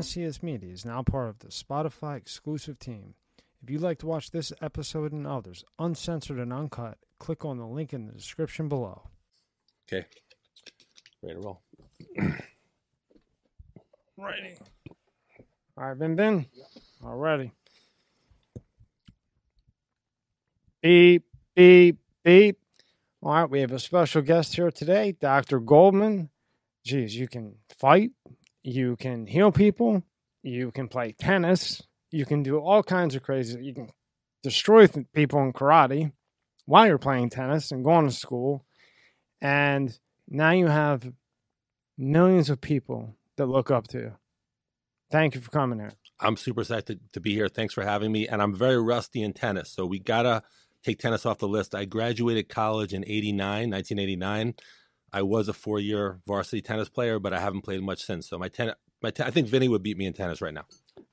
MSCS Media is now part of the Spotify exclusive team. If you'd like to watch this episode and others uncensored and uncut, click on the link in the description below. Okay. Ready to roll. Ready. All right, Vin Vin. All righty. Beep, beep, beep. All right, we have a special guest here today, Dr. Goldman. Geez, you can fight, you can heal people, you can play tennis, you can do all kinds of crazy. You can destroy people in karate while you're playing tennis and going to school. And now you have millions of people that look up to you. Thank you for coming here. I'm super excited to be here. Thanks for having me. And I'm very rusty in tennis. So we got to take tennis off the list. I graduated college in 89, 1989. I was a four year varsity tennis player, but I haven't played much since. So my ten, my ten, I think Vinny would beat me in tennis right now.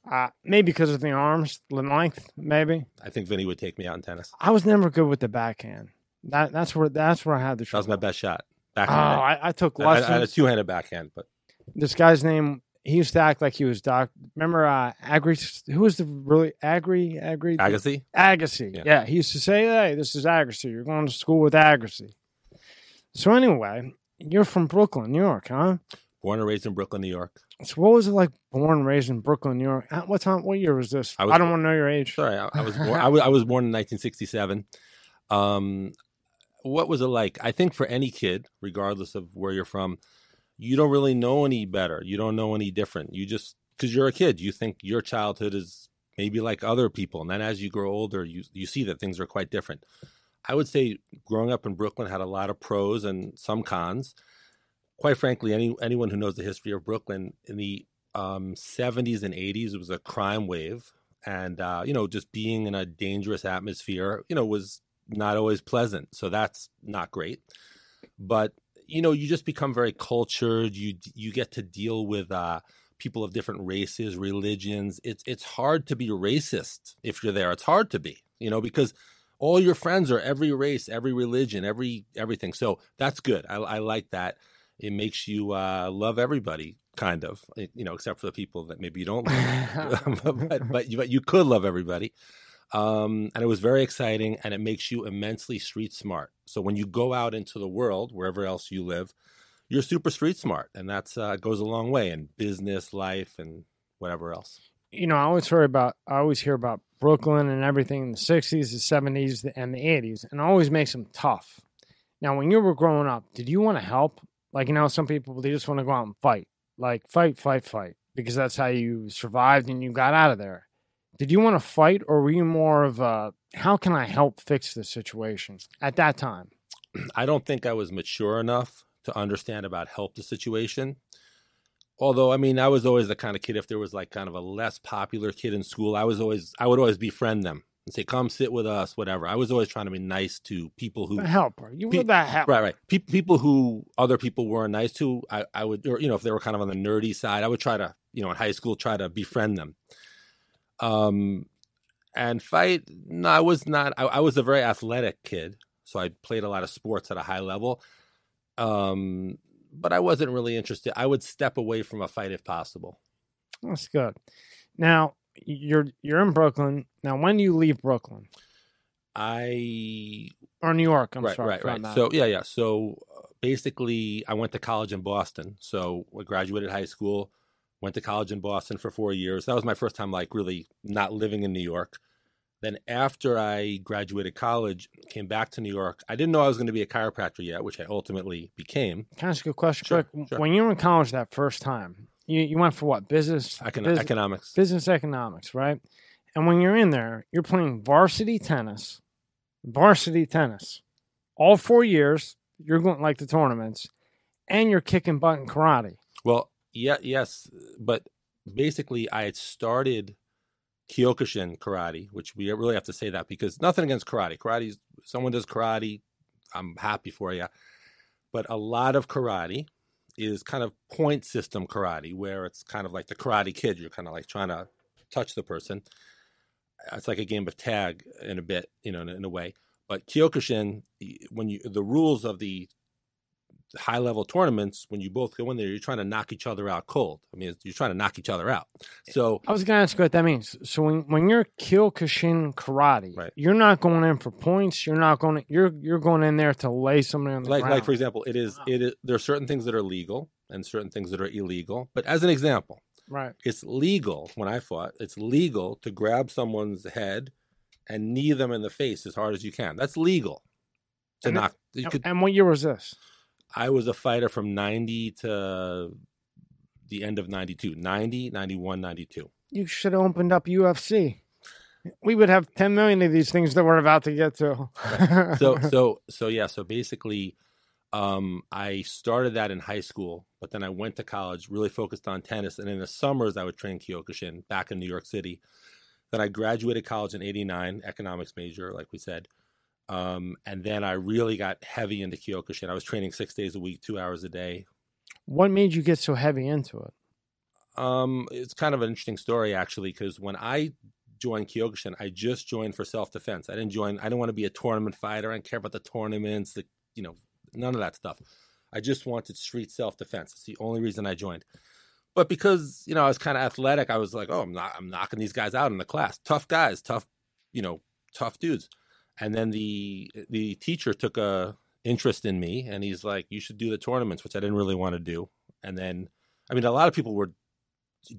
Uh, maybe because of the arms, the length, maybe. I think Vinny would take me out in tennis. I was never good with the backhand. That that's where that's where I had the shot. That was my best shot. Oh, I, I took I, I, I had a two handed backhand, but this guy's name. He used to act like he was doc. Remember uh, Agri? Who was the really Agri? Agri? Agassi. Agassi. Yeah. Yeah. he used to say, "Hey, this is Agassi. You're going to school with Agassi." So anyway, you're from Brooklyn, New York, huh? Born and raised in Brooklyn, New York. So what was it like, born and raised in Brooklyn, New York? At what time? What year was this? I, I don't want to know your age. Sorry, I, I was born. I was, I was born in 1967. Um, what was it like? I think for any kid, regardless of where you're from, you don't really know any better. You don't know any different. You just because you're a kid, you think your childhood is maybe like other people, and then as you grow older, you you see that things are quite different. I would say growing up in Brooklyn had a lot of pros and some cons. Quite frankly, any anyone who knows the history of Brooklyn in the um, 70s and 80s, it was a crime wave. And uh, you know just being in a dangerous atmosphere you know was not always pleasant. So that's not great. But you know you just become very cultured. You you get to deal with uh, people of different races religions. It's it's hard to be racist if you're there. It's hard to be you know because all your friends are every race every religion every everything. So that's good. I, I like that. It makes you uh, love everybody kind of you know except for the people that maybe you don't but, but, you, but you could love everybody. Um, and it was very exciting and it makes you immensely street smart. So when you go out into the world wherever else you live you're super street smart and that's uh, goes a long way in business life and whatever else you know, I always hear about I always hear about Brooklyn and everything in the '60s, the '70s, and the '80s, and always makes them tough. Now, when you were growing up, did you want to help? Like, you know, some people they just want to go out and fight, like fight, fight, fight, because that's how you survived and you got out of there. Did you want to fight, or were you more of a how can I help fix the situation at that time? I don't think I was mature enough to understand about help the situation. Although, I mean, I was always the kind of kid, if there was like kind of a less popular kid in school, I was always, I would always befriend them and say, come sit with us, whatever. I was always trying to be nice to people who, The helper, you Pe- were that helper. right, right. Pe- people who other people weren't nice to, I, I would, or, you know, if they were kind of on the nerdy side, I would try to, you know, in high school, try to befriend them. Um, and fight, no, I was not, I, I was a very athletic kid. So I played a lot of sports at a high level. Um, but I wasn't really interested. I would step away from a fight if possible. That's good. Now you're you're in Brooklyn. Now, when do you leave Brooklyn I or New York? I'm right, sorry, right, for right. So yeah, yeah. So uh, basically, I went to college in Boston. So I graduated high school, went to college in Boston for four years. That was my first time, like really not living in New York. Then after I graduated college, came back to New York. I didn't know I was going to be a chiropractor yet, which I ultimately became. Can I ask you a question Sure, quick? sure. When you were in college that first time, you, you went for what? Business, Econ- bus- economics. business economics, right? And when you're in there, you're playing varsity tennis, varsity tennis, all four years. You're going like the tournaments, and you're kicking butt in karate. Well, yeah, yes, but basically, I had started Kyokushin karate, which we really have to say that because nothing against karate. Karate, someone does karate, I'm happy for you. But a lot of karate is kind of point system karate, where it's kind of like the Karate Kid. You're kind of like trying to touch the person. It's like a game of tag in a bit, you know, in, in a way. But Kyokushin, when you the rules of the high level tournaments, when you both go in there, you're trying to knock each other out cold. I mean, you're trying to knock each other out. So I was going to ask what that means. So when, when you're Kyokushin karate, Right. you're not going in for points. You're not going. You're you're going in there to lay somebody on the like ground. like for example, it is Wow. it is there are certain things that are legal and certain things that are illegal. But as an example, right. it's legal when I fought. It's legal to grab someone's head and knee them in the face as hard as you can. That's legal. To And it- knock, you could. And what year was this? I was a fighter from ninety to the end of 92, 90, 91, 92. You should have opened up UFC. We would have 10 million of these things that we're about to get to. so so so yeah so basically um i started that in high school but then i went to college really focused on tennis and in the summers i would train kyokushin back in new york city then i graduated college in 89 economics major like we said um and then i really got heavy into kyokushin i was training six days a week two hours a day what made you get so heavy into it? Um, it's kind of an interesting story actually, because when I joined Kyokushin, I just joined for self defense. I didn't join. I didn't want to be a tournament fighter. I didn't care about the tournaments. The you know none of that stuff. I just wanted street self defense. It's the only reason I joined. But because you know I was kind of athletic, I was like, oh, I'm not. I'm knocking these guys out in the class. Tough guys, tough, you know, tough dudes. And then the the teacher took a interest in me, and he's like, you should do the tournaments, which I didn't really want to do. And then, I mean, a lot of people were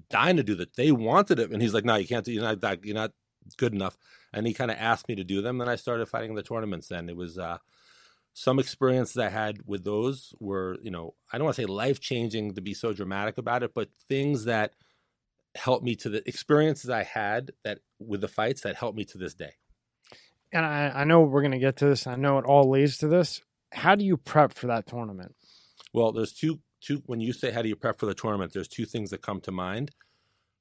dying to do that. They wanted it, and he's like, "No, you can't do. You're not. You're not good enough." And he kind of asked me to do them. Then I started fighting the tournaments. Then it was uh, some experiences I had with those were, you know, I don't want to say life changing to be so dramatic about it, but things that helped me to the experiences I had that with the fights that helped me to this day. And I, I know we're going to get to this. I know it all leads to this. How do you prep for that tournament? Well, there's two two when you say how do you prep for the tournament, there's two things that come to mind.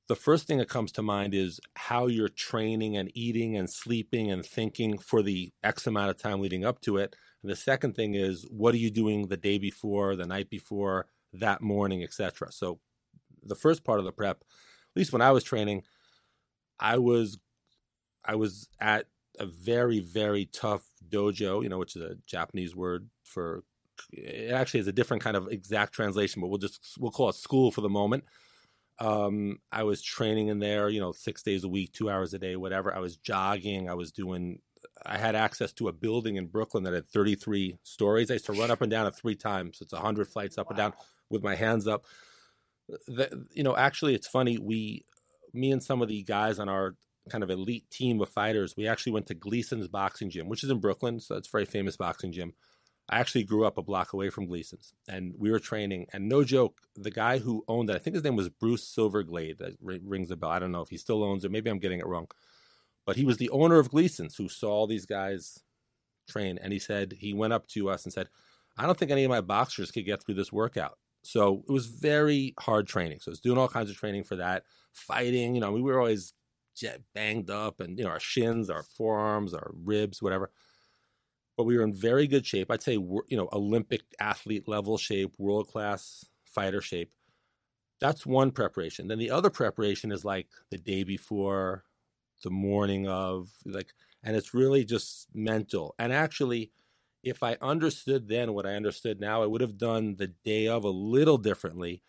The first thing that comes to mind is how you're training and eating and sleeping and thinking for the X amount of time leading up to it. And the second thing is what are you doing the day before, the night before, that morning, etc. So the first part of the prep, at least when I was training, I was I was at a very very tough dojo, you know, which is a Japanese word for it actually is a different kind of exact translation, but we'll just we'll call it school for the moment. Um, I was training in there, you know, six days a week, two hours a day, whatever. I was jogging. I was doing. I had access to a building in Brooklyn that had 33 stories. I used to run up and down it three times. It's 100 flights up and down with my hands up. The, you know, actually, it's funny. We, me and some of the guys on our kind of elite team of fighters, we actually went to Gleason's boxing gym, which is in Brooklyn. So it's a very famous boxing gym. I actually grew up a block away from Gleason's, and we were training. And no joke, the guy who owned it, I think his name was Bruce Silverglade. That rings a bell. I don't know if he still owns it. Maybe I'm getting it wrong. But he was the owner of Gleason's who saw these guys train, and he said he went up to us and said, "I don't think any of my boxers could get through this workout." So it was very hard training. So I was doing all kinds of training for that, fighting. You know, we were always jet banged up, and you know, our shins, our forearms, our ribs, whatever but we were in very good shape. I'd say, you know, Olympic athlete level shape, world class fighter shape. That's one preparation. Then the other preparation is like the day before, the morning of, like, and it's really just mental. And actually, if I understood then what I understood now, I would have done the day of a little differently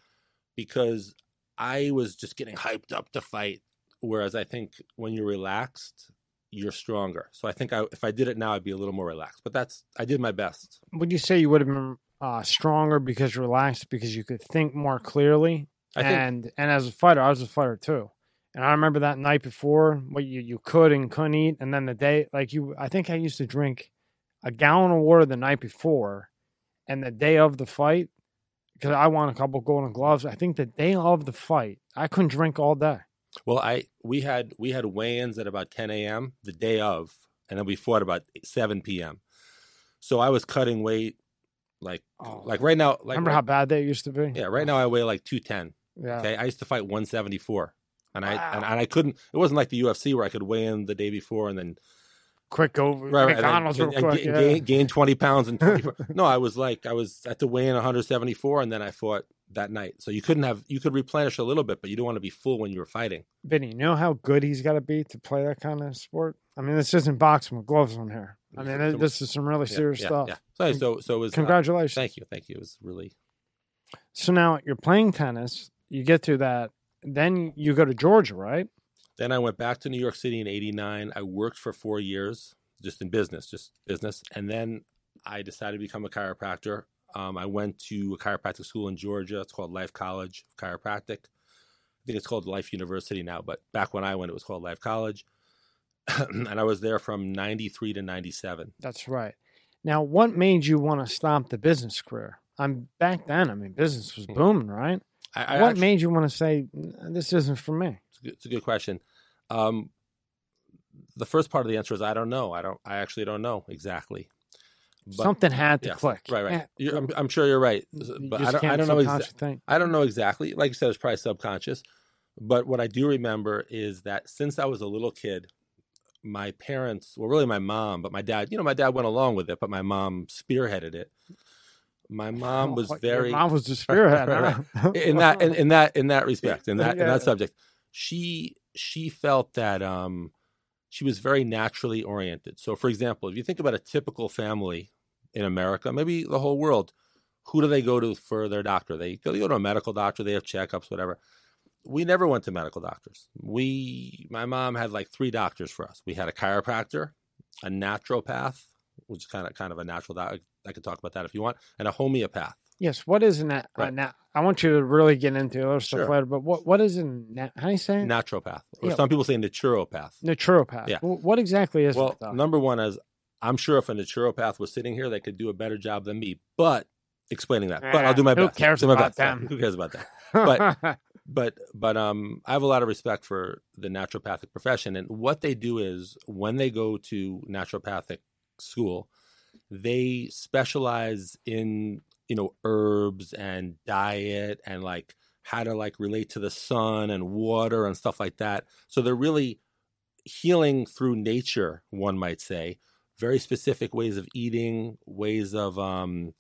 because I was just getting hyped up to fight. Whereas I think when you're relaxed, you're stronger. So I think I, if I did it now, I'd be a little more relaxed. But that's I did my best. Would you say you would have been uh, stronger because you're relaxed because you could think more clearly? I think and and as a fighter, I was a fighter too. And I remember that night before what you, you could and couldn't eat, and then the day like you, I think I used to drink a gallon of water the night before, and the day of the fight, because I won a couple golden gloves. I think the day of the fight, I couldn't drink all day. Well, I we had we had weigh-ins at about 10 a.m. the day of, and then we fought about 7 p.m. So I was cutting weight, like Oh, like right now. Like remember right, how bad they used to be? yeah, right now I weigh like 210. yeah. Okay, I used to fight 174, and I and, and I couldn't. It wasn't like the UFC where I could weigh in the day before and then Quick over right, and McDonald's and, real and quick. gain, yeah. gain, gain 20 pounds and 24. no, I was like I was at the weigh in 174, and then I fought that night. So you couldn't have you could replenish a little bit, but you don't want to be full when you were fighting. Vinny, you know how good he's got to be to play that kind of sport? I mean, this isn't boxing with gloves on here. I mean, Some- this is some really serious yeah, stuff. Yeah. So, so, so it was. uh, Congratulations. thank you. Thank you. It was really. So now you're playing tennis. You get through that. Then you go to Georgia, right? Then I went back to New York City in '89. I worked for four years, just in business, just business, and then I decided to become a chiropractor. Um, I went to a chiropractic school in Georgia. It's called Life College of Chiropractic. I think it's called Life University now, but back when I went, it was called Life College. and I was there from '93 to '97. That's right. Now, what made you want to stop the business career? I'm back then. I mean, business was Hmm. booming, right? I, I what actu- made you want to say this isn't for me? It's a good, it's a good question. Um, the first part of the answer is I don't know. I don't. I actually don't know exactly. But- Something had to click. Right, right. I'm, I'm sure you're right, but I don't. I don't know. Exa-. I don't know exactly. Like you said, it's probably subconscious. But what I do remember is that since I was a little kid, my parents, well, really my mom, but my dad, you know, my dad went along with it, but my mom spearheaded it. My mom was Oh, Your very mom was the spearhead. Right, huh? in that in, in that in that respect in that in that subject she she felt that um she was very naturally oriented so for example if you think about a typical family in america maybe the whole world who do they go to for their doctor they go, they go to a medical doctor they have checkups whatever we never went to medical doctors we my mom had like three doctors for us we had a chiropractor a naturopath which is kind of kind of a natural doc i could talk about that if you want and a homeopath yes. What is an that? Uh, right. now, I want you to really get into other stuff Sure. later. But what what is an na- how do you say it? naturopath or Yeah. some people say naturopath naturopath? Yeah. Wh- What exactly is well number one is i'm sure if a naturopath was sitting here they could do a better job than me but explaining that but i'll do my Who best Who cares about best. Them? who cares about that but- but but um i have a lot of respect for the naturopathic profession and what they do is when they go to naturopathic school they specialize in you know herbs and diet and like how to like relate to the sun and water and stuff like that so they're really healing through nature one might say very specific ways of eating ways of um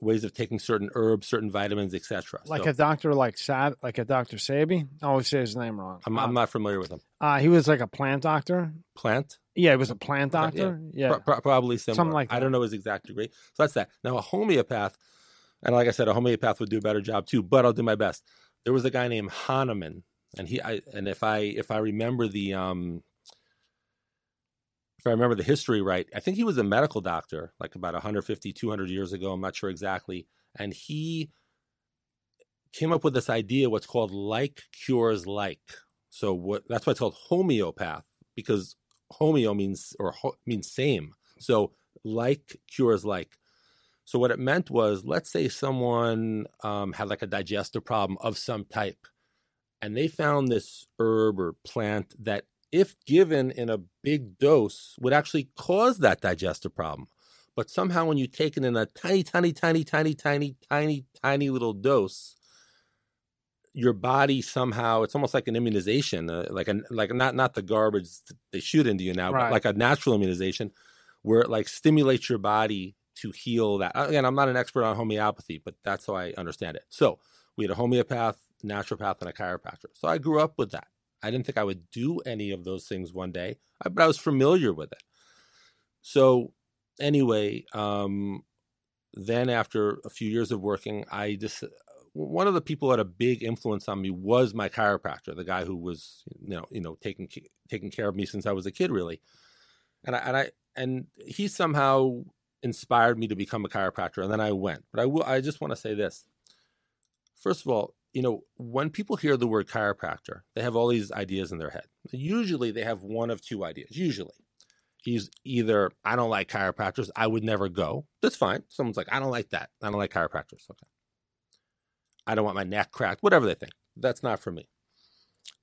ways of taking certain herbs certain vitamins etc like So- a doctor like Sab, like a Doctor Sabi. I always say his name wrong. I'm, I'm not familiar with him. Uh, he was like a plant doctor. Plant, Yeah, he was a plant doctor. Yeah, Pro- pro- probably similar. Something like that. I don't know his exact degree. So that's that. Now a homeopath, and like I said, a homeopath would do a better job too. But I'll do my best. There was a guy named Hahnemann, and he, I, and if I if I remember the um, if I remember the history right, I think he was a medical doctor, like about 150, 200 years ago. I'm not sure exactly, and he came up with this idea, what's called like cures like. So what that's why it's called homeopath because homeo means or ho, means same. So like cures like. So what it meant was, let's say someone um, had like a digestive problem of some type, and they found this herb or plant that, if given in a big dose, would actually cause that digestive problem. But somehow, when you take it in a tiny, tiny, tiny, tiny, tiny, tiny, tiny little dose, your body somehow it's almost like an immunization uh, like a like not not the garbage they shoot into you now Right. but like a natural immunization where it like stimulates your body to heal that again i'm not an expert on homeopathy but that's how i understand it so we had a homeopath naturopath and a chiropractor so i grew up with that i didn't think i would do any of those things one day but i was familiar with it so anyway um then after a few years of working i just one of the people who had a big influence on me was my chiropractor, the guy who was, you know, you know, taking taking care of me since I was a kid, really. And I and I and he somehow inspired me to become a chiropractor, and then I went. But I will. I just want to say this. First of all, you know, when people hear the word chiropractor, they have all these ideas in their head. Usually, they have one of two ideas. Usually, he's either I don't like chiropractors, I would never go. That's fine. Someone's like, I don't like that. I don't like chiropractors. Okay. I don't want my neck cracked, whatever they think. That's not for me.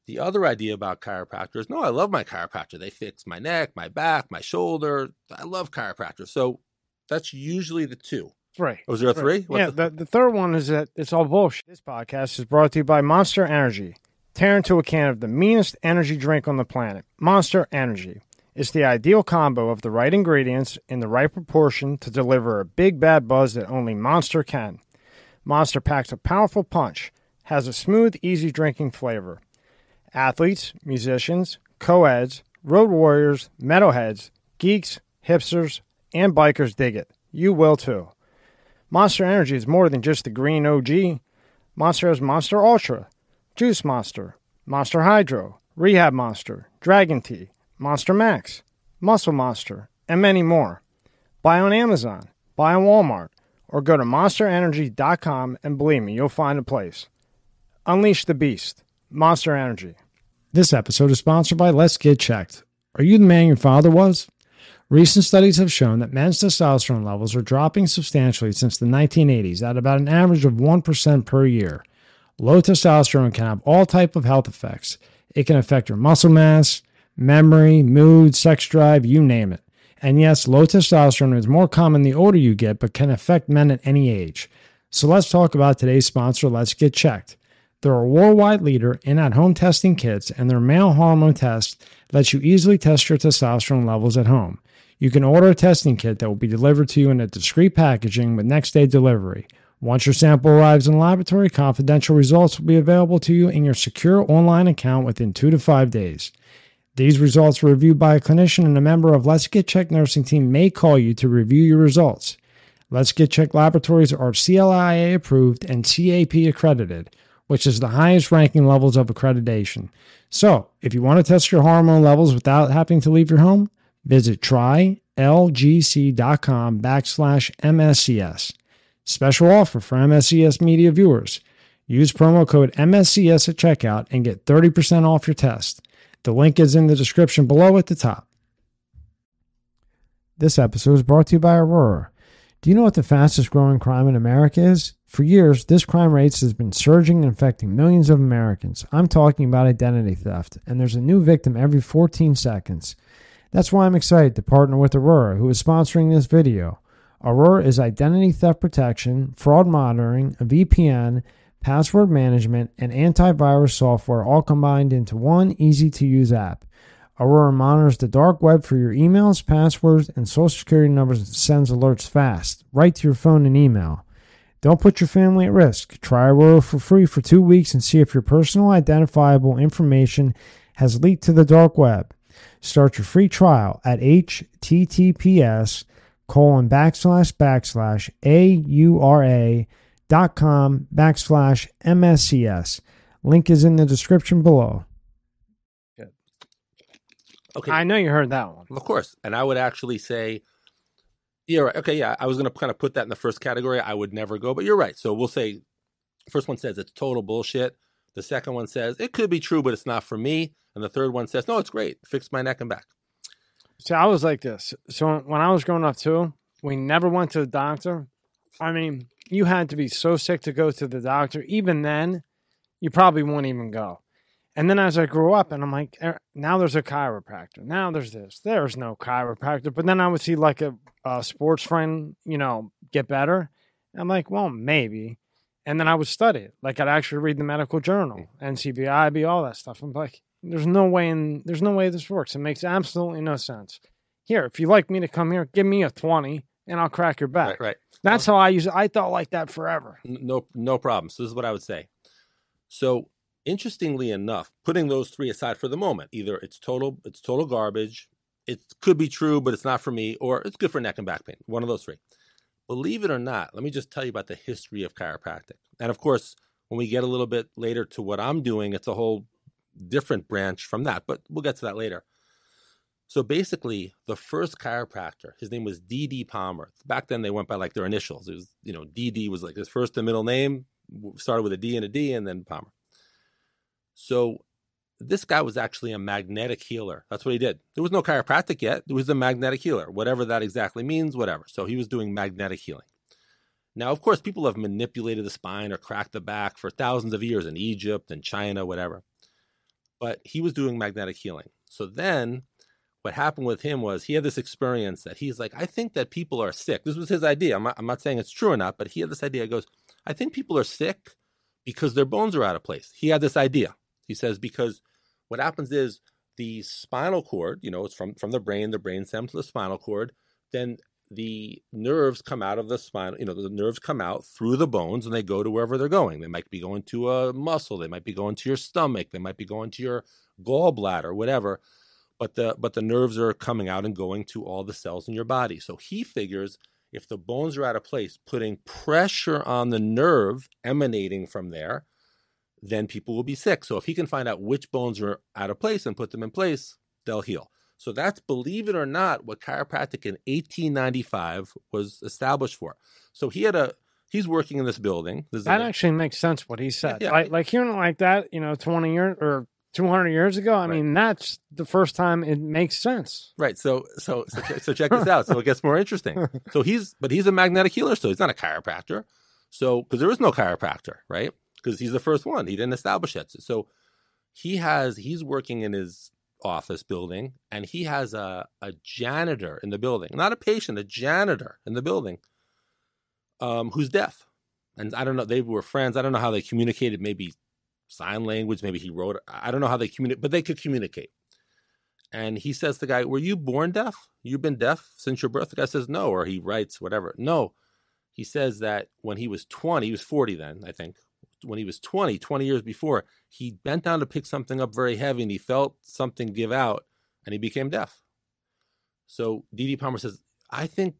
The other idea about chiropractors, no, I love my chiropractor. They fix my neck, my back, my shoulder. I love chiropractors. So that's usually the two. Three. Oh, Was there a three? What's yeah, the- the, the third one is that it's all bullshit. This podcast is brought to you by Monster Energy. Tear into a can of the meanest energy drink on the planet. Monster Energy. It's the ideal combo of the right ingredients in the right proportion to deliver a big bad buzz that only Monster can. Monster packs a powerful punch, has a smooth, easy drinking flavor. Athletes, musicians, co-eds, road warriors, metalheads, geeks, hipsters, and bikers dig it. You will too. Monster Energy is more than just the green OG. Monster has Monster Ultra, Juice Monster, Monster Hydro, Rehab Monster, Dragon Tea, Monster Max, Muscle Monster, and many more. Buy on Amazon, buy on Walmart, or go to monsterenergy.com and believe me, you'll find a place. Unleash the beast. Monster Energy. This episode is sponsored by Let's Get Checked. Are you the man your father was? Recent studies have shown that men's testosterone levels are dropping substantially since the 1980s at about an average of 1% per year. Low testosterone can have all type of health effects. It can affect your muscle mass, memory, mood, sex drive, you name it. And yes, low testosterone is more common the older you get, but can affect men at any age. So let's talk about today's sponsor, Let's Get Checked. They're a worldwide leader in at home testing kits, and their male hormone test lets you easily test your testosterone levels at home. You can order a testing kit that will be delivered to you in a discreet packaging with next day delivery. Once your sample arrives in the laboratory, confidential results will be available to you in your secure online account within two to five days. These results are reviewed by a clinician and a member of Let's Get Checked nursing team may call you to review your results. Let's Get Checked laboratories are CLIA approved and CAP accredited, which is the highest ranking levels of accreditation. So, if you want to test your hormone levels without having to leave your home, visit trylgc.com backslash MSCS. Special offer for MSCS media viewers. Use promo code MSCS at checkout and get 30% off your test. The link is in the description below at the top. This episode is brought to you by Aurora. Do you know what the fastest growing crime in America is? For years, this crime rate has been surging and affecting millions of Americans. I'm talking about identity theft, and there's a new victim every 14 seconds. That's why I'm excited to partner with Aurora, who is sponsoring this video. Aurora is identity theft protection, fraud monitoring, a VPN, password management, and antivirus software all combined into one easy to use app. Aurora monitors the dark web for your emails, passwords, and social security numbers and sends alerts fast, right to your phone and email. Don't put your family at risk. Try Aurora for free for two weeks and see if your personal identifiable information has leaked to the dark web. Start your free trial at https colon backslash backslash A-U-R-A dot com backslash MSCS. Link is in the description below. Okay. I know you heard that one. Of course. And I would actually say, yeah, right. Okay, yeah. I was going to kind of put that in the first category. I would never go, but you're right. So we'll say, first one says it's total bullshit. The second one says it could be true, but it's not for me. And the third one says, no, it's great. Fix my neck and back. See, I was like this. So when I was growing up too, we never went to the doctor. I mean, you had to be so sick to go to the doctor. Even then, you probably wouldn't even go. And then as I grew up, and I'm like, "Er, now there's a chiropractor. Now there's this. There's no chiropractor. But then I would see like a, a sports friend, you know, get better. I'm like, well, maybe. And then I would study it. Like I'd actually read the medical journal, NCBI, IB, all that stuff. I'm like, there's no way in there's no way this works. It makes absolutely no sense. Here, if you like me to come here, give me a 20 and I'll crack your back. Right, right. That's how I use it. I thought like that forever. No, no problem. So this is what I would say. So interestingly enough, putting those three aside for the moment, either it's total, it's total garbage. It could be true, but it's not for me, or it's good for neck and back pain. One of those three. Believe it or not, let me just tell you about the history of chiropractic. And of course, when we get a little bit later to what I'm doing, it's a whole different branch from that, but we'll get to that later. So basically, the first chiropractor, his name was D.D. Palmer. Back then, they went by like their initials. It was, you know, D.D. was like his first and middle name, started with a D and a D, and then Palmer. So this guy was actually a magnetic healer. That's what he did. There was no chiropractic yet. There was a magnetic healer, whatever that exactly means, whatever. So he was doing magnetic healing. Now, of course, people have manipulated the spine or cracked the back for thousands of years in Egypt and China, whatever. But he was doing magnetic healing. So then what happened with him was he had this experience that he's like, I think that people are sick. This was his idea. I'm not, I'm not saying it's true or not, but he had this idea. He goes, I think people are sick because their bones are out of place. He had this idea. He says, because what happens is the spinal cord, you know, it's from, from the brain, the brain stem to the spinal cord, then the nerves come out of the spinal, you know, the nerves come out through the bones and they go to wherever they're going. They might be going to a muscle, they might be going to your stomach, they might be going to your gallbladder, whatever. but the but the nerves are coming out and going to all the cells in your body. So he figures if the bones are out of place, putting pressure on the nerve emanating from there, then people will be sick. So if he can find out which bones are out of place and put them in place, they'll heal. So that's, believe it or not, what chiropractic in 1895 was established for. So he had a, he's working in this building. This that actually makes sense what he said. Yeah. Like, like hearing like that, you know, 20 years or 200 years ago, I Right. mean, that's the first time it makes sense. right. So, so, so, so check this out. So it gets more interesting. So he's, but he's a magnetic healer. So he's not a chiropractor. So, because there is no chiropractor, right? Because he's the first one. He didn't establish it. So he has, he's working in his office building and he has a, a janitor in the building, not a patient, a janitor in the building um, who's deaf. And I don't know, they were friends. I don't know how they communicated, maybe sign language, maybe he wrote, I don't know how they communicate, but they could communicate. And he says to the guy, Were you born deaf? You've been deaf since your birth? The guy says, No. Or he writes, whatever. No. He says that when he was 20, he was 40 then, I think. When he was 20, 20 years before, he bent down to pick something up very heavy and he felt something give out and he became deaf. So D.D. Palmer says, I think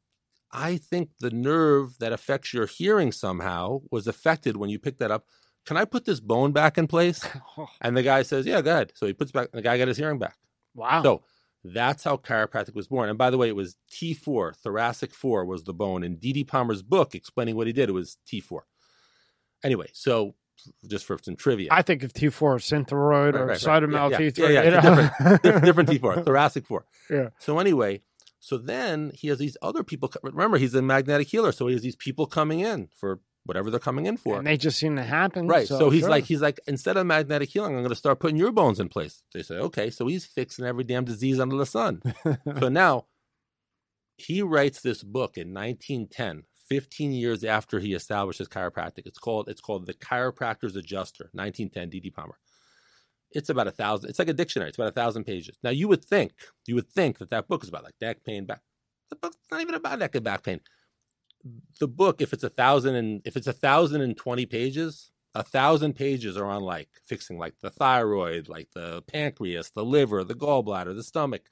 I think the nerve that affects your hearing somehow was affected when you picked that up. Can I put this bone back in place? Oh. And the guy says, Yeah, go ahead. So he puts back the guy got his hearing back. wow. So that's how chiropractic was born. And by the way, it was T4, thoracic 4 was the bone. In D.D. Palmer's book explaining what he did, it was T4. Anyway, so just for some trivia, I think of T4 Synthroid Right, or right, right. Cytomel Yeah, yeah. T3. Yeah, yeah, it's know? different T4, thoracic 4. Yeah. So anyway, so then he has these other people. Remember, he's a magnetic healer, so he has these people coming in for whatever they're coming in for. and they just seem to happen. Right. So, he's sure. like, he's like, instead of magnetic healing, I'm going to start putting your bones in place. They say, okay. So he's fixing every damn disease under the sun. so now he writes this book in 1910, 15 years after he establishes chiropractic. It's called, it's called The Chiropractor's Adjuster, 1910, D.D. Palmer. It's about a thousand. It's like a dictionary. It's about a thousand pages. Now you would think, you would think that that book is about like neck pain, back. The book's not even about neck and back pain. The book, if it's a thousand and if it's a thousand and twenty pages, a thousand pages are on like fixing like the thyroid, like the pancreas, the liver, the gallbladder, the stomach.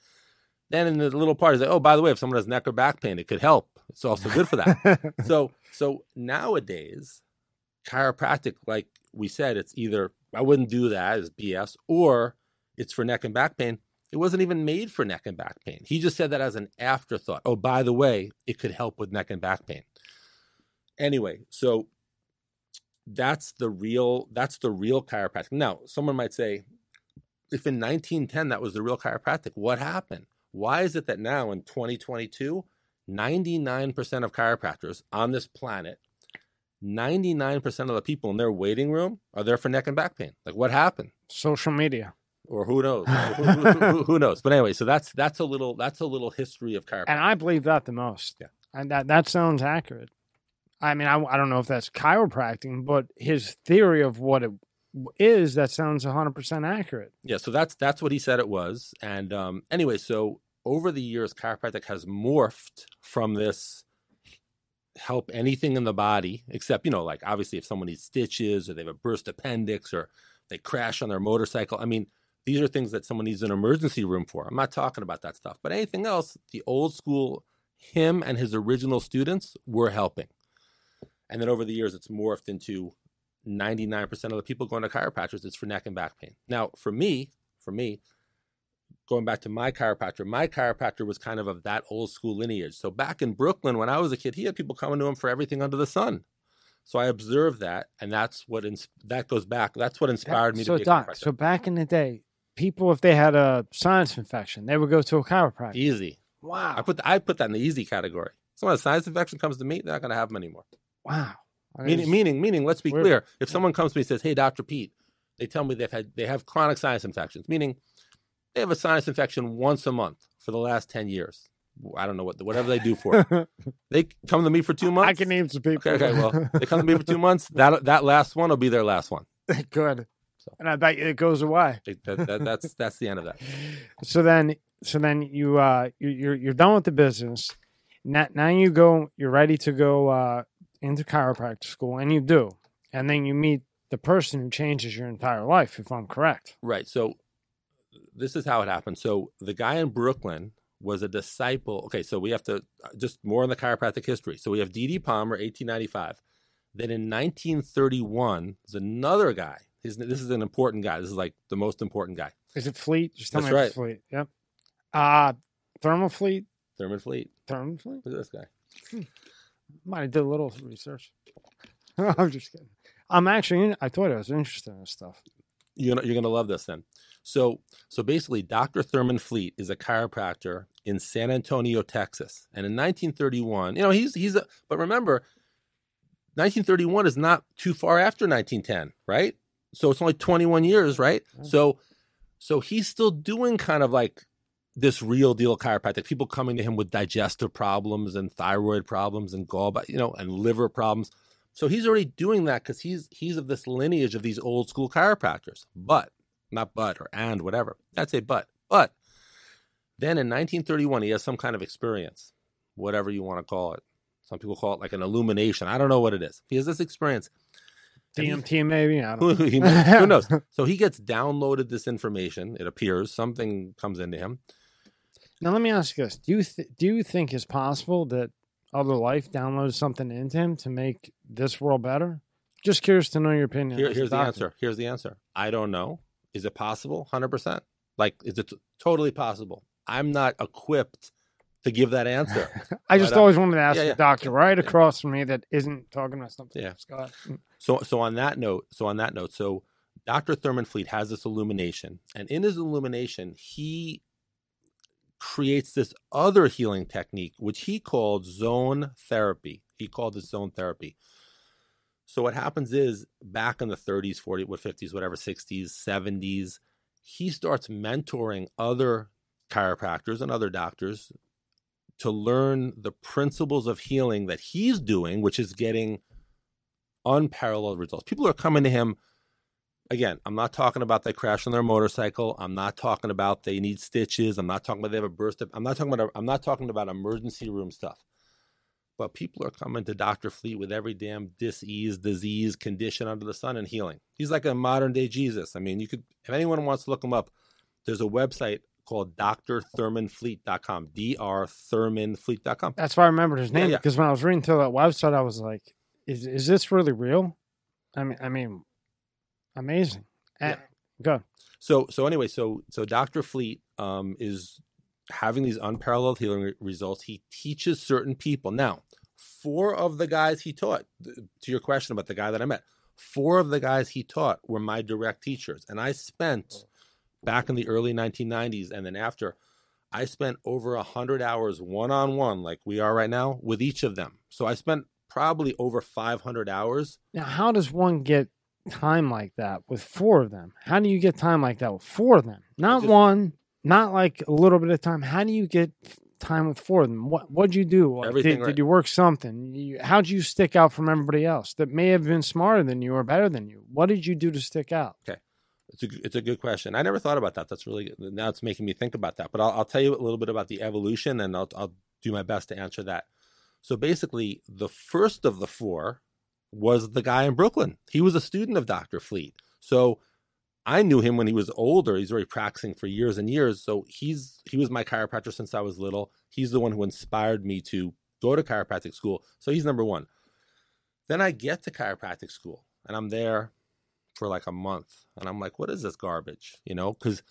Then in the little part is like, oh, by the way, if someone has neck or back pain, it could help. It's also good for that. so so nowadays, chiropractic, like we said, it's either I wouldn't do that as BS, or it's for neck and back pain. It wasn't even made for neck and back pain. He just said that as an afterthought. Oh, by the way, it could help with neck and back pain. Anyway, so that's the real that's the real chiropractic. Now, someone might say, if in 1910 that was the real chiropractic, what happened? Why is it that now in 2022, 99% of chiropractors on this planet, 99% of the people in their waiting room are there for neck and back pain? Like what happened? Social media. Or who knows? who, who- who- knows? But anyway, so that's that's a little that's a little history of chiropractic. And I believe that the most. Yeah. And that, that sounds accurate. I mean, I, I don't know if that's chiropractic, but his theory of what it is, that sounds 100% accurate. Yeah, so that's that's what he said it was. And um, anyway, so over the years, chiropractic has morphed from this help anything in the body, except you know, like obviously if someone needs stitches or they have a burst appendix or they crash on their motorcycle. I mean, these are things that someone needs an emergency room for. I'm not talking about that stuff, but anything else, the old school, him and his original students were helping. And then over the years, it's morphed into 99% of the people going to chiropractors, it's for neck and back pain. Now, for me, for me, going back to my chiropractor, my chiropractor was kind of of that old school lineage. So back in Brooklyn, when I was a kid, he had people coming to him for everything under the sun. So I observed that, and that's what ins- that goes back. That's what inspired me so, to be a Doc, chiropractor. so back in the day, people, if they had a sinus infection, they would go to a chiropractor. Easy. Wow. I put I put that in the easy category. So when a sinus infection comes to me, they're not going to have them anymore. Wow. I Meaning, just- meaning, meaning. Let's be Weird. clear. If someone comes to me and says, "Hey, Doctor Pete," they tell me they've had they have chronic sinus infections, meaning they have a sinus infection once a month for the last ten years. I don't know what whatever they do for it. They come to me for two months. I can name some people. Okay, okay. Well, they come to me for two months. That that last one will be their last one. Good. So. And I bet you it goes away. That- that- that's that's the end of that. So then, so then you uh you, you're you're done with the business. Now, now you go. You're ready to go uh into chiropractic school, and you do, and then you meet the person who changes your entire life. If I'm correct. Right. So this is how it happened. So the guy in Brooklyn was a disciple. Okay, so we have to uh, just more on the chiropractic history. So we have D.D. Palmer, 1895. Then in 1931, there's another guy. His, this is an important guy. This is like the most important guy. Is it Fleet? Just tell That's me right. Fleet. Yep. Uh Thermal Fleet. Thurman Fleet. Thermal Fleet. Look at this guy. Might have did a little research. I'm just kidding. I'm actually. I thought I was interested in this stuff. You're gonna, you're gonna love this then. So so basically, Dr. Thurman Fleet is a chiropractor in San Antonio, Texas, and in 1931, you know he's he's a, but remember, 1931 is not too far after 1910, right? So it's only 21 years, right? So so he's still doing kind of like this real deal chiropractic. People coming to him with digestive problems and thyroid problems and gallbladder, you know, and liver problems. So he's already doing that because he's he's of this lineage of these old school chiropractors. But not but or and whatever. I'd say but. But then in 1931, he has some kind of experience, whatever you want to call it. Some people call it like an illumination. I don't know what it is. He has this experience. DMT maybe. I who, knows, who knows? So he gets downloaded this information. It appears something comes into him. Now let me ask you this: Do you th- do you think it's possible that other life downloaded something into him to make this world better? Just curious to know your opinion. Here, here's the answer. Here's the answer. I don't know. Is it possible? Hundred percent. Like, is it t- totally possible? I'm not equipped to give that answer. I just But, uh, always wanted to ask yeah, the doctor right Yeah. across from me that isn't talking about something. Yeah. Scott. So, so on that note, so on that note, so Dr. Thurman Fleet has this illumination, and in his illumination, he creates this other healing technique, which he called zone therapy. He called it zone therapy. So what happens is back in the 30s, 40s, what 50s, whatever, 60s, 70s, he starts mentoring other chiropractors and other doctors to learn the principles of healing that he's doing, which is getting unparalleled results. People are coming to him. Again, I'm not talking about they crash on their motorcycle. I'm not talking about they need stitches. I'm not talking about they have a burst. Of, I'm not talking about. I'm not talking about emergency room stuff. But people are coming to Doctor Fleet with every damn disease, disease, condition under the sun and healing. He's like a modern day Jesus. I mean, you could, if anyone wants to look him up, there's a website called drthurmanfleet.com. drthurmanfleet.com. That's why I remembered his name yeah. because when I was reading through that website, I was like, "Is is this really real?" I mean, I mean, amazing. Yeah. Eh, Go. So so anyway, so so Dr. Fleet um, is having these unparalleled healing re- results. He teaches certain people. Now, four of the guys he taught, th- to your question about the guy that I met, four of the guys he taught were my direct teachers. And I spent back in the early 1990s and then after, I spent over 100 hours one on one, like we are right now, with each of them. So I spent probably over 500 hours. Now, how does one get time like that with four of them? How do you get time like that with four of them? Not just- one, not like a little bit of time. How do you get time with four of them? What What'd you do? Like, did, right. did you work something? You, how'd you stick out from everybody else that may have been smarter than you or better than you? What did you do to stick out? Okay. It's a, it's a good question. I never thought about that. That's really good. Now it's making me think about that. But I'll, I'll tell you a little bit about the evolution and I'll, I'll do my best to answer that. So basically, the first of the four was the guy in Brooklyn. He was a student of Dr. Fleet. So I knew him when he was older. He's already practicing for years and years. So he's he was my chiropractor since I was little. He's the one who inspired me to go to chiropractic school. So he's number one. Then I get to chiropractic school and I'm there for like a month. And I'm like, what is this garbage? You know, because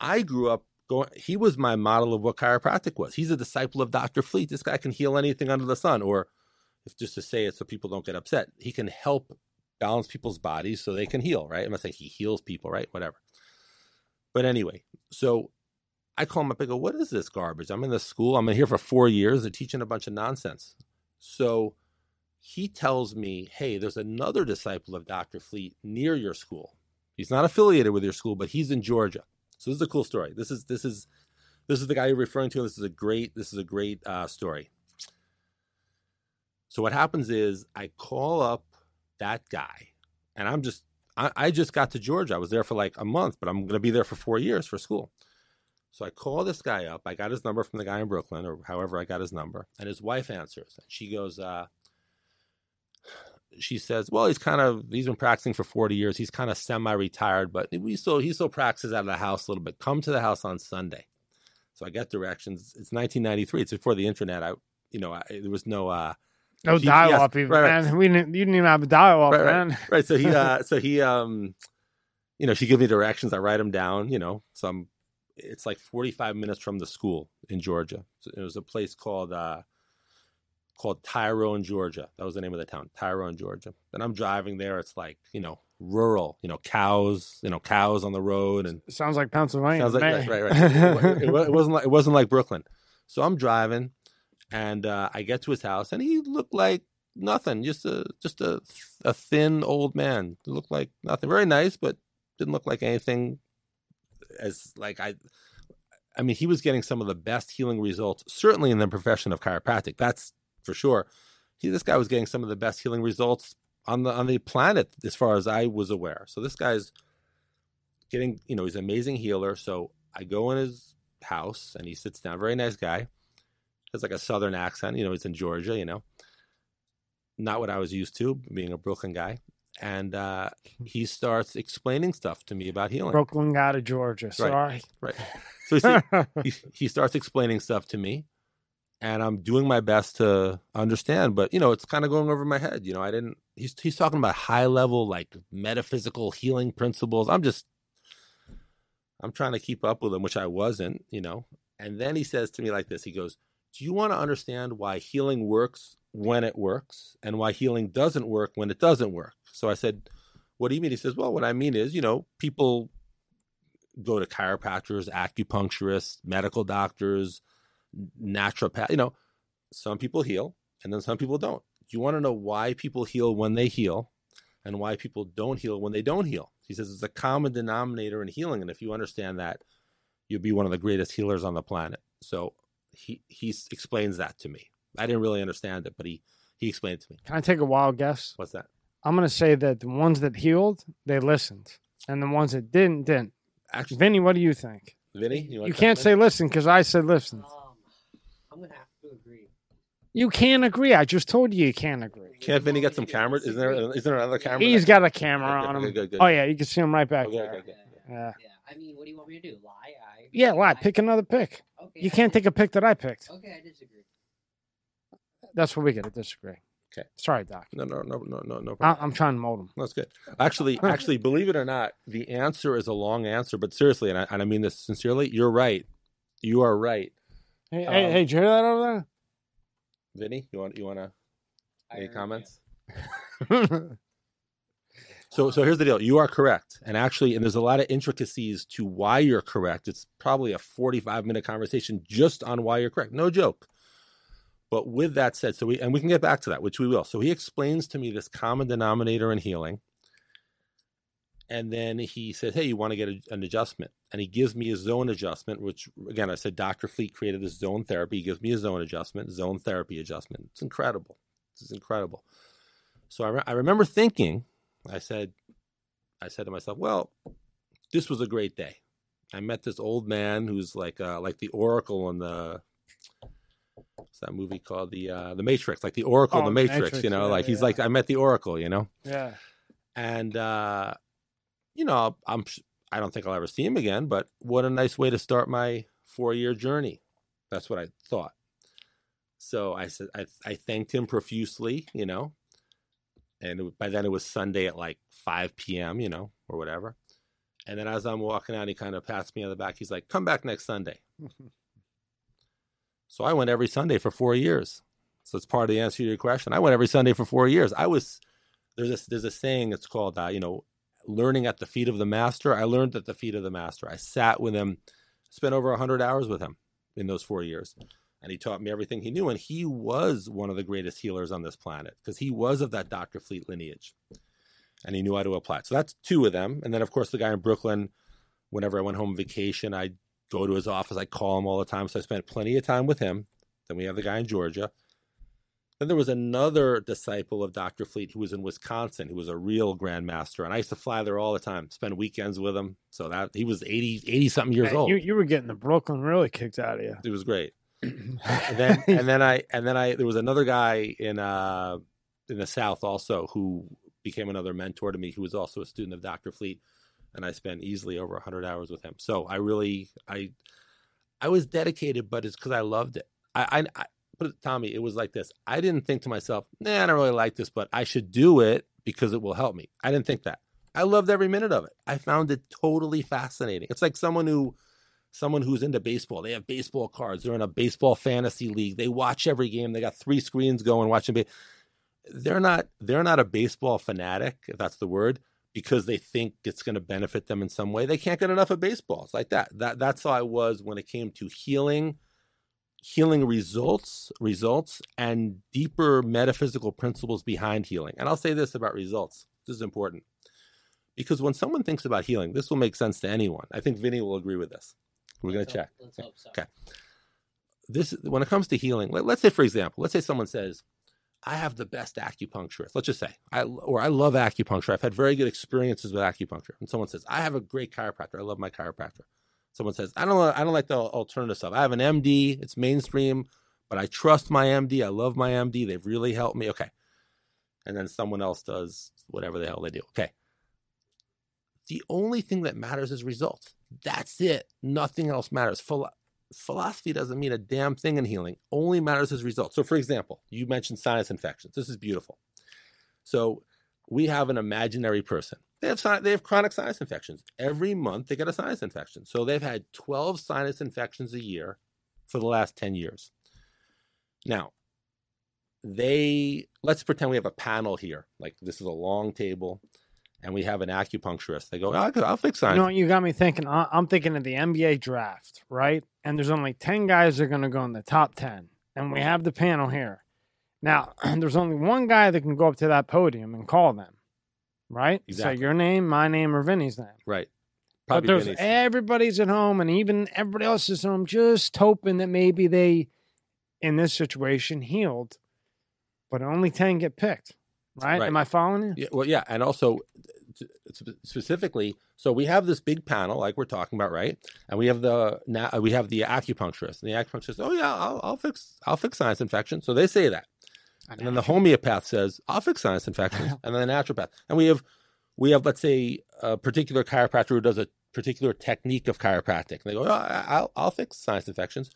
I grew up going, he was my model of what chiropractic was. He's a disciple of Dr. Fleet. This guy can heal anything under the sun. Or if just to say it so people don't get upset, he can help balance people's bodies so they can heal, right? I'm not saying he heals people, right? Whatever. But anyway, so I call him up. I go, "What is this garbage? I'm in this school. I'm in here for four years. They're teaching a bunch of nonsense." So he tells me, "Hey, there's another disciple of Dr. Fleet near your school. He's not affiliated with your school, but he's in Georgia. So this is a cool story. This is this is this is the guy you're referring to. This is a great this is a great uh, story. So what happens is I call up that guy, and I'm just I, I just got to Georgia. I was there for like a month, but I'm going to be there for four years for school. So I call this guy up. I got his number from the guy in Brooklyn, or however I got his number, and his wife answers, and she goes, uh, she says, "Well, he's kind of he's been practicing for 40 years. He's kind of semi-retired, but we still he still practices out of the house a little bit. Come to the house on Sunday." So I get directions. It's 1993. It's before the internet. I, you know, I, there was no uh, no GPS. dial up even, Right, right. man. We didn't, you didn't even have a dial up, Right, right. man. right. So he, uh, so he, um, you know, she gives me directions. I write them down. You know, so I'm. It's like 45 minutes from the school in Georgia. So it was a place called uh, called Tyrone, Georgia. That was the name of the town, Tyrone, Georgia. And I'm driving there. It's like you know, rural. You know, cows. You know, cows on the road and Sounds like Pennsylvania. Sounds like right, right. right. it, it, it wasn't like it wasn't like Brooklyn. So I'm driving, and uh, I get to his house, and he looked like nothing, just a just a a thin old man. Looked like nothing. Very nice, but didn't look like anything. As like I, I mean, he was getting some of the best healing results, certainly in the profession of chiropractic. That's for sure. He, this guy was getting some of the best healing results on the on the planet, as far as I was aware. So this guy's getting, you know, he's an amazing healer. So I go in his house and he sits down. Very nice guy. Has like a southern accent. You know, he's in Georgia. You know, not what I was used to, being a Brooklyn guy. And uh, he starts explaining stuff to me about healing. Brooklyn guy to Georgia. Sorry. Right. So he, he, he starts explaining stuff to me, and I'm doing my best to understand. But you know, it's kind of going over my head. You know, I didn't. He's he's talking about high level like metaphysical healing principles. I'm just, I'm trying to keep up with him, which I wasn't. You know, and then he says to me like this. He goes, "Do you want to understand why healing works when it works, and why healing doesn't work when it doesn't work?" So I said, "What do you mean?" He says, "Well, what I mean is, you know, people." go to chiropractors, acupuncturists, medical doctors, naturopath. You know, some people heal and then some people don't. You want to know why people heal when they heal and why people don't heal when they don't heal. He says it's a common denominator in healing. And if you understand that, you'll be one of the greatest healers on the planet. So he he explains that to me. I didn't really understand it, but he he explained it to me. Can I take a wild guess? What's that? I'm going to say that the ones that healed, they listened. And the ones that didn't, didn't. Actually, Vinny, what do you think? Vinny, you, wanna You chime can't say listen because I said listen. Um, I'm gonna have to agree. You can't agree. I just told you you can't agree. Can't Vinny get some cameras? Is there is there another camera? He's that- got a camera Okay, on him. good, good, good. Oh, yeah. You can see him right back Okay, there. okay, okay. Yeah. Yeah. I mean, what do you want me to do? Lie? I Yeah, lie. I- Pick another pick. Okay, You I can't dis- take a pick that I picked. Okay, I disagree. That's where we get to disagree. Okay. Sorry, Doc. No, no, no, no, no, no I- problem. I'm trying to mold him. That's good. Actually, actually, believe it or not, the answer is a long answer. But seriously, and I, and I mean this sincerely, you're right. You are right, Hey, Um, hey, hey, did you hear that over there? Vinny. You want you want to any comments? So, so here's the deal. You are correct, and actually, and there's a lot of intricacies to why you're correct. It's probably a 45 minute conversation just on why you're correct. No joke. But with that said, so we and we can get back to that, which we will. So he explains to me this common denominator in healing, and then he says, "Hey, you want to get a, an adjustment?" And he gives me a zone adjustment, which again, I said Dr. Fleet created this zone therapy. He gives me a zone adjustment, zone therapy adjustment. It's incredible. This is incredible. So I, re- I remember thinking, I said, I said to myself, well, this was a great day. I met this old man who's like uh, like the Oracle in the what's that movie called the uh, the Matrix, like the Oracle Oh, the Matrix. Matrix, you know, yeah, like he's yeah. like I met the Oracle. You know, yeah. and uh, you know, I'm I don't think I'll ever see him again. But what a nice way to start my four year journey. That's what I thought. So I said I I thanked him profusely. You know, and it, by then it was Sunday at like 5 p.m. You know, or whatever. And then as I'm walking out, he kind of pats me on the back. He's like, "Come back next Sunday." So I went every Sunday for four years. So it's part of the answer to your question. I went every Sunday for four years. I was there's a there's a saying. It's called uh, you know learning at the feet of the master. I learned at the feet of the master. I sat with him, spent over hundred hours with him in those four years, and he taught me everything he knew. And he was one of the greatest healers on this planet because he was of that Doctor Fleet lineage, and he knew how to apply it. So that's two of them. And then of course the guy in Brooklyn. Whenever I went home on vacation, I go to his office. I call him all the time. So I spent plenty of time with him. Then we have the guy in Georgia. Then there was another disciple of Dr. Fleet who was in Wisconsin, who was a real grandmaster. And I used to fly there all the time, spend weekends with him. So that he was 80, 80 something years Hey, old. You, you were getting the Brooklyn really kicked out of you. It was great. And then and then I and then I there was another guy in uh in the South also who became another mentor to me, who was also a student of Dr. Fleet, and I spent easily over 100 hours with him. So I really, I, I was dedicated, but it's because I loved it. I, I, I put it, Tommy, it was like this. I didn't think to myself, nah, I don't really like this, but I should do it because it will help me. I didn't think that. I loved every minute of it. I found it totally fascinating. It's like someone who someone who's into baseball. They have baseball cards. They're in a baseball fantasy league. They watch every game. They got three screens going watching. They're not they're not a baseball fanatic, if that's the word, because they think it's going to benefit them in some way. They can't get enough of baseball. It's like that. That that's how I was when it came to healing, healing results, results, and deeper metaphysical principles behind healing. And I'll say this about results. This is important. Because when someone thinks about healing, this will make sense to anyone. I think Vinny will agree with this. We're going to check. Let's hope so. Okay. This when it comes to healing, let, let's say for example, let's say someone says, "I have the best acupuncturist." Let's just say, I or I love acupuncture. I've had very good experiences with acupuncture. And someone says, "I have a great chiropractor. I love my chiropractor." Someone says, "I don't I don't like the alternative stuff. I have an MD. It's mainstream, but I trust my MD. I love my MD. They've really helped me." Okay. And then someone else does whatever the hell they do. Okay. The only thing that matters is results. That's it. Nothing else matters. Philo- philosophy doesn't mean a damn thing in healing. Only matters is results. So, for example, you mentioned sinus infections. This is beautiful. So, we have an imaginary person. They have they have chronic sinus infections. Every month they get a sinus infection. So they've had 12 sinus infections a year for the last 10 years. Now, they let's pretend we have a panel here. Like this is a long table and we have an acupuncturist. They go, oh, I'll fix that. You know what you got me thinking? I- I'm thinking of the NBA draft, right? And there's only 10 guys that are going to go in the top 10. And we have the panel here. Now, there's only one guy that can go up to that podium and call them, right? Exactly. So your name, my name, or Vinny's name. right. But Probably there's Vinny's. everybody's at home, and even everybody else is at home, just hoping that maybe they, in this situation, healed. But only 10 get picked, right? Right. Am I following you? Yeah, well, yeah, and also specifically, so we have this big panel, like we're talking about, right? And we have the now uh, we have the acupuncturist, and the acupuncturist, oh yeah, I'll, I'll fix I'll fix sinus infection. So they say that, and then the homeopath says I'll fix sinus infections, and then the naturopath, and we have we have let's say a particular chiropractor who does a particular technique of chiropractic, and they go, oh, I'll I'll fix sinus infections.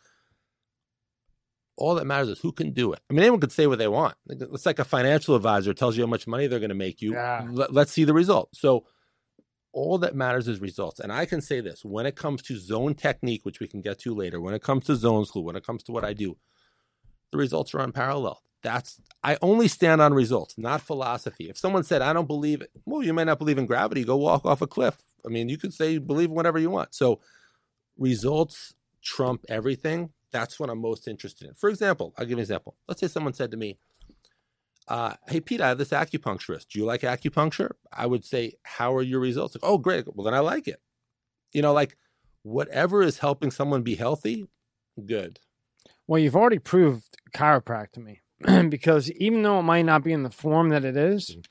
All that matters is who can do it. I mean, anyone could say what they want. It's like a financial advisor tells you how much money they're going to make you. Yeah. Let, let's see the result. So, all that matters is results. And I can say this when it comes to zone technique, which we can get to later, when it comes to zone school, when it comes to what I do, the results are unparalleled. That's I only stand on results, not philosophy. If someone said I don't believe it, well, you may not believe in gravity. Go walk off a cliff. I mean, you could say you believe whatever you want. So, results trump everything. That's what I'm most interested in. For example, I'll give you an example. Let's say someone said to me, uh, "Hey, Pete, I have this acupuncturist. Do you like acupuncture?" I would say, "How are your results?" Like, oh, great. Well, then I like it. You know, like whatever is helping someone be healthy, good. Well, you've already proved chiropractic to me because even though it might not be in the form that it is, Mhm.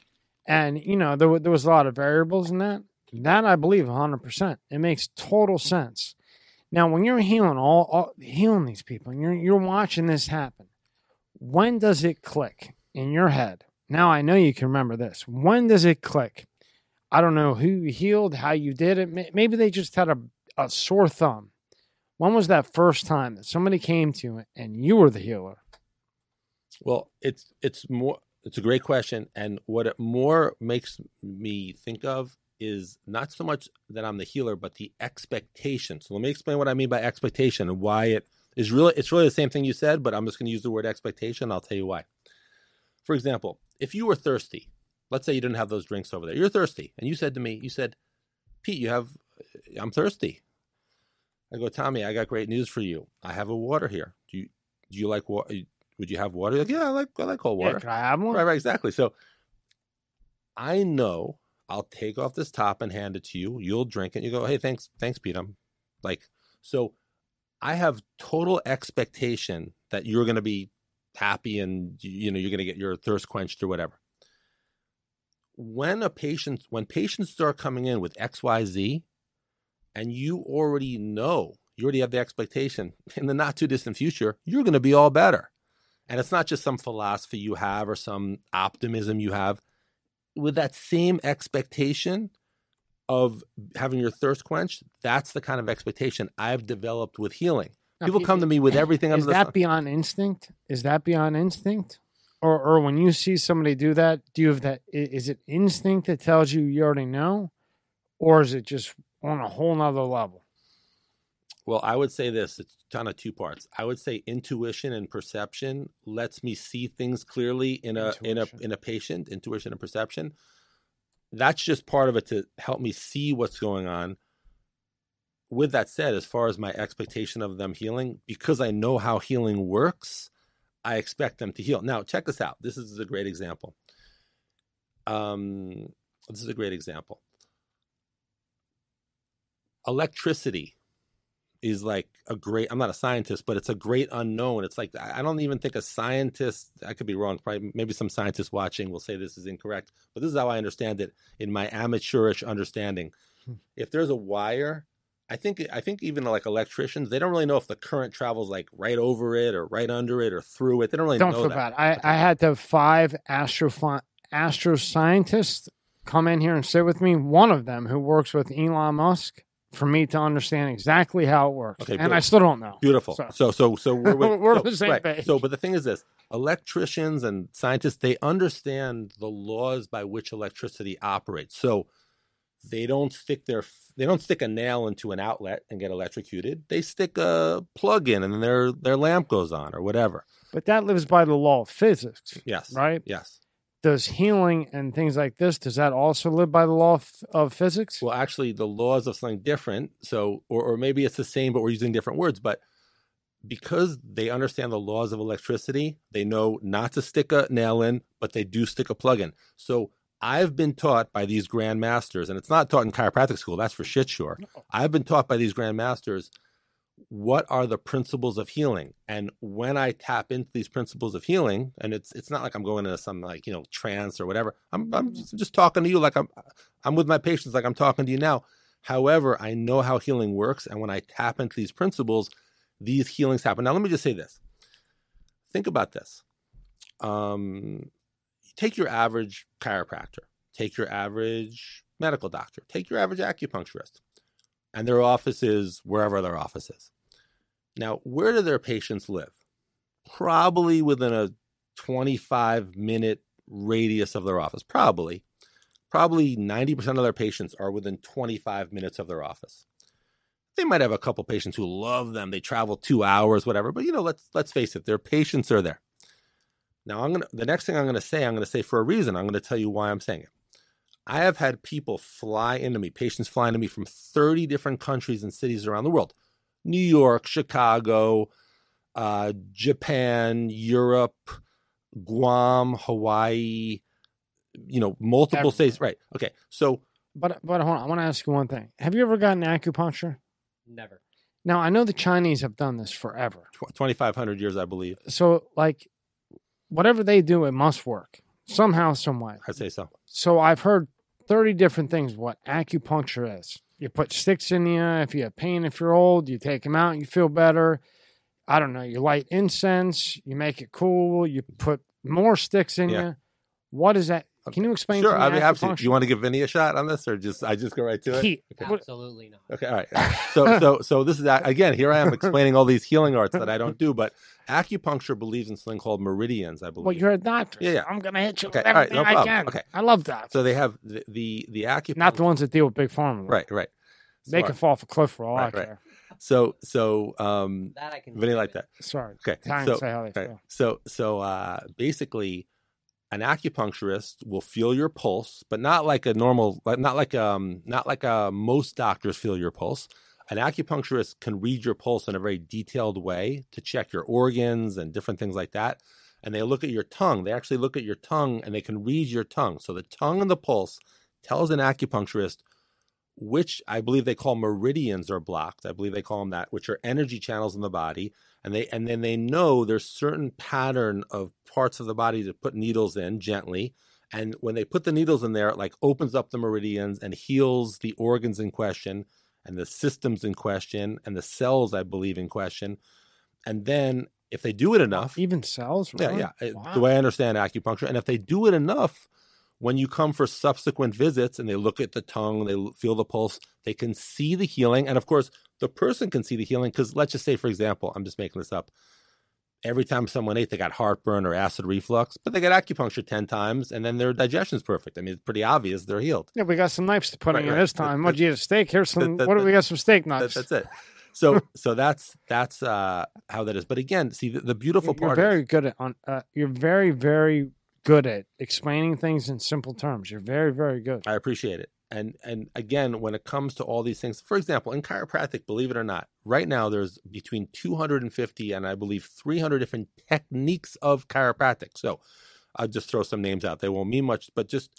and you know there, there was a lot of variables in that, that I believe 100%. It makes total sense. Now, when you're healing all, all healing these people, and you're you're watching this happen, when does it click in your head? Now I know you can remember this. When does it click? I don't know who you healed, how you did it. Maybe they just had a, a sore thumb. When was that first time that somebody came to you and you were the healer? Well, it's it's more it's a great question and what it more makes me think of is not so much that I'm the healer but the expectation. So let me explain what I mean by expectation and why it is really it's really the same thing you said but I'm just going to use the word expectation. I'll tell you why. For example, if you were thirsty, let's say you didn't have those drinks over there. You're thirsty and you said to me, you said, "Pete, you have I'm thirsty." I go, "Tommy, I got great news for you. I have a water here. Do you do you like water? Would you have water? Like, yeah, I like I like cold Yeah, water. could I have one? Right, right, exactly. So I know I'll take off this top and hand it to you. You'll drink it. You go, hey, thanks, thanks, Pete. I'm like, so I have total expectation that you're going to be happy and you know you're going to get your thirst quenched or whatever. When a patient, when patients start coming in with X, Y, Z, and you already know, you already have the expectation in the not too distant future, you're going to be all better And it's not just some philosophy you have or some optimism you have. With that same expectation of having your thirst quenched, that's the kind of expectation I've developed with healing. Now, People come to me with everything under Is the that sun. beyond instinct? Is that beyond instinct? Or, or when you see somebody do that, do you have that? Is it instinct that tells you you already know, or is it just on a whole nother level? Well, I would say this. It's kind of two parts. I would say intuition and perception lets me see things clearly in a in a in a patient. Intuition and perception. That's just part of it to help me see what's going on. With that said, as far as my expectation of them healing, because I know how healing works, I expect them to heal. Now, check this out. This is a great example. Um, this is a great example. Electricity is like a great i'm not a scientist but it's a great unknown it's like i don't even think a scientist i could be wrong probably maybe some scientists watching will say this is incorrect but this is how i understand it in my amateurish understanding Hmm. if there's a wire i think i think even like electricians they don't really know if the current travels like right over it or right under it or through it they don't really Don't know feel that bad. I, I had the five astro scientists come in here and sit with me. One of them who works with Elon Musk for me to understand exactly how it works, Okay, and I still don't know. Beautiful. So- So, so, so, we're, with- We're so, the same right. page. So, but the thing is this: electricians and scientists they understand the laws by which electricity operates. So, they don't stick their they don't stick a nail into an outlet and get electrocuted. They stick a plug in, and then their their lamp goes on or whatever. But that lives by the law of physics, Yes. right? Yes. Does healing and things like this does that also live by the law of, of physics? Well, actually, the laws of something different. So, or, or maybe it's the same, but we're using different words. But because they understand the laws of electricity, they know not to stick a nail in, but they do stick a plug in. So, I've been taught by these grandmasters, and it's not taught in chiropractic school. That's for shit sure. I've been taught by these grandmasters what are the principles of healing? And when i tap into these principles of healing and it's it's not like i'm going into some like you know trance or whatever. I'm i'm just, just talking to you like i'm i'm with my patients like i'm talking to you now. However i know how healing works and when i tap into these principles these healings happen. Now let me just say this. Think about this. Um take your average chiropractor. Take your average medical doctor. Take your average acupuncturist and their office is wherever their office is. Now, where do their patients live? Probably within a 25 minute radius of their office. Probably. Probably 90% of their patients are within 25 minutes of their office. They might have a couple patients who love them. They travel 2 hours whatever, but you know, let's let's face it, their patients are there. Now, I'm going to the next thing I'm going to say, I'm going to say for a reason. I'm going to tell you why I'm saying it. I have had people fly into me, patients fly into me from 30 different countries and cities around the world New York, Chicago, uh, Japan, Europe, Guam, Hawaii, you know, multiple Everywhere. states. Right. Okay. So, But but hold on, I want to ask you one thing. Have you ever gotten acupuncture? Never. Now I know the Chinese have done this forever 2,500 years, I believe. So like, whatever they do, it must work somehow, some way. I'd say so. So I've heard thirty different things what acupuncture is. You put sticks in you. If you have pain, if you're old, you take them out, you feel better. I don't know. You light incense. You make it cool. You put more sticks in Yeah. you. What is that? Can you explain? Sure. I'd be happy to. You want to give Vinny a shot on this or just, I just go right to it? Heat. What- Absolutely not. Okay, all right. So, so, so this is again. Here I am explaining all these healing arts that I don't do, but acupuncture believes in something called meridians. I believe. Well, you're a doctor. Yeah, yeah. I'm gonna hit you Okay, with all right, everything no I problem. can. Okay. I love that. so they have the the, the acupuncture. Not the ones that deal with big pharma. though. Right, right. They Smart. can fall off a cliff for all Right, I right. care. So, so, um, That I can. Vinny like it. that. Sorry. Okay. Time so, to say how they right. feel. so, so, uh, basically, an acupuncturist will feel your pulse, but not like a normal, not like um, not like uh, most doctors feel your pulse. An acupuncturist can read your pulse in a very detailed way to check your organs and different things like that. And they look at your tongue. They actually look at your tongue and they can read your tongue. So the tongue and the pulse tells an acupuncturist which I believe they call meridians are blocked. I believe they call them that, which are energy channels in the body. And they and then they know there's certain pattern of parts of the body to put needles in gently. And when they put the needles in there, it like opens up the meridians and heals the organs in question and the systems in question and the cells, I believe, in question. And then if they do it enough, Even cells. Right? Yeah, really? yeah, uh, Wow. the way I understand acupuncture, and if they do it enough, when you come for subsequent visits and they look at the tongue, they feel the pulse, they can see the healing, and of course, the person can see the healing because let's just say, for example, I'm just making this up. Every time someone ate, they got heartburn or acid reflux, but they got acupuncture ten times, and then their digestion's perfect. I mean, it's pretty obvious they're healed. Yeah, we got some knives to put Right, in right. this time. that- eat a steak? Here's some. that- what do we got? Some steak That, knives. that's it. So, so that's that's uh, how that is. But again, see, the, the beautiful You're part. is- very good at on. Uh, you're very very good at explaining things in simple terms. You're very very good. I appreciate it. And and again, when it comes to all these things, for example, in chiropractic, believe it or not, right now there's between 250 and I believe 300 different techniques of chiropractic. So I'll just throw some names out. They won't mean much, but just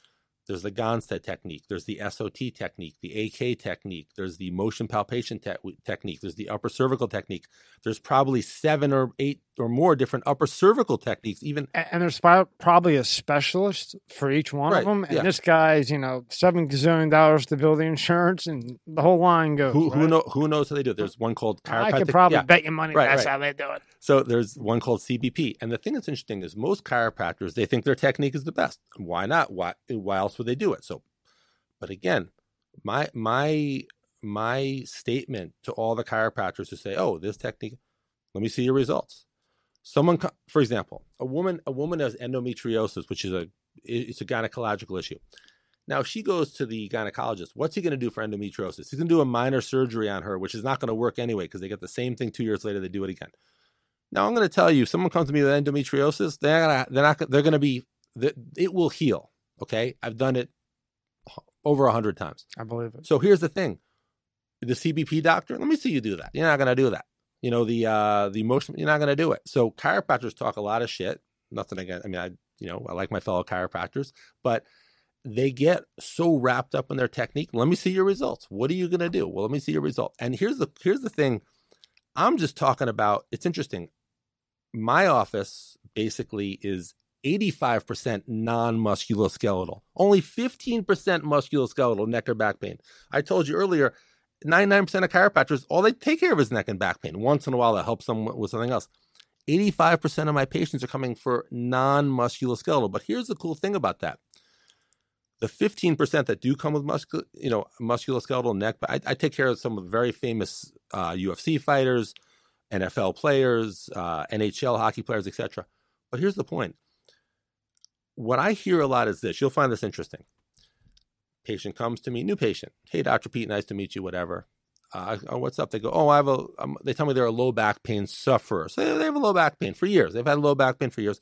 there's the Gonstead technique, there's the SOT technique, the AK technique, there's the motion palpation te- technique, there's the upper cervical technique. There's probably seven or eight or more different upper cervical techniques, even A- And there's probably a specialist for each one Right, of them. And yeah. this guy's, you know, seven gazillion dollars to build the insurance, and the whole line goes. who who know who knows how they do it. There's one called chiropractic. I could probably yeah. bet you money Right, that's right. how they do it. So there's one called CBP, and the thing that's interesting is most chiropractors they think their technique is the best. Why not? Why why else would they do it? So, but again, my my my statement to all the chiropractors who say, "Oh, this technique, let me see your results." Someone, for example, a woman a woman has endometriosis, which is a it's a gynecological issue. Now if she goes to the gynecologist. What's he going to do for endometriosis? He's going to do a minor surgery on her, which is not going to work anyway because they get the same thing two years later. They do it again. Now I'm going to tell you, if someone comes to me with endometriosis, they're gonna, they're not, they're going to be, it will heal. Okay, I've done it over a hundred times. I believe it. So here's the thing: the CBP doctor, let me see you do that. You're not going to do that. You know the uh the emotion, you're not going to do it. So chiropractors talk a lot of shit. Nothing against. I mean, I you know I like my fellow chiropractors, but they get so wrapped up in their technique. Let me see your results. What are you going to do? Well, let me see your result. And here's the here's the thing. I'm just talking about. It's interesting. My office basically is 85% non-musculoskeletal. Only 15% musculoskeletal neck or back pain. I told you earlier, 99% of chiropractors, all they take care of is neck and back pain. Once in a while, that helps them with something else. 85% of my patients are coming for non-musculoskeletal. But here's the cool thing about that. The 15% that do come with muscul, you know, musculoskeletal neck, but I, I take care of some of the very famous uh, UFC fighters, NFL players, uh, NHL hockey players, etc. But here's the point. What I hear a lot is this. You'll find this interesting. Patient comes to me, new patient. Hey, Dr. Pete, nice to meet you, whatever. Uh, oh, what's up? They go, oh, I have a, um, they tell me they're a low back pain sufferer. So they, they have a low back pain for years. They've had low back pain for years,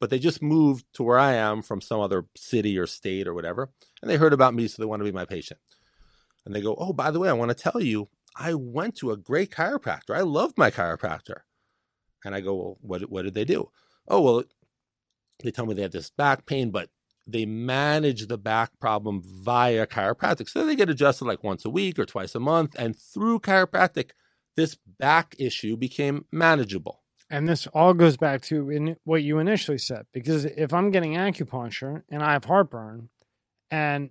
but they just moved to where I am from some other city or state or whatever. And they heard about me, so they want to be my patient. And they go, oh, by the way, I want to tell you, I went to a great chiropractor. I loved my chiropractor. And I go, well, what, what did they do? Oh, well, they tell me they have this back pain, but they manage the back problem via chiropractic. So they get adjusted like once a week or twice a month. And through chiropractic, this back issue became manageable. And this all goes back to in what you initially said. Because if I'm getting acupuncture and I have heartburn, and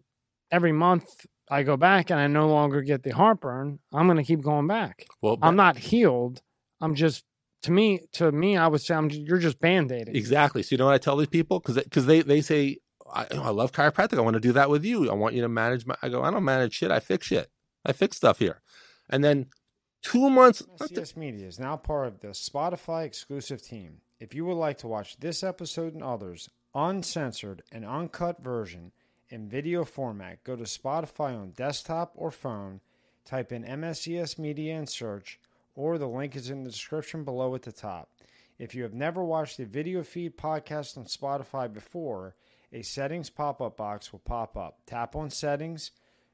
every month I go back and I no longer get the heartburn, I'm going to keep going back. Well, I'm not healed. I'm just to me to me I would say I'm you're just band-aiding. Exactly. So you know what I tell these people because because they they say I, I love chiropractic. I want to do that with you. I want you to manage my. I go. I don't manage shit. I fix shit. I fix stuff here. And then two months. CS Media is now part of the Spotify exclusive team. If you would like to watch this episode and others uncensored and uncut version in video format, go to Spotify on desktop or phone, type in MSCS Media and search, or the link is in the description below at the top. If you have never watched a video feed podcast on Spotify before, a settings pop up box will pop up. Tap on settings,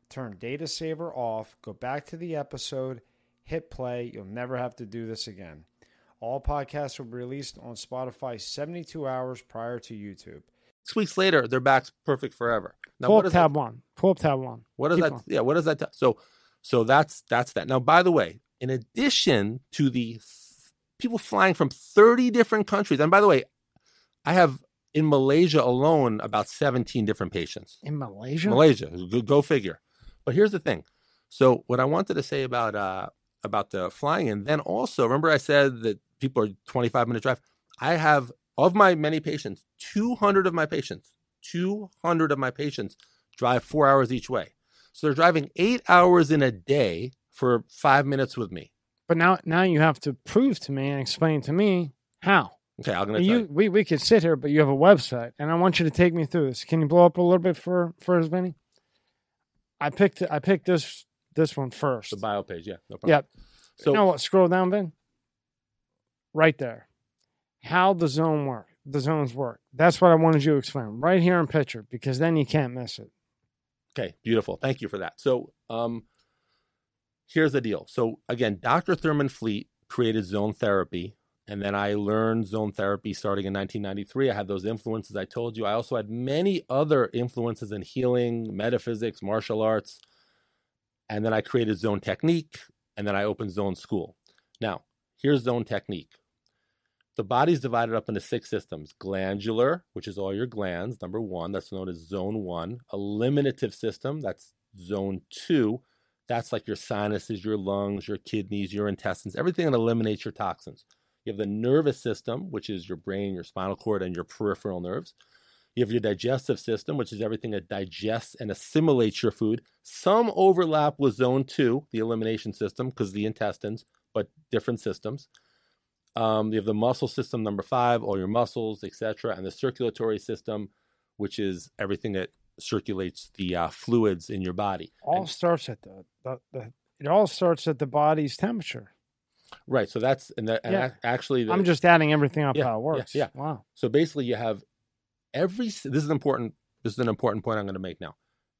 turn data saver off, go back to the episode, hit play. You'll never have to do this again. All podcasts will be released on Spotify 72 hours prior to YouTube. Six weeks later, their back's perfect forever. Now, Pull what up tab one. Pull up tab one. that, what does keep that? Yeah, what does that? T- so, so that's that's that. Now, by the way, in addition to the th- people flying from thirty different countries, and by the way, I have in Malaysia alone about seventeen different patients. In Malaysia? Malaysia. Go, go figure. But here's the thing. So what I wanted to say about uh about the flying and then also remember I said that people are 25 minute drive. I have of my many patients, 200 of my patients, 200 of my patients drive four hours each way. So they're driving eight hours in a day for five minutes with me. But now, now you have to prove to me and explain to me how. Okay, I'm gonna. You, you. we, we could sit here, but you have a website, and I want you to take me through this. Can you blow up a little bit for for as many? I picked I picked this this one first. the bio page. Yeah, no problem. Yep. So you know what? Scroll down, Ben. Right there. How the zone work, the zones work. That's what I wanted you to explain right here in picture, because then you can't miss it. Okay, beautiful. Thank you for that. So, um, here's the deal. So, again, Dr. Thurman Fleet created zone therapy, and then I learned zone therapy starting in 1993. I had those influences I told you. I also had many other influences in healing, metaphysics, martial arts, and then I created zone technique, and then I opened zone school. Now, here's zone technique. The body's divided up into six systems glandular, which is all your glands, number one, that's known as zone one. Eliminative system, that's zone two. That's like your sinuses, your lungs, your kidneys, your intestines, everything that eliminates your toxins. You have the nervous system, which is your brain, your spinal cord, and your peripheral nerves. You have your digestive system, which is everything that digests and assimilates your food. Some overlap with zone two, the elimination system, because the intestines, but different systems. Um, you have the muscle system, number five, all your muscles, etc., and the circulatory system, which is everything that circulates the uh, fluids in your body. All And- starts at the, the, the it all starts at the body's temperature. right. So that's and, that, and Yeah. ac- actually, the, I'm just adding everything up Yeah, how it works. yeah. Wow. So basically, you have every. This is important. This is an important point I'm going to make now.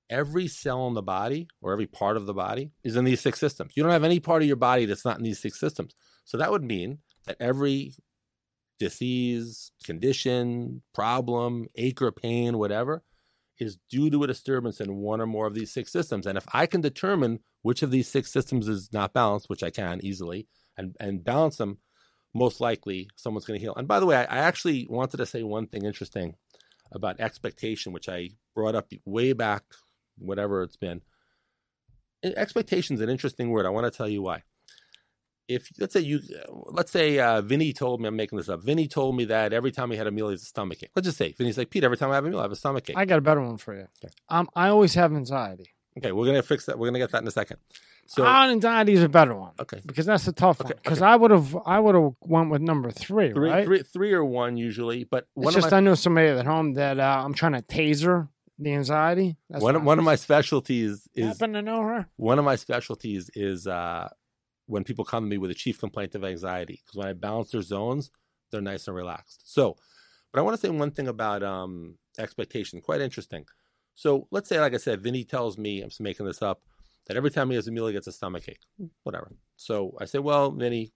Every cell in the body, or every part of the body, is in these six systems. You don't have any part of your body that's not in these six systems. So that would mean that every disease, condition, problem, ache or pain, whatever, is due to a disturbance in one or more of these six systems. And if I can determine which of these six systems is not balanced, which I can easily, and and balance them, most likely someone's going to heal. And by the way, I, I actually wanted to say one thing interesting about expectation, which I brought up way back, whatever it's been. Expectation is an interesting word. I want to tell you why. If let's say you, let's say uh, Vinny told me, I'm making this up. Vinny told me that every time he had a meal, he has a stomach ache. Let's just say Vinny's like Pete. Every time I have a meal, I have a stomach ache. I got a better one for you. Okay. Um, I always have anxiety. okay, we're gonna fix that. We're gonna get that in a second. So ah, anxiety is a better one okay, because that's a tough one. Because okay. I would have, I would have went with number three, three, right? three, three or one usually, but It's just my I know somebody at home that uh, I'm trying to taser the anxiety. That's one, of- one of my specialties is happen to know her. one of my specialties is uh, when people come to me with a chief complaint of anxiety because when I balance their zones, they're nice and relaxed. So, but I want to say one thing about um, expectation. Quite interesting. So let's say, like I said, Vinny tells me I'm just making this up that every time he has a meal, he gets a stomach ache. Whatever. So I say, well, Vinny,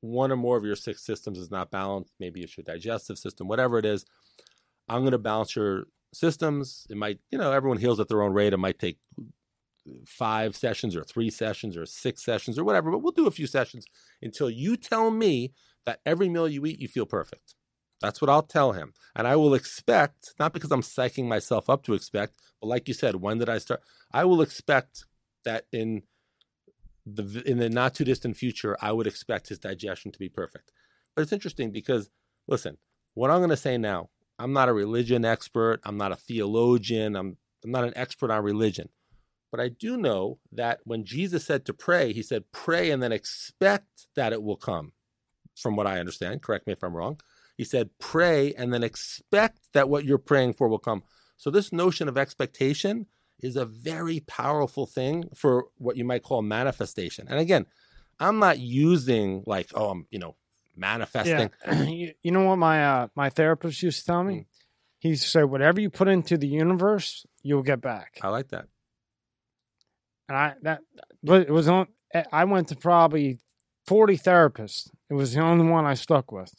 one or more of your six systems is not balanced. Maybe it's your digestive system, whatever it is. I'm going to balance your systems. It might, you know, everyone heals at their own rate. It might take five sessions or three sessions or six sessions or whatever, but we'll do a few sessions until you tell me that every meal you eat, you feel perfect. That's what I'll tell him. And I will expect, not because I'm psyching myself up to expect, but like you said, when did I start? I will expect that in the in the not too distant future, I would expect his digestion to be perfect. But it's interesting because listen, what I'm going to say now, I'm not a religion expert, I'm not a theologian, I'm I'm not an expert on religion. But I do know that when Jesus said to pray, he said, pray and then expect that it will come. From what I understand, correct me if I'm wrong. He said, pray and then expect that what you're praying for will come. So, this notion of expectation is a very powerful thing for what you might call manifestation. And again, I'm not using like, oh, I'm, you know, manifesting. Yeah. you, you know what my uh, my therapist used to tell me? Mm. He said, "Whatever you put into the universe, you'll get back." I like that. And I that but it was on. Eh, I went to probably forty therapists. It was the only one I stuck with.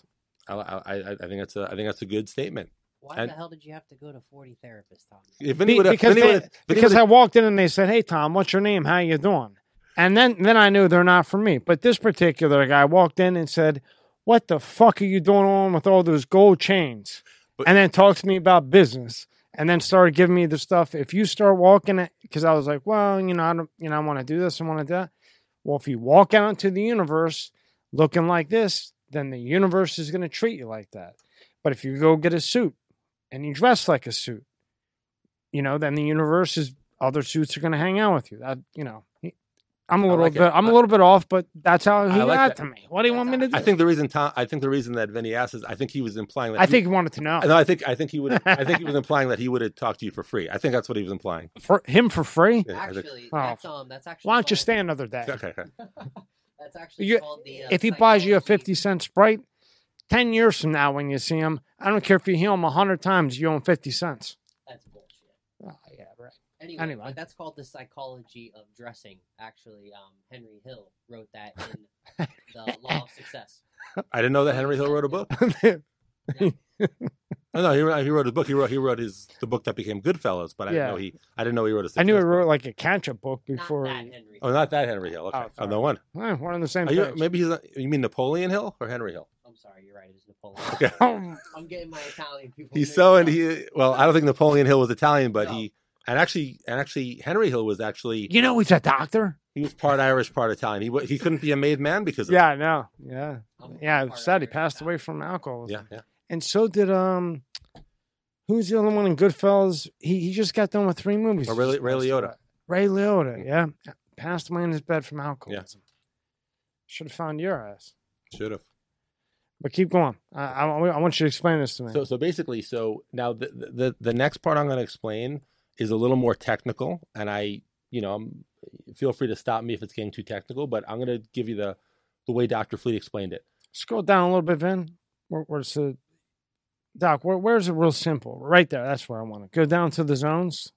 I, I, I I think that's a I think that's a good statement. Why And- the hell did you have to go to 40 therapists, Tom? If Be- Vinny would have, because they- would've- because would've- I walked in and they said, "Hey Tom, what's your name? How you doing?" And then then I knew they're not for me. But this particular guy walked in and said, "What the fuck are you doing on with all those gold chains?" But- and then talked to me about business. And then started giving me the stuff. If you start walking, it because I was like, well, you know, I don't, you know, I want to do this, I want to do that. Well, if you walk out into the universe looking like this, then the universe is going to treat you like that. But if you go get a suit and you dress like a suit, you know, then the universe is other suits are going to hang out with you. That you know, I'm a little like it. bit, I'm a I- little bit off, but that's how he I like got that. to me. What do you want me to do? I think the reason Tom, I think the reason that Vinny asked is I think he was implying that I he- think he wanted to know no, I think I think he would I think he was implying that he would have talked to you for free. I think that's what he was implying. for him for free. Yeah, I think- Actually, Oh. that's um, that's actually. Why don't you stay another day? Okay, okay. That's actually You- called the. Uh, If he buys you a 50 cent Sprite, 10 years from now when you see him, I don't care if you heal him 100 times, you owe him 50 cents. That's bullshit. Oh, yeah, right. Anyway, Anyway. but that's called the psychology of dressing. Actually, um, Henry Hill wrote that in the Law of Success. I didn't know that Henry Hill wrote a book. Oh, no, he wrote, he wrote a book. He wrote he wrote his the book that became Goodfellas, but I Yeah. didn't know he I didn't know he wrote a I knew he wrote book. like a catch-up book before. Not that he- Henry. Oh, not that Henry Hill. Okay. Oh, Oh, sorry. no one. Eh, we're on the same Are you, page. maybe he's not, you mean Napoleon Hill or Henry Hill? I'm sorry, you're right. It was Napoleon. Okay. I'm getting my Italian people. He's so and he well, I don't think Napoleon Hill was Italian, but No. he and actually and actually Henry Hill was actually you know he's a doctor? he was part Irish, part Italian. He wa- he couldn't be a made man because of Yeah, I know. Yeah. Yeah, I'm it he passed away from alcoholism. yeah, yeah. And so did, um, who's the other one in Goodfellas? He, he just got done with three movies. Oh, Ray- Ray Liotta. Ray Liotta, yeah. Passed away in his bed from alcoholism. Should have found your ass. Should have. But keep going. I, I, I want you to explain this to me. So so basically, so now the the the next part I'm going to explain is a little more technical, and I you know I'm, feel free to stop me if it's getting too technical, but I'm going to give you the the way Dr. Fleet explained it. Scroll down a little bit, Vin. Where, where's the Doc? Where, where's it real simple? Right there. That's where I want to go down to the zones.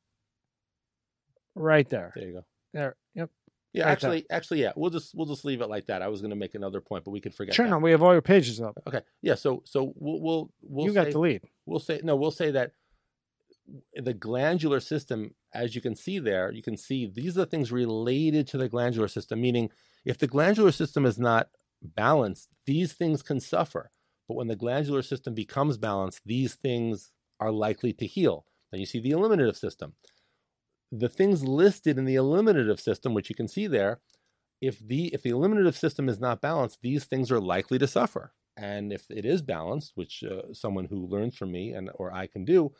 Right there. There you go. There. Yep. Yeah, Right actually, actually, yeah. We'll just we'll just leave it like that. I was going to make another point, but we could forget. Sure. that. No, we have all your pages up. Okay. Yeah. So so we'll we'll we'll you say, got the lead. we'll say no. We'll say that the glandular system, as you can see there, you can see these are the things related to the glandular system. Meaning, if the glandular system is not balanced, these things can suffer. But when the glandular system becomes balanced, these things are likely to heal. Then you see the eliminative system. The things listed in the eliminative system, which you can see there, if the if the eliminative system is not balanced, these things are likely to suffer. And if it is balanced, which uh, someone who learns from me and or I can do,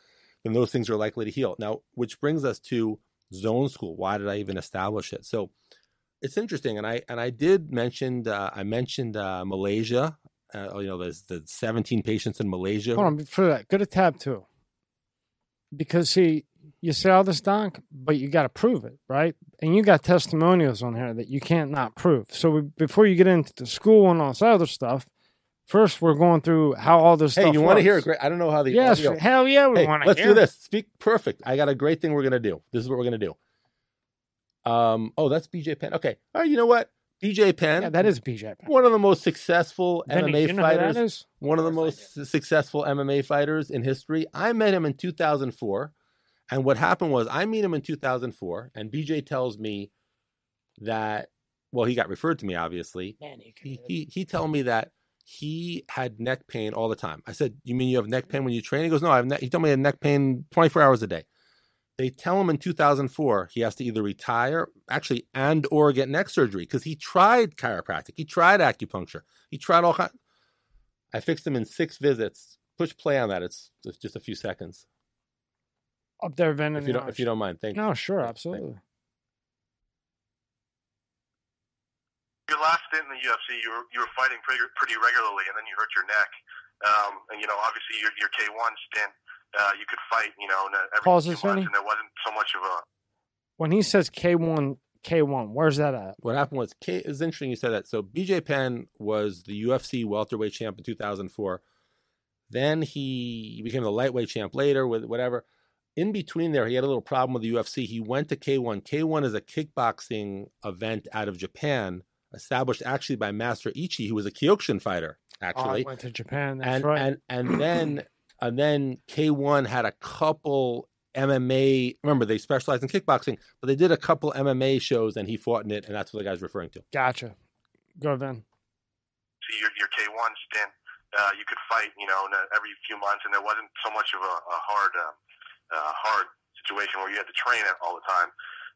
then those things are likely to heal. Now, which brings us to zone school. Why did I even establish it? So it's interesting, and I and I did mention uh, I mentioned uh, Malaysia. Uh, you know, there's the 17 patients in Malaysia. Hold on, before that, go to tab two. Because see, you say all this, Doc, but you got to prove it, right? And you got testimonials on here that you can't not prove. So we, before you get into the school and all this other stuff, first we're going through how all this Hey, stuff. you want to hear a great? I don't know how the Yes, audio- hell yeah, we Hey, want to hear. let's hear. do this. Speak perfect. I got a great thing we're gonna do. This is what we're gonna do. Um. Oh, that's BJ Penn. Okay. All right. You know what? BJ Penn. Yeah, that is BJ. one of the most successful Vinny, MMA you know who fighters. that is? one of the Of course most successful MMA fighters in history. I met him in 2004, and what happened was I meet him in 2004, and BJ tells me that well, he got referred to me obviously. Man, you He he, he told me that he had neck pain all the time. I said, "You mean you have neck mm-hmm. pain when you train?" He goes, "No, I have." Ne-. He told me he had neck pain 24 hours a day. They tell him in 2004 he has to either retire, actually, and or get neck surgery because he tried chiropractic, he tried acupuncture, he tried all kind. I fixed him in six visits. Push play on that. It's it's just a few seconds. up there, Vin. If you don't, if you don't mind, thank you. No, sure, absolutely. Your last stint in the UFC, you were you were fighting pretty pretty regularly, and then you hurt your neck. Um, and you know, obviously, your your K one stint, uh, you could fight, you know, in a- every Pause few this, months, Vinny. and there wasn't so much of a When he says K1, K1, where's that at? What happened was, K, it's interesting you said that. So BJ Penn was the UFC welterweight champ in 2004. Then he became the lightweight champ later with whatever. In between there, he had a little problem with the UFC. He went to K1. K1 is a kickboxing event out of Japan, established actually by Master Ishii, who was a Kyokushin fighter, Oh, I actually. went to Japan. That's and, right. and and then and then K1 had a couple MMA. Remember, they specialized in kickboxing, but they did a couple MMA shows, and he fought in it, and that's what the guy's referring to. gotcha. Go, Vin. see your your K one stint, uh, you could fight, you know, every few months, and there wasn't so much of a, a hard uh, uh, hard situation where you had to train it all the time.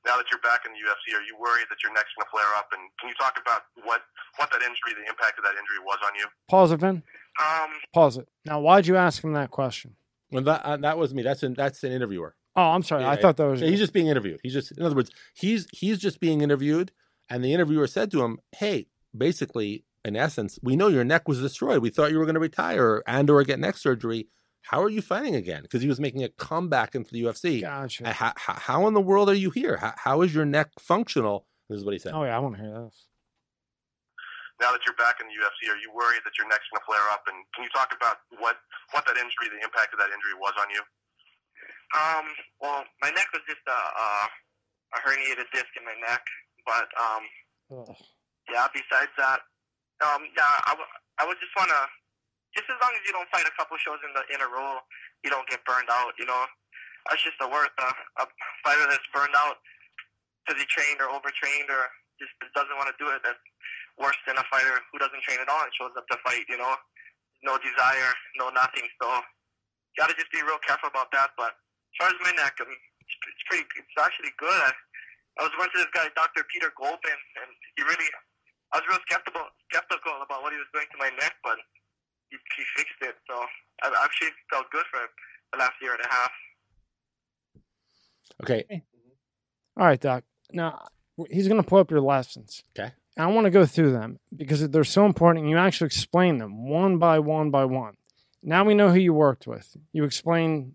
Now that you're back in the UFC, are you worried that your neck's going to flare up? And can you talk about what what that injury, the impact of that injury, was on you? Pause it, Vin. Um, Pause it. Now, why'd you ask him that question? Well, that uh, that was me. That's an that's an interviewer. Oh, I'm sorry. I thought that was Yeah, he's just being interviewed. He's just, in other words, he's he's just being interviewed, and the interviewer said to him, "Hey, basically, in essence, we know your neck was destroyed. We thought you were going to retire and or get neck surgery. How are you fighting again? Because he was making a comeback into the UFC. gotcha. How, how, how in the world are you here? How, how is your neck functional? This is what he said. Oh yeah, I want to hear this. Now that you're back in the UFC, are you worried that your neck's going to flare up? And can you talk about what what that injury, the impact of that injury, was on you? um, well, my neck was just a, a, a herniated disc in my neck, but um, Ugh. yeah. Besides that, um, yeah, I, w- I would just wanna, just as long as you don't fight a couple shows in the in a row, you don't get burned out. You know, that's just the worst. Uh, a fighter that's burned out because he trained or overtrained or just doesn't want to do it. That's worse than a fighter who doesn't train at all and shows up to fight. You know, no desire, no nothing. So, gotta just be real careful about that. But as far as my neck, I mean, it's, it's pretty. It's actually good. I, I was going to this guy, Dr. Peter Goldman, and he really. I was real skeptical skeptical about what he was doing to my neck, but he, he fixed it. So I I actually felt good for the last year and a half. Okay. All right, Doc. Now he's going to pull up your lessons. Okay. I want to go through them because they're so important. And you actually explain them one by one by one. Now we know who you worked with. You explain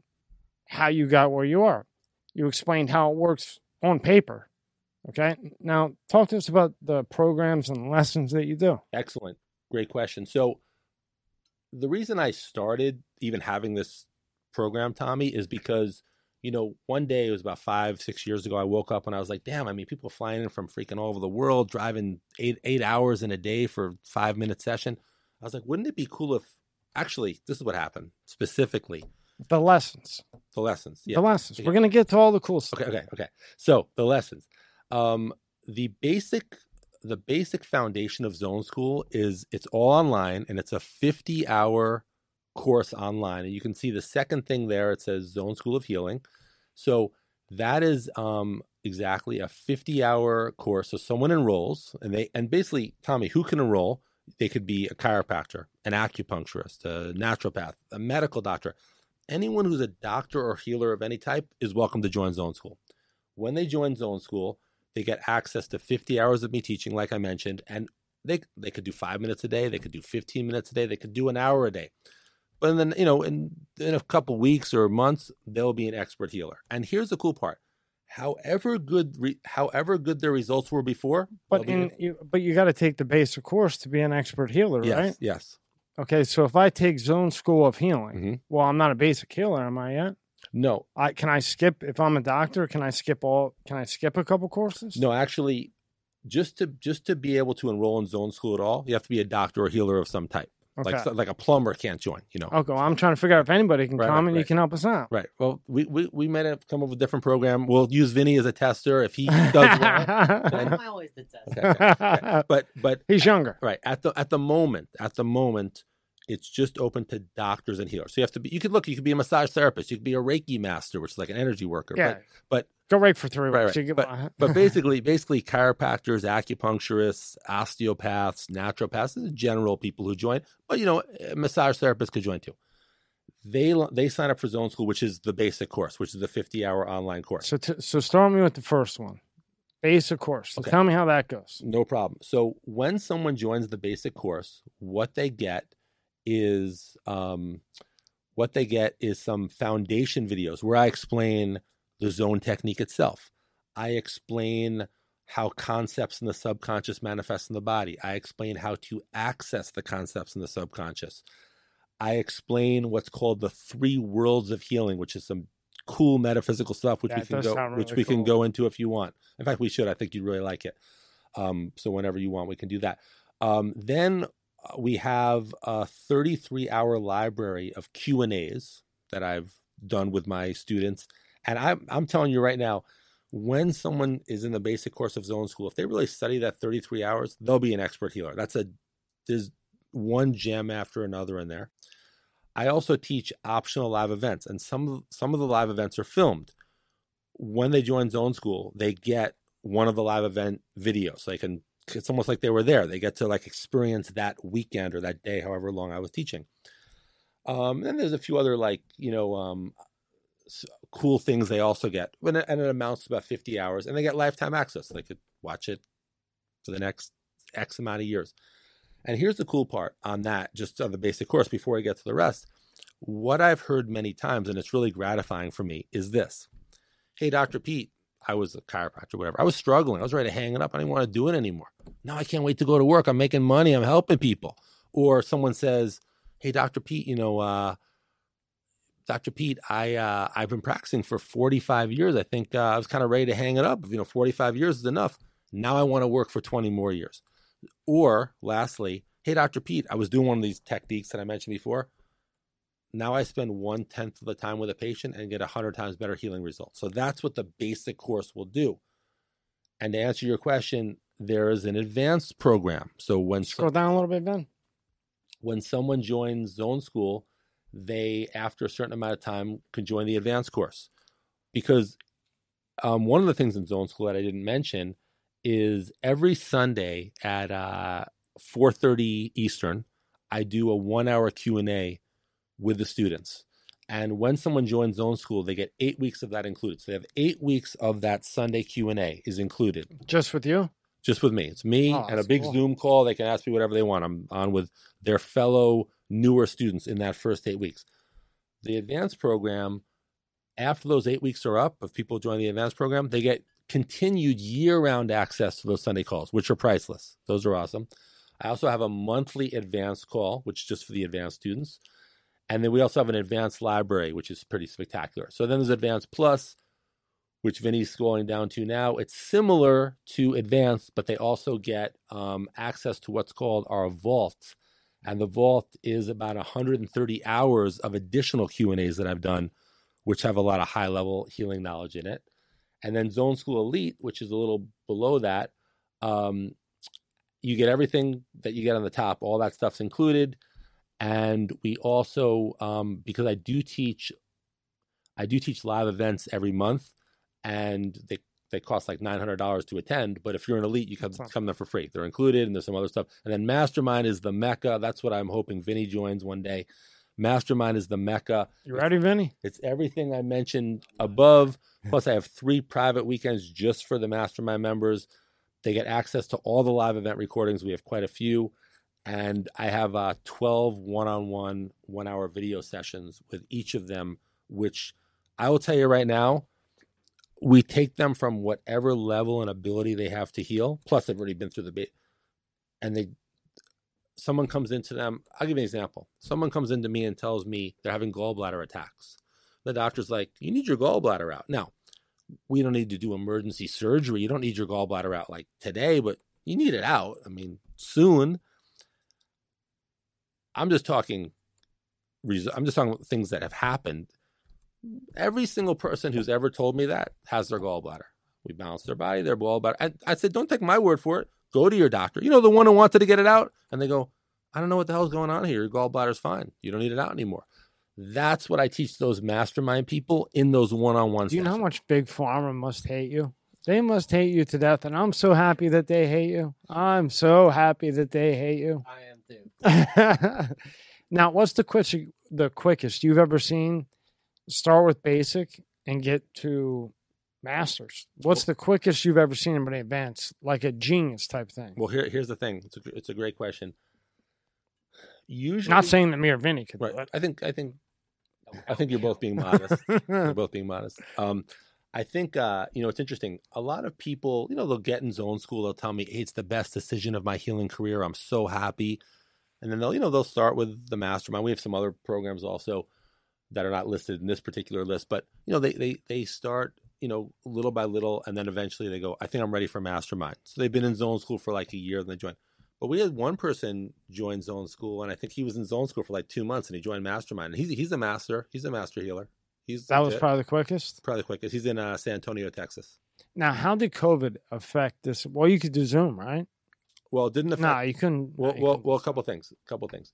how you got where you are. You explained how it works on paper. Okay. Now talk to us about the programs and lessons that you do. Excellent. Great question. So, the reason I started even having this program, Tommy, is because, you know, one day it was about five, six years ago, I woke up and I was like, damn, I mean, people flying in from freaking all over the world, driving eight, eight hours in a day for five minute session. I was like, wouldn't it be cool if actually this is what happened specifically The lessons. the lessons. Yeah. The lessons. Okay. We're going to get to all the cool stuff. Okay, okay, okay. So the lessons. Um, the basic the basic foundation of Zone School is it's all online and it's a 50 hour course online. And you can see the second thing there, it says Zone School of Healing. So that is um exactly a 50 hour course. So someone enrolls and they and basically, Tommy, who can enroll? They could be a chiropractor, an acupuncturist, a naturopath, a medical doctor. Anyone who's a doctor or healer of any type is welcome to join Zone School. When they join Zone School, they get access to 50 hours of me teaching, like I mentioned, and they they could do five minutes a day, they could do 15 minutes a day, they could do an hour a day. But then, you know, in in a couple weeks or months, they'll be an expert healer. And here's the cool part: however good, re, however good their results were before, But in you, but you got to take the basic course to be an expert healer, yes, right? yes, Okay, so if I take Zone School of Healing, Mhm. well, I'm not a basic healer, am I yet? No, I can I skip if I'm a doctor? Can I skip all? Can I skip a couple courses? no. Actually, just to just to be able to enroll in Zone School at all, you have to be a doctor or healer of some type. Okay. Like like a plumber can't join, you know. okay. Well, I'm trying to figure out if anybody can Right, come right, and you right. can help us out. Right. Well, we, we, we might have come up with a different program. We'll use Vinny as a tester if he does well. I'm always the test. Okay, okay. But but He's younger. right at the at the moment at the moment, it's just open to doctors and healers. So you have to be. You could look. You could be a massage therapist. You could be a Reiki master, which is like an energy worker. Yeah. but- go right for three Right, weeks. right. Get- But basically, basically, chiropractors, acupuncturists, osteopaths, naturopaths, is general people who join. But you know, a massage therapists could join too. They they sign up for Zone School, which is the basic course, which is the fifty hour online course. so t- so start me with the first one, basic course. So Okay. tell me how that goes. No problem. So when someone joins the basic course, what they get is um, what they get is some foundation videos where I explain the zone technique itself. I explain how concepts in the subconscious manifest in the body. I explain how to access the concepts in the subconscious. I explain what's called the three worlds of healing, which is some cool metaphysical stuff, which Yeah, we can go, sound which really we can go into if you want. In fact, we should. I think you'd really like it. Um, so whenever you want, we can do that. Um, then we have a 33 hour library of Q and A's that I've done with my students, and I'm I'm telling you right now, when someone is in the basic course of Zone School, if they really study that 33 hours, they'll be an expert healer. That's a there's one gem after another in there. I also teach optional live events, and some some of the live events are filmed. when they join Zone School, they get one of the live event videos. They can it's almost like they were there. They get to like experience that weekend or that day, however long I was teaching. Um, and there's a few other like you know um, cool things they also get, and it, and it amounts to about 50 hours, and they get lifetime access. They could watch it for the next X amount of years. And here's the cool part on that, just on the basic course before I get to the rest. What I've heard many times, and it's really gratifying for me, is this Hey, Dr. Pete, I was a chiropractor, whatever. I was struggling. I was ready to hang it up. I didn't want to do it anymore. Now I can't wait to go to work. I'm making money. I'm helping people. Or someone says, Hey, Dr. Pete, you know, uh, Dr. Pete, I uh, I've been practicing for 45 years. I think uh, I was kind of ready to hang it up. You know, 45 years is enough. Now I want to work for 20 more years. Or lastly, hey, Dr. Pete, I was doing one of these techniques that I mentioned before. Now I spend one tenth of the time with a patient and get a hundred times better healing results. So that's what the basic course will do. And to answer your question, there is an advanced program. So when scroll down a little bit, Ben. When someone joins Zone School, they after a certain amount of time can join the advanced course because um, one of the things in Zone School that I didn't mention is every Sunday at uh, 4:30 Eastern, I do a one-hour Q and A with the students. And when someone joins Zone School, they get eight weeks of that included. So they have eight weeks of that Sunday Q and A is included. Just with you? Just with me. It's me oh, and a big cool. Zoom call. They can ask me whatever they want. I'm on with their fellow newer students in that first eight weeks. The advanced program, after those eight weeks are up, if people join the advanced program, they get continued year round access to those Sunday calls, which are priceless. Those are awesome. I also have a monthly advanced call, which is just for the advanced students. And then we also have an advanced library, which is pretty spectacular. So then there's Advanced Plus, which Vinny's scrolling down to now. It's similar to Advanced, but they also get um, access to what's called our Vault. And the Vault is about 130 hours of additional Q&As that I've done, which have a lot of high-level healing knowledge in it. And then Zone School Elite, which is a little below that, um, you get everything that you get on the top. All that stuff's included. And we also, um, because I do teach, I do teach live events every month, and they they cost like nine hundred dollars to attend. But if you're an elite, you come come there for free. They're included, and there's some other stuff. And then Mastermind is the mecca. That's what I'm hoping Vinny joins one day. Mastermind is the mecca. You ready, Vinny? It's everything I mentioned above. Plus, I have three private weekends just for the Mastermind members. They get access to all the live event recordings. We have quite a few. And I have uh, 12 one on one, one hour video sessions with each of them, which I will tell you right now, we take them from whatever level and ability they have to heal. Plus, they've already been through the bit. And they someone comes into them. I'll give you an example. Someone comes into me and tells me they're having gallbladder attacks. The doctor's like, "You need your gallbladder out now." We don't need to do emergency surgery. You don't need your gallbladder out like today, but you need it out. I mean, soon. I'm just talking. I'm just talking about things that have happened. Every single person who's ever told me that has their gallbladder. We balance their body, their gallbladder. I, I said, don't take my word for it. Go to your doctor. You know, the one who wanted to get it out, and they go, I don't know what the hell's going on here. Your gallbladder's fine. You don't need it out anymore. That's what I teach those mastermind people in those one-on-one. Do you know how much big pharma must hate you? They must hate you to death, and I'm so happy that they hate you. I'm so happy that they hate you. I am too. now, what's the quickest the quickest you've ever seen? Start with basic and get to masters. What's the quickest you've ever seen anybody advance, like a genius type thing? Well, here, here's the thing. It's a, it's a great question. Usually, not saying that me or Vinny could. Right. I think I think I think you're both being modest. you're both being modest. Um, I think uh, you know it's interesting. A lot of people, you know, they'll get in zone school. They'll tell me hey, it's the best decision of my healing career. I'm so happy, and then they'll you know they'll start with the mastermind. We have some other programs also that are not listed in this particular list, but you know they they they start you know, little by little, and then eventually they go, I think I'm ready for mastermind. So they've been in zone school for like a year and they join. But we had one person join zone school, and I think he was in zone school for like two months, and he joined mastermind. And he's he's a master. He's a master healer. He's that was probably the quickest. Probably the quickest. He's in uh, San Antonio, Texas. Now, how did COVID affect this? Well, you could do Zoom, right? Well, it didn't affect. No, you couldn't. Well, you well, couldn't. well, a couple things. A couple things.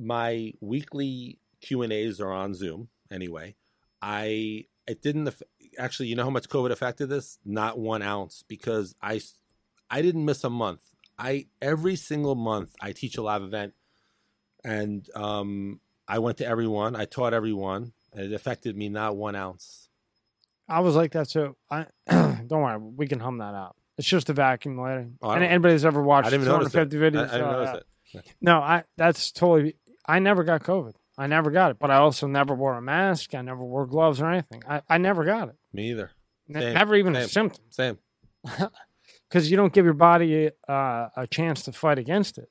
My weekly Q and A's are on Zoom anyway. I it didn't actually. You know how much COVID affected this? Not one ounce because I I didn't miss a month. I every single month I teach a live event, and um, I went to everyone. I taught everyone, and it affected me not one ounce. I was like that too. I don't worry, we can hum that out. It's just a vacuum later. Oh, and anybody that's ever watched I didn't even notice it. 250 videos, I, I didn't uh, no, I that's totally. I never got COVID. I never got it, but I also never wore a mask. I never wore gloves or anything. I, I never got it. Me either. Same, never even a symptom Same. because you don't give your body uh, a chance to fight against it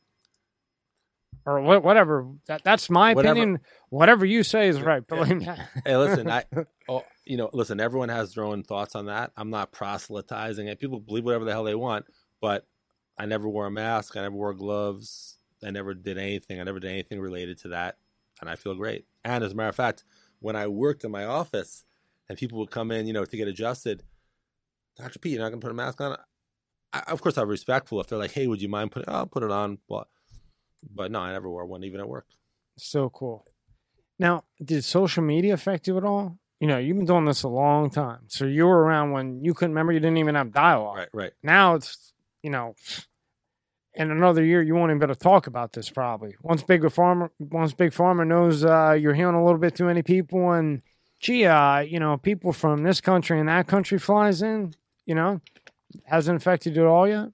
or wha- whatever. That, that's my Whatever. opinion. Whatever you say is right. Believe me. Hey, listen, I, oh, you know, listen. Everyone has their own thoughts on that. I'm not proselytizing it. People believe whatever the hell they want, but I never wore a mask. I never wore gloves. I never did anything. I never did anything related to that, and I feel great. And as a matter of fact, when I worked in my office, and people would come in, you know, to get adjusted, Doctor Pete, you're not gonna put a mask on. I, of course, I'm respectful. If they're like, "Hey, would you mind putting?" Oh, I'll put it on. But, but no, I never wore one, even at work. so cool. Now, did social media affect you at all? You know, you've been doing this a long time, so you were around when you couldn't remember. You didn't even have dialogue. Right, right. Now it's you know, in another year you won't even be able to talk about this probably. Once big pharma, once big pharma knows uh, you're healing a little bit too many people, and gee, uh, you know, people from this country and that country flies in. You know, hasn't affected you at all yet.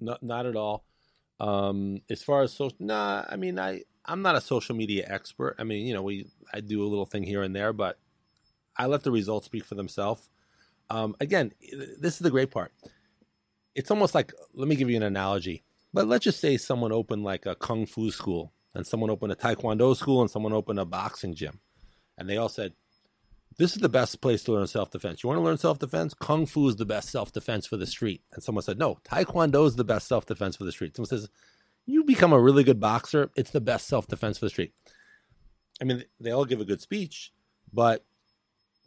Not not at all. Um, as far as social, nah. I mean, I I'm not a social media expert. I mean, you know, we I do a little thing here and there, but I let the results speak for themselves. Um, again, this is the great part. It's almost like let me give you an analogy. But let's just say someone opened like a kung fu school, and someone opened a taekwondo school, and someone opened a boxing gym, and they all said, "This is the best place to learn self defense. You want to learn self defense? Kung fu is the best self defense for the street." And someone said, "No, taekwondo is the best self defense for the street." Someone says, "You become a really good boxer. It's the best self defense for the street." I mean, they all give a good speech, but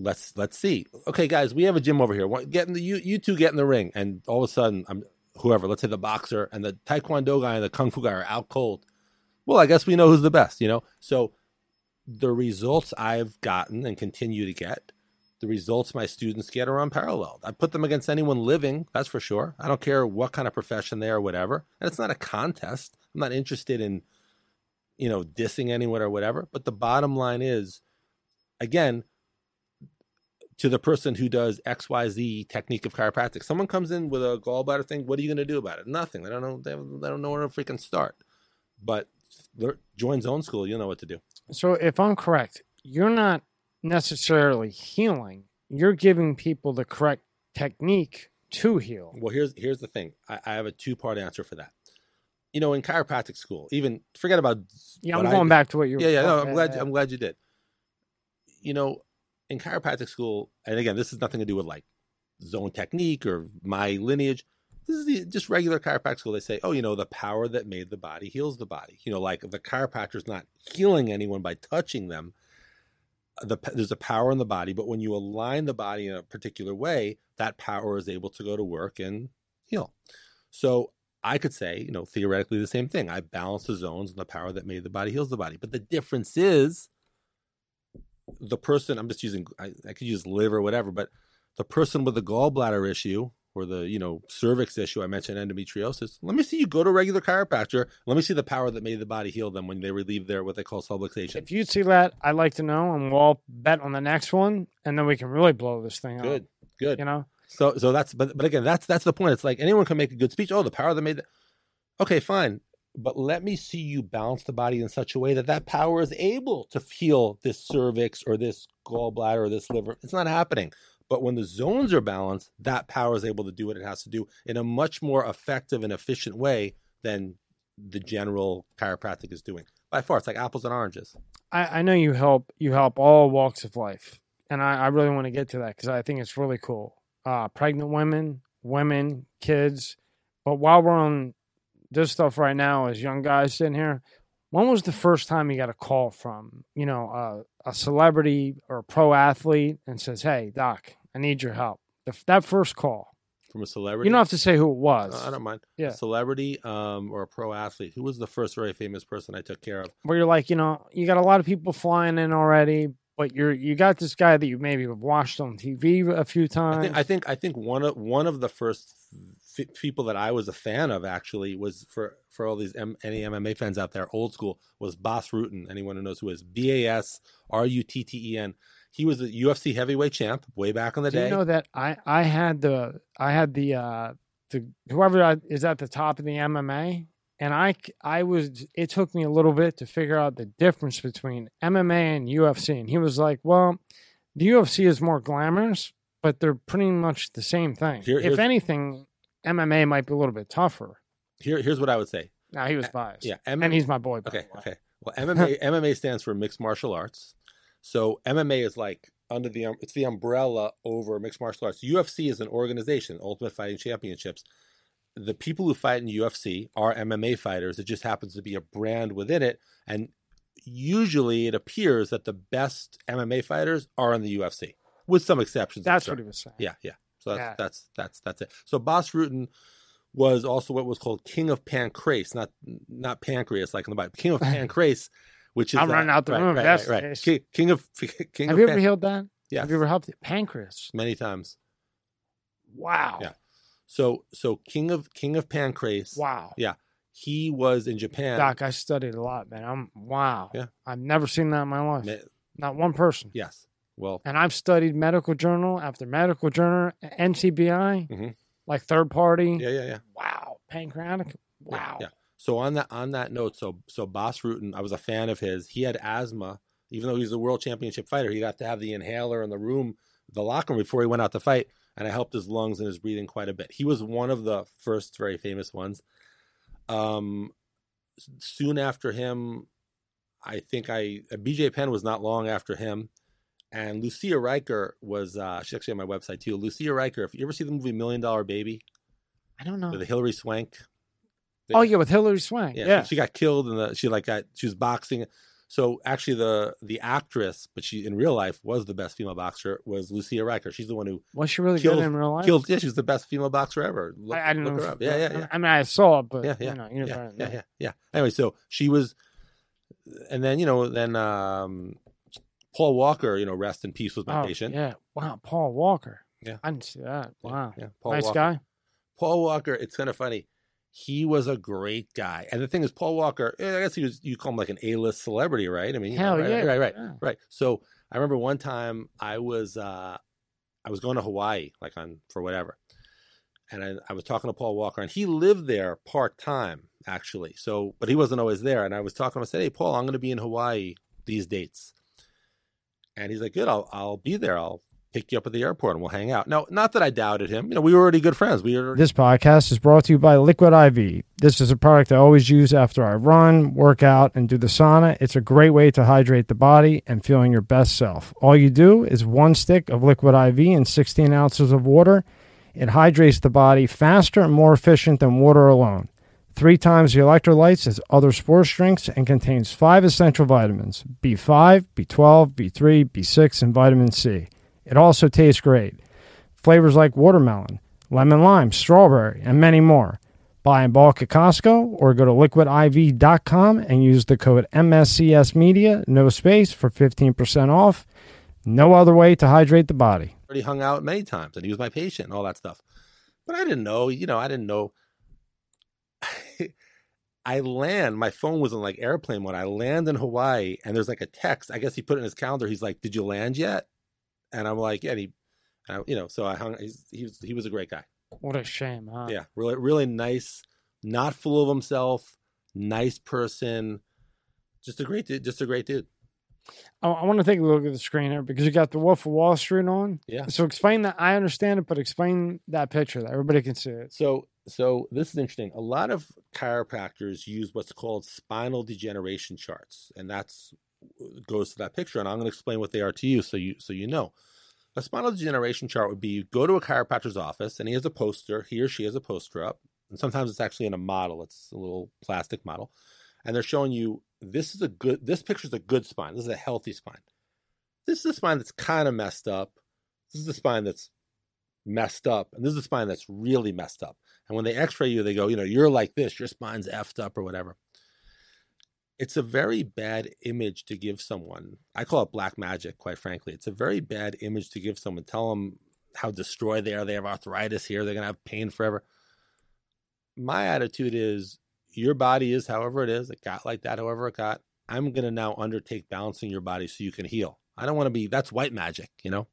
let's let's see. Okay, guys, we have a gym over here. Get in the you you two get in the ring, and all of a sudden, I'm whoever. Let's say the boxer and the taekwondo guy and the kung fu guy are out cold. Well, I guess we know who's the best, you know. So the results I've gotten and continue to get, the results my students get are unparalleled. I put them against anyone living, that's for sure. I don't care what kind of profession they are, whatever. And it's not a contest. I'm not interested in, you know, dissing anyone or whatever. But the bottom line is, again, to the person who does XYZ technique of chiropractic. Someone comes in with a gallbladder thing. What are you going to do about it? Nothing. They don't know. They, they don't know where to freaking start. But join Zone School. You'll know what to do. So, if I'm correct, you're not necessarily healing. You're giving people the correct technique to heal. Well, here's here's the thing. I, I have a two part answer for that. You know, in chiropractic school, even forget about. Yeah, I'm going back to what you. Were yeah, yeah. No, I'm glad. yeah. I'm glad you did. You know, in chiropractic school, and again, this has nothing to do with like zone technique or my lineage. This is the, just regular chiropractic school. They say, oh, you know, the power that made the body heals the body. You know, like the chiropractor's not healing anyone by touching them. The, there's a power in the body, but when you align the body in a particular way, that power is able to go to work and heal. So I could say, you know, theoretically the same thing. I balance the zones and the power that made the body heals the body. But the difference is the person, I'm just using, I, I could use liver or whatever, but the person with the gallbladder issue or the, you know, cervix issue, I mentioned endometriosis. Let me see you go to a regular chiropractor. Let me see the power that made the body heal them when they relieve their, what they call subluxation. If you see that, I'd like to know, and we'll bet on the next one, and then we can really blow this thing up. Good, good. You know, So so that's but but again that's that's the point. It's like anyone can make a good speech. Oh, the power that made that. Okay, fine. But let me see you balance the body in such a way that that power is able to heal this cervix or this gallbladder or this liver. It's not happening. But when the zones are balanced, that power is able to do what it has to do in a much more effective and efficient way than the general chiropractic is doing. By far, it's like apples and oranges. I, I know you help you help all walks of life, and I, I really want to get to that because I think it's really cool. Uh, pregnant women, women, kids. But while we're on this stuff right now, as young guys sitting here, when was the first time you got a call from you know uh, a celebrity or a pro athlete and says, "Hey, doc, I need your help." The, that first call. From a celebrity. You don't have to say who it was. Uh, I don't mind. Yeah. Celebrity um, or a pro athlete. Who was the first very famous person I took care of? where you're like, you know, you got a lot of people flying in already, but you're you got this guy that you maybe have watched on TV a few I times. think I think I think one of one of the first f- people that I was a fan of actually was for for all these M- any MMA fans out there, old school was Bas Rutten. Anyone who knows who is B A S R U T T E N. He was the UFC heavyweight champ way back in the Do day. you know that I I had the I had the uh the whoever is at the top of the MMA and I, I was it took me a little bit to figure out the difference between MMA and UFC and he was like, "Well, the UFC is more glamorous, but they're pretty much the same thing. Here- if anything, MMA might be a little bit tougher." Here, here's what I would say. Now he was biased. Yeah, And he's my boy. by okay, the way. okay. Well, MMA MMA stands for mixed martial arts. So MMA is like under the um, it's the umbrella over mixed martial arts. UFC is an organization, Ultimate Fighting Championships. The people who fight in UFC are MMA fighters. It just happens to be a brand within it, and usually it appears that the best MMA fighters are in the UFC, with some exceptions. That's what he was saying. Yeah, yeah. So that's Yeah. that's that's that's it. So Bas Rutten was also what was called King of Pancrase, not not pancreas like in the Bible. King of Pancrase, which is I'm uh, running out the right, room. Right, That's- right, right. King, king of King Have of you ever Pan- healed that? Yeah. Have you ever helped it? Pancreas. many times. Wow. Yeah. So so King of King of Pancrase. Wow. Yeah. He was in Japan. Doc, I studied a lot, man. I'm wow. Yeah. I've never seen that in my life. Not one person. Yes. Well, And I've studied medical journal after medical journal, NCBI, Mhm. like third party. yeah, yeah, yeah. Wow. Pancreatic. Wow. Yeah. So on that on that note, so so Bas Rutten, I was a fan of his. He had asthma, even though he's a world championship fighter. He got to have the inhaler in the room, the locker room before he went out to fight, and I helped his lungs and his breathing quite a bit. He was one of the first very famous ones. Um, soon after him, I think I uh, BJ Penn was not long after him, and Lucia Rijker was uh, she's actually on my website too. Lucia Rijker, if you ever see the movie Million Dollar Baby I don't know. with Hilary Swank. Oh yeah, with Hilary Swank. Yeah, Yeah. she got killed and she like got she was boxing. So actually, the the actress, but she in real life was the best female boxer, was Lucia Rijker. She's the one who Was she really Killed- good in real life? killed. Yeah, she was the best female boxer ever. Look, I, I didn't look know. her up. Yeah, yeah, yeah. I mean, I saw it, but Yeah, yeah, you know, you yeah, never yeah, yeah, yeah. Anyway, so she was, and then you know, then um, Paul Walker, you know, rest in peace, was my Oh, patient. Yeah. Wow. Paul Walker. Yeah. I didn't see that. Wow. yeah. Paul nice Walker. guy. Paul Walker, it's kind of funny. He was a great guy, and the thing is, Paul Walker. eh, I guess he was. You call him like an A-list celebrity, right? I mean, know, Hell right, yeah. right, right, yeah. right. So I remember one time I was uh, I was going to Hawaii, like on for whatever, and I, I was talking to Paul Walker, and he lived there part time actually. So, but he wasn't always there, and I was talking to him. I said, "Hey, Paul, I'm going to be in Hawaii these dates," and he's like, "Good, I'll I'll be there. I'll pick you up at the airport, and we'll hang out." No, not that I doubted him. You know, we were already good friends. We were This podcast is brought to you by Liquid IV. This is a product I always use after I run, work out, and do the sauna. It's a great way to hydrate the body and feeling your best self. All you do is one stick of Liquid IV and 16 ounces of water. It hydrates the body faster and more efficient than water alone. Three times the electrolytes as other sports drinks and contains five essential vitamins B5, B12, B3, B6, and vitamin C. It also tastes great. Flavors like watermelon, lemon lime, strawberry, and many more. Buy in bulk at Costco or go to liquidiv.com and use the code MSCS Media, no space, for 15% off. No other way to hydrate the body. already hung out many times and he was my patient and all that stuff. But I didn't know, you know, I didn't know. I land, my phone was on like airplane mode. I land in Hawaii and there's like a text. I guess he put it in his calendar. He's like, Did you land yet? And I'm like, Yeah. And he, and I, you know, so I hung, he's, he was, he was a great guy. What a shame, huh? Yeah. Really, really nice, not full of himself, nice person. Just a great dude. Just a great dude. I, I want to take a look at the screen here because you got the Wolf of Wall Street on. Yeah. So explain that. I understand it, but explain that picture that everybody can see it. So, so this is interesting. A lot of chiropractors use what's called spinal degeneration charts, and that's uh, goes to that picture. And I'm going to explain what they are to you, so you so you know. A spinal degeneration chart would be you go to a chiropractor's office, and he has a poster. He or she has a poster up, and sometimes it's actually in a model. It's a little plastic model, and they're showing you this is a good. This picture is a good spine. This is a healthy spine. This is a spine that's kind of messed up. This is a spine that's messed up, and this is a spine that's really messed up. And when they x-ray you, they go, you know, you're like this, your spine's effed up or whatever. it's a very bad image to give someone. I call it black magic, quite frankly. It's a very bad image to give someone. Tell them how destroyed they are. They have arthritis here. They're going to have pain forever. My attitude is your body is however it is. It got like that, however it got. I'm going to now undertake balancing your body so you can heal. I don't want to be, that's white magic, you know?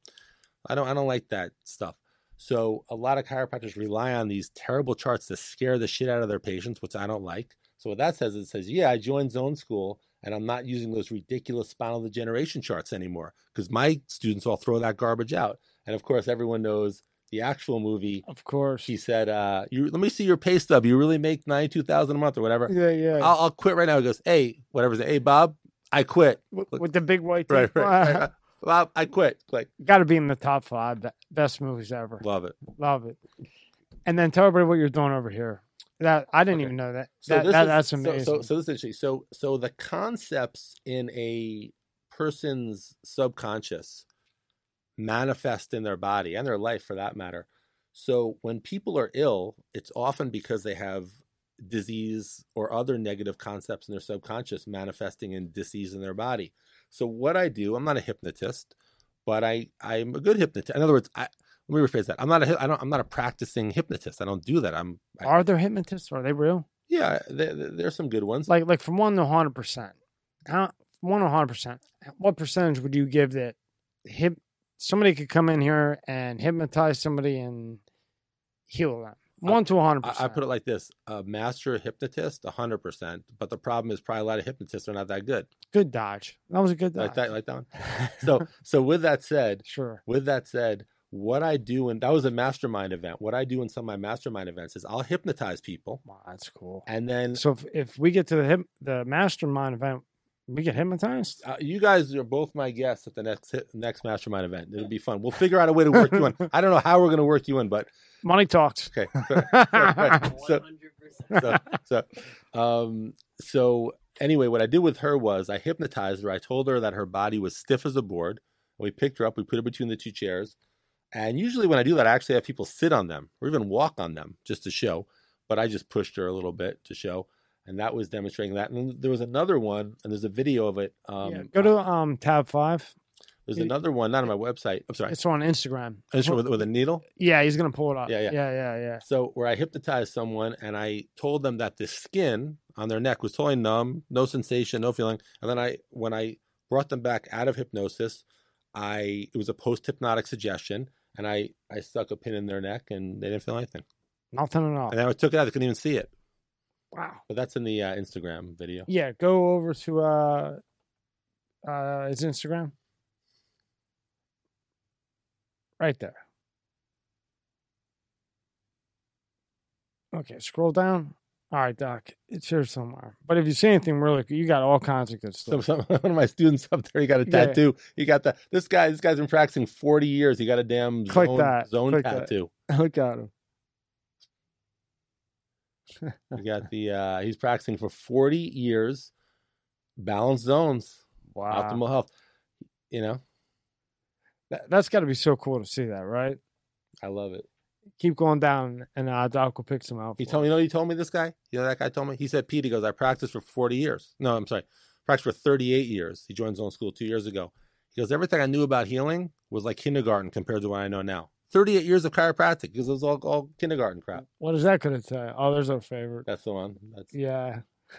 I don't, I don't like that stuff. So a lot of chiropractors rely on these terrible charts to scare the shit out of their patients, which I don't like. So what that says, it says, yeah, I joined Zone School and I'm not using those ridiculous spinal degeneration charts anymore because my students all throw that garbage out. And of course, everyone knows the actual movie. Of course. He said, uh, "You let me see your pay stub. You really make ninety two thousand a month or whatever. Yeah, yeah. I'll, I'll quit right now." He goes, "Hey, whatever. Hey, Bob, I quit. with, with the big white Right, right. right. Bob, I quit. Like, Got to be in the top five best movies ever. love it. Love it. And then tell everybody what you're doing over here. That I didn't Okay. even know that. So that, this that is- that's so- So, so, this is interesting. So, so the concepts in a person's subconscious manifest in their body and their life, for that matter. So, when people are ill, it's often because they have disease or other negative concepts in their subconscious manifesting in disease in their body. So, what I do, I'm not a hypnotist, but I I'm a good hypnotist. In other words, I let me rephrase that. I'm not a I don't I'm not a practicing hypnotist. I don't do that. I'm I, Are there hypnotists? Are they real? yeah. There, there's some good ones. Like like from one to hundred percent. How one to hundred percent? What percentage would you give that? Hip somebody could come in here and hypnotize somebody and heal them. One to hundred I, percent. I put it like this: a master hypnotist, hundred percent. But the problem is, probably a lot of hypnotists are not that good. good dodge. That was a good dodge. Like that, like that. One. So, so with that said, sure. with that said, what I do, and that was a mastermind event. What I do in some of my mastermind events is I'll hypnotize people, Wow, that's cool. and then So if, if we get to the hip, the mastermind event, we get hypnotized. uh, you guys are both my guests at the next next mastermind event. It'll be fun. We'll figure out a way to work you in. I don't know how we're going to work you in, but Money talks. okay. yeah, So- 100%. so, so, um, so anyway, what I did with her was I hypnotized her. I told her that her body was stiff as a board. We picked her up. We put her between the two chairs. And usually, when I do that, I actually have people sit on them or even walk on them just to show. But I just pushed her a little bit to show, and that was demonstrating that. And then there was another one, and there's a video of it. Um, Go to um tab five. there's it- another one, not on my website. I'm sorry, It's on Instagram. It's with, with a needle. Yeah, he's gonna pull it up. Yeah, yeah. yeah, yeah, yeah. So where I hypnotized someone and I told them that the skin on their neck was totally numb, no sensation, no feeling. And then I when I brought them back out of hypnosis, I it was a post hypnotic suggestion and I I stuck a pin in their neck and they didn't feel anything. Nothing at all. And then I took it out, they couldn't even see it. Wow. But that's in the uh, Instagram video. Yeah, go over to uh uh his Instagram. Right there. Okay, scroll down. All right, Doc. It's here somewhere. But if you see anything really you got all kinds of good stuff. some, one of my students up there, he got a Yeah. tattoo. He got the this guy. This guy's been practicing forty years. He got a damn Click zone, that. zone Click that. tattoo. Look at him. He got the. uh He's practicing for forty years. Balanced zones. Wow. optimal health. You know, That, that's got to be so cool to see that, right? I love it. Keep going down, and uh, Doc will pick some out. He told me, you know, he told me this guy. You know, that guy told me. He said, Pete, he goes, I practiced for forty years. No, I'm sorry, practiced for thirty-eight years. He joined Zone School two years ago. He goes, everything I knew about healing was like kindergarten compared to what I know now. Thirty-eight years of chiropractic because it was all, all kindergarten crap. What is that going to tell you? Oh, there's our favorite. That's the one. That's Yeah.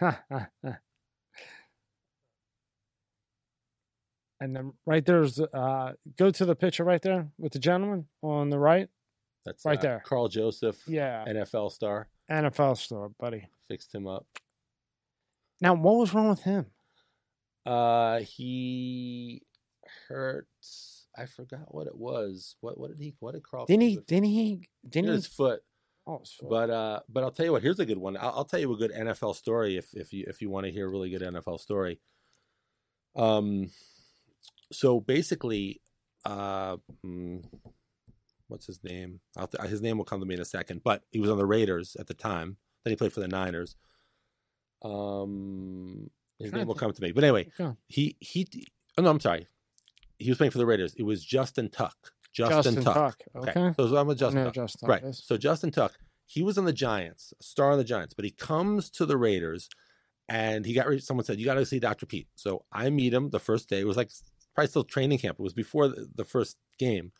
and then right there's uh go to the picture right there with the gentleman on the right. that's Right uh, there. Karl Joseph, Yeah. NFL star, NFL star, buddy. fixed him up. Now what was wrong with him? Uh, he hurt. I forgot what it was. What what did he? What did Karl? Didn't he didn't he didn't he his foot. oh. But uh, but I'll tell you what. Here's a good one. I'll, I'll tell you a good NFL story if if you if you want to hear a really good NFL story. Um, so basically, uh, mm, what's his name? I'll th- his name will come to me in a second. But he was on the Raiders at the time. Then he played for the Niners. Um, his name will come to me. But anyway, he he. Oh no, I'm sorry. He was playing for the Raiders. It was Justin Tuck. Justin, Justin Tuck. Tuck. Okay. So I'm with Justin Tuck. Justin Right. is. So Justin Tuck, he was on the Giants, star on the Giants, but he comes to the Raiders and he got someone said you got to see Dr. Pete. So I meet him the first day. It was like probably still training camp. It was before the, the first game.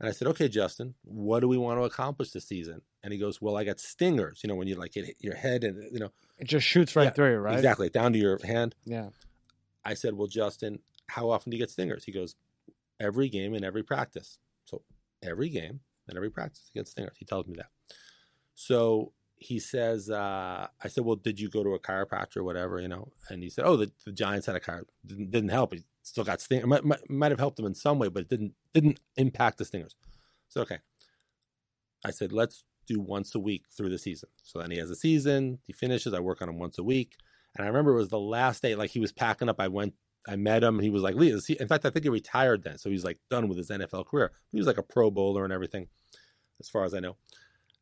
And I said, "Okay, Justin, what do we want to accomplish this season?" And he goes, "Well, I got stingers. You know, when you like hit your head and you know It just shoots right Yeah, through you, right? exactly down to your hand." Yeah. I said, "Well, Justin, how often do you get stingers?" He goes, "Every game and every practice." So every game and every practice he gets stingers. He tells me that. So he says, uh, "I said, well, did you go to a chiropractor or whatever, you know?" And he said, "Oh, the, the Giants had a chiropractor. Didn't, didn't help. He still got stingers. Might, might, might have helped him in some way, but it didn't didn't impact the stingers." So okay, I said, "Let's do once a week through the season." So then he has a season. He finishes. I work on him once a week. And I remember it was the last day, like he was packing up. I went, I met him, and he was like, Lee, is he-" in fact, I think he retired then. So he's like done with his NFL career. He was like a pro bowler and everything, as far as I know.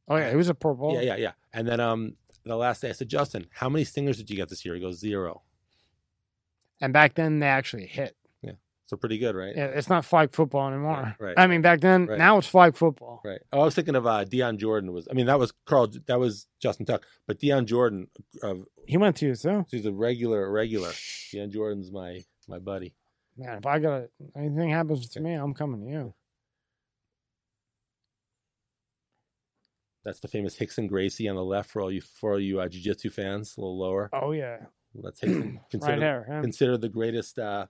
Oh yeah, he was a Pro bowler. Yeah, yeah, yeah. And then um the last day I said, Justin, how many stingers did you get this year? He goes, zero. And back then they actually hit. So pretty good, right? Yeah, it's not flag football anymore. Right, right. I mean, back then, Right. now it's flag football. Right. Oh, I was thinking of uh Dion Jordan was I mean that was Carl that was Justin Tuck, but Dion Jordan uh, He went to you too. he's a regular regular. Dion Jordan's my my buddy. Man, if I got a, anything happens to me, I'm coming to you. That's the famous Hickson Gracie on the left for all you for all you uh, jiu-jitsu fans, a little lower. Oh yeah, That's Hickson. right Considered, there. him. considered the greatest uh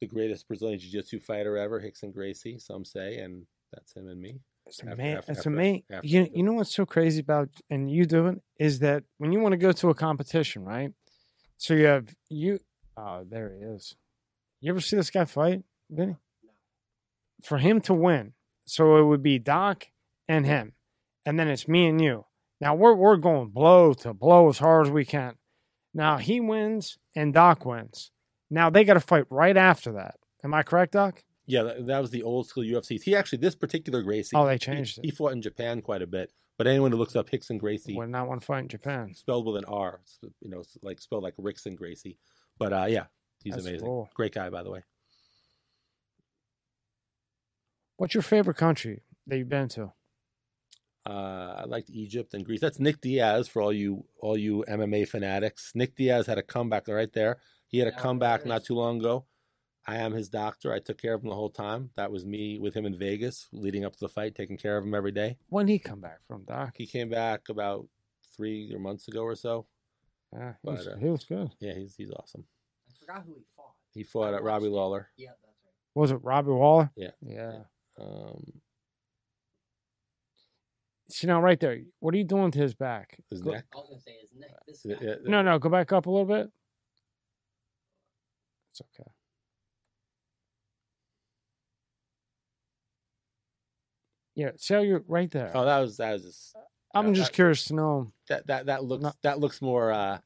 the greatest Brazilian jiu-jitsu fighter ever, Hickson Gracie, some say, and that's him and me. It's after- amazing. after- amazing. after You, you know what's so crazy about and you do it is that when you want to go to a competition, right? So you have you. Oh, there he is. You ever see this guy fight, Vinny? No. For him to win, so it would be Doc and him, and then it's me and you. Now we're we're going blow to blow as hard as we can. Now he wins and Doc wins. Now they got to fight right after that. Am I correct, Doc? Yeah, that, that was the old school UFC. He actually this particular Gracie. Oh, they changed He it. fought in Japan quite a bit, but anyone who looks up Hickson Gracie, Would not want to fight in Japan. spelled with an R, you know, like spelled like Rickson Gracie. But uh, yeah, he's That's amazing. cool. Great guy, by the way. What's your favorite country that you've been to? Uh, I liked Egypt and Greece. That's Nick Diaz for all you all you MMA fanatics. Nick Diaz had a comeback right there. He had a comeback not too long ago. I am his doctor. I took care of him the whole time. That was me with him in Vegas, leading up to the fight, taking care of him every day. When he come back from, Doc? He came back about three or months ago or so. Yeah, he, But, was, uh, he was good. Yeah, he's he's awesome. I forgot who he fought. He fought at Robbie watched. Lawler. Yeah, that's right. Was it Robbie Lawler? Yeah. Yeah. Um, See now, right there. What are you doing to his back? his Go- neck. I was gonna say his neck. This Yeah, guy. yeah, No, no. Go back up a little bit. It's okay. Yeah, see how you're right there. Oh, that was that was just, I'm no, just that- curious to know. that that that looks No. that looks more uh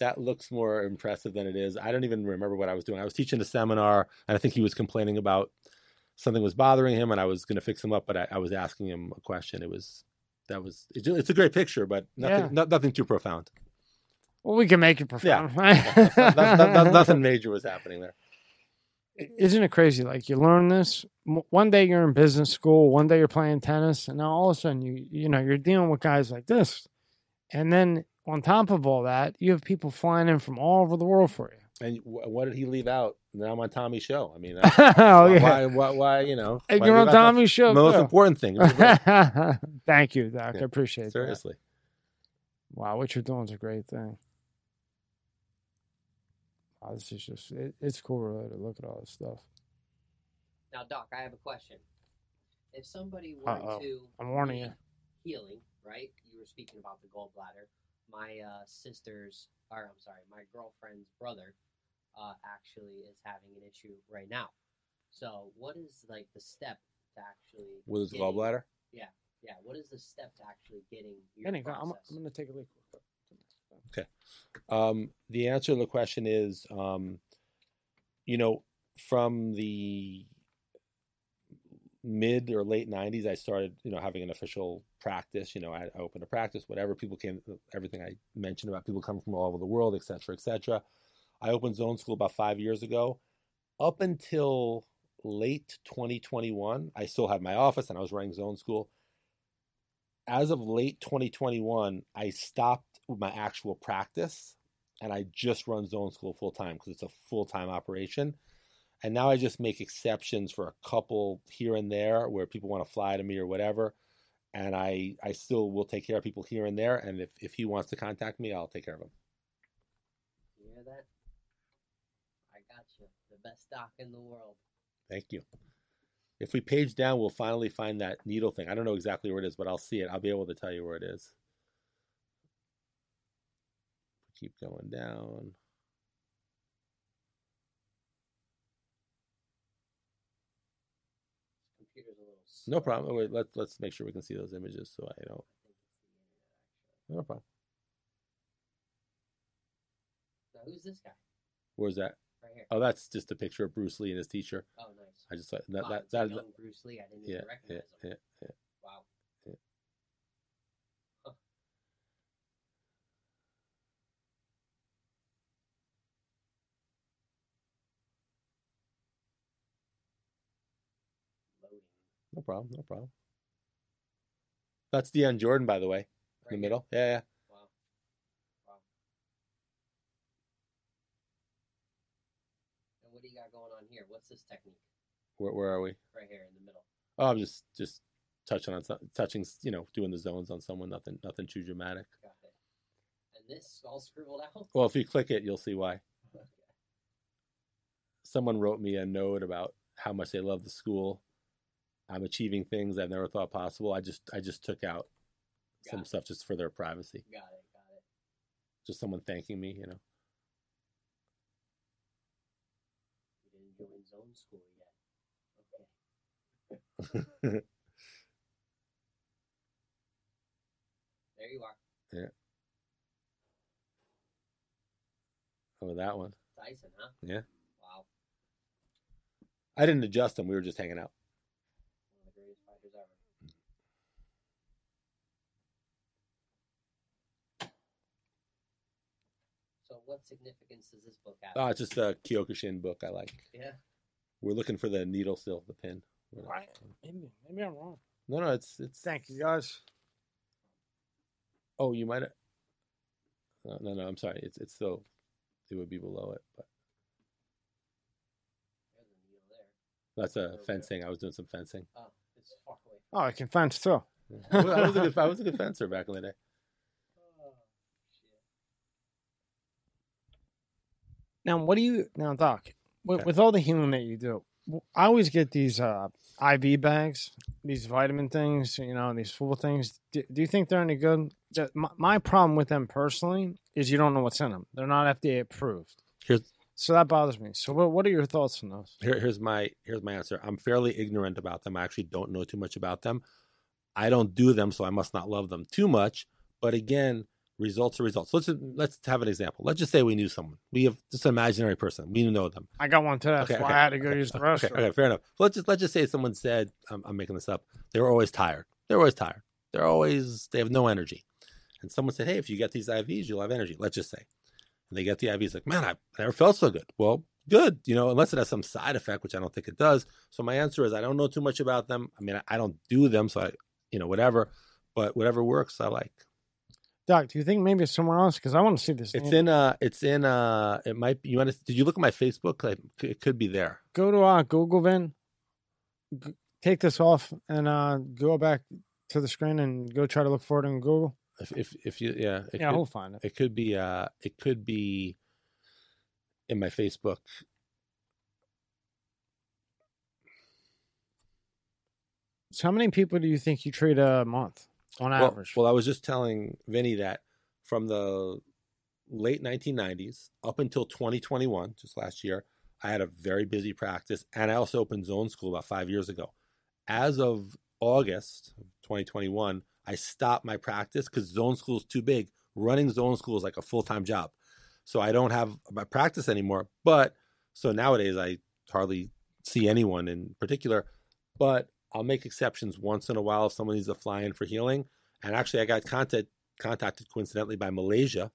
that looks more impressive than it is. I don't even remember what I was doing. I was teaching a seminar, and I think he was complaining about something was bothering him, and I was going to fix him up, but I, I was asking him a question. It was that was it's, it's a great picture, but nothing Yeah. no, nothing too profound. Well, we can make it Yeah. That's not- that's- that's- nothing major was happening there. Isn't it crazy? Like you learn this one day you're in business school, one day you're playing tennis, and now all of a sudden you you know you're dealing with guys like this, and then on top of all that, you have people flying in from all over the world for you. And what did he leave out? Now I'm on Tommy's show. I mean, that's, oh why, yeah, why, why, why, you know? Hey, you're on Tommy's show. the most too. important thing. Thank you, Doc. Yeah, I appreciate that. Seriously. Wow, what you're doing is a great thing. Wow, this is just it, it's cool really to look at all this stuff. Now, Doc, I have a question. If somebody were Uh-oh. to I'm warning you. healing, right? You were speaking about the gallbladder. My uh, sister's, or I'm sorry, my girlfriend's brother, uh, actually is having an issue right now. So, what is like the step to actually With his getting- gallbladder? Yeah, yeah. what is the step to actually getting your Anyway, I'm. I'm going to take a leak. Um, the answer to the question is, um, you know, from the mid or late 90s, I started, you know, having an official practice. You know, I, I opened a practice, whatever people came, everything I mentioned about people coming from all over the world, et cetera, et cetera. I opened Zone School about five years ago. Up until late 2021, I still had my office and I was running Zone School. As of late 2021, I stopped my actual practice and I just run zone school full time because it's a full time operation. And now I just make exceptions for a couple here and there where people want to fly to me or whatever. And I, I still will take care of people here and there. And if, if he wants to contact me, I'll take care of him. You hear that? I got you. The best doc in the world. Thank you. If we page down, we'll finally find that needle thing. I don't know exactly where it is, but I'll see it. I'll be able to tell you where it is. Keep going down. Computer's a little. No problem. Wait, let's let's make sure we can see those images so I don't. I think it's the internet, actually. No problem. Now, who's this guy? Where's that? Right here. Oh, that's just a picture of Bruce Lee and his teacher. Oh, nice. I just thought that Wow, that, that, young Bruce Lee. I didn't yeah, recognize yeah, him. yeah. Yeah. No problem. No problem. That's Dion Jordan, by the way, in Right the here. middle. Yeah, yeah. Wow. Wow. And what do you got going on here? What's this technique? Where where are we? Right here in the middle. Oh, I'm just just touching on touching, you know, doing the zones on someone. Nothing nothing too dramatic. Got it. And this all scribbled out? Well, if you click it, you'll see why. Okay. Someone wrote me a note about how much they love the school. I'm achieving things I've never thought possible. I just I just took out some it. stuff just for their privacy. Got it. Got it. Just someone thanking me, you know. You didn't join zone school yet. Okay. There you are. oh, that one. Tyson, huh? Yeah. Wow. I didn't adjust them. We were just hanging out. One of the greatest fighters ever. So, what significance does this book have? Oh, it's just a Kyokushin book I like. yeah. We're looking for the needle still, the pin. Right. Maybe, maybe I'm wrong. No, no, it's it's. Thank you, guys. Oh, you might have. No, no, no. I'm sorry. It's it's still. It would be below it, but There's a needle there. that's a fencing. I was doing some fencing. Oh, it's far away. Oh, I can fence too. I was I was a good, I was a good fencer back in the day. Oh, shit. Now, what do you now, Doc? With, Okay. with all the healing that you do, I always get these uh, IV bags, these vitamin things, you know, these full things. Do, do you think they're any good? My, my problem with them personally is you don't know what's in them. They're not FDA approved, Here's so that bothers me. So, what, what are your thoughts on those? here, here's my here's my answer. I'm fairly ignorant about them. I actually don't know too much about them. I don't do them, so I must not love them too much. But again, results are results. Let's let's have an example. Let's just say we knew someone. We have just an imaginary person. We know them. I got one today. That's Okay, why okay, I had to go okay, use the okay, restroom. Okay, fair enough. So let's just let's just say someone said, I'm, I'm making this up. They were always tired. They're always tired. They're always they have no energy. And someone said, Hey, if you get these IVs, you'll have energy. Let's just say, and they get the IVs. Like, man, I never felt so good. Well, good. You know, unless it has some side effect, which I don't think it does. So my answer is, I don't know too much about them. I mean, I, I don't do them, so I, you know, whatever. But whatever works, I like. Doc, do you think maybe it's somewhere else? Because I want to see this. It's needle. in uh it's in uh it might be you want to did you look at my Facebook? Like, It could be there. go to uh, Google Vin, g- take this off, and uh, go back to the screen and go try to look for it in Google. If if, if you yeah, it yeah, could, we'll find it. it could be uh it could be in my Facebook. So, how many people do you think you treat a month on Well, average? well, I was just telling Vinny that from the late 1990s up until 2021, just last year, I had a very busy practice, and I also opened Zone School about five years ago. As of August of 2021, I stopped my practice because Zone School is too big. Running Zone School is like a full time job, so I don't have my practice anymore. But so nowadays, I hardly see anyone in particular, but I'll make exceptions once in a while if someone needs to fly in for healing. And actually, I got contact, contacted coincidentally by Malaysia.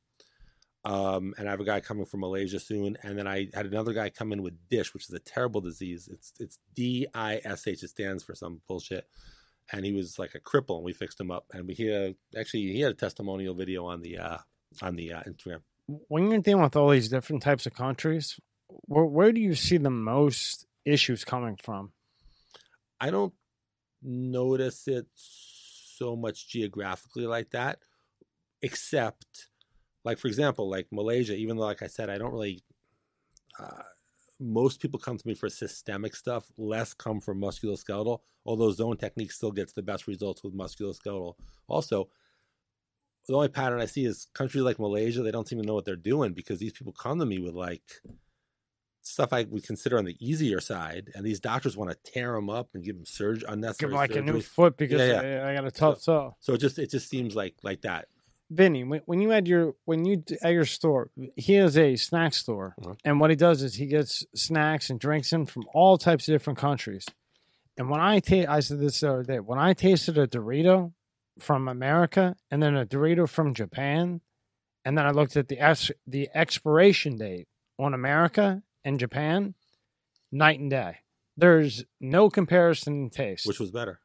Um, and I have a guy coming from Malaysia soon. And then I had another guy come in with DISH, which is a terrible disease. It's it's D I S H. It stands for some bullshit. And he was like a cripple, and we fixed him up. And we had, actually he had a testimonial video on the uh, on the uh, Instagram. when you're dealing with all these different types of countries, where where do you see the most issues coming from? I don't notice it so much geographically like that, except like for example, like Malaysia. Even though, like I said, I don't really. Uh, most people come to me for systemic stuff. Less come for musculoskeletal. Although zone technique still gets the best results with musculoskeletal. Also, the only pattern I see is countries like Malaysia. They don't seem to know what they're doing because these people come to me with like stuff I would consider on the easier side, and these doctors want to tear them up and give them surgery Give unnecessary 'em like a new foot because Yeah, I, I got a tough toe. So it just it just seems like like that. Vinny, when, when you had your when you at your store, he has a snack store, Mhm. and what he does is he gets snacks and drinks in from all types of different countries. And when I ta- I said this the other day, when I tasted a Dorito from America and then a Dorito from Japan, and then I looked at the ex- the expiration date on America and Japan, night and day. There's no comparison in taste. Which was better?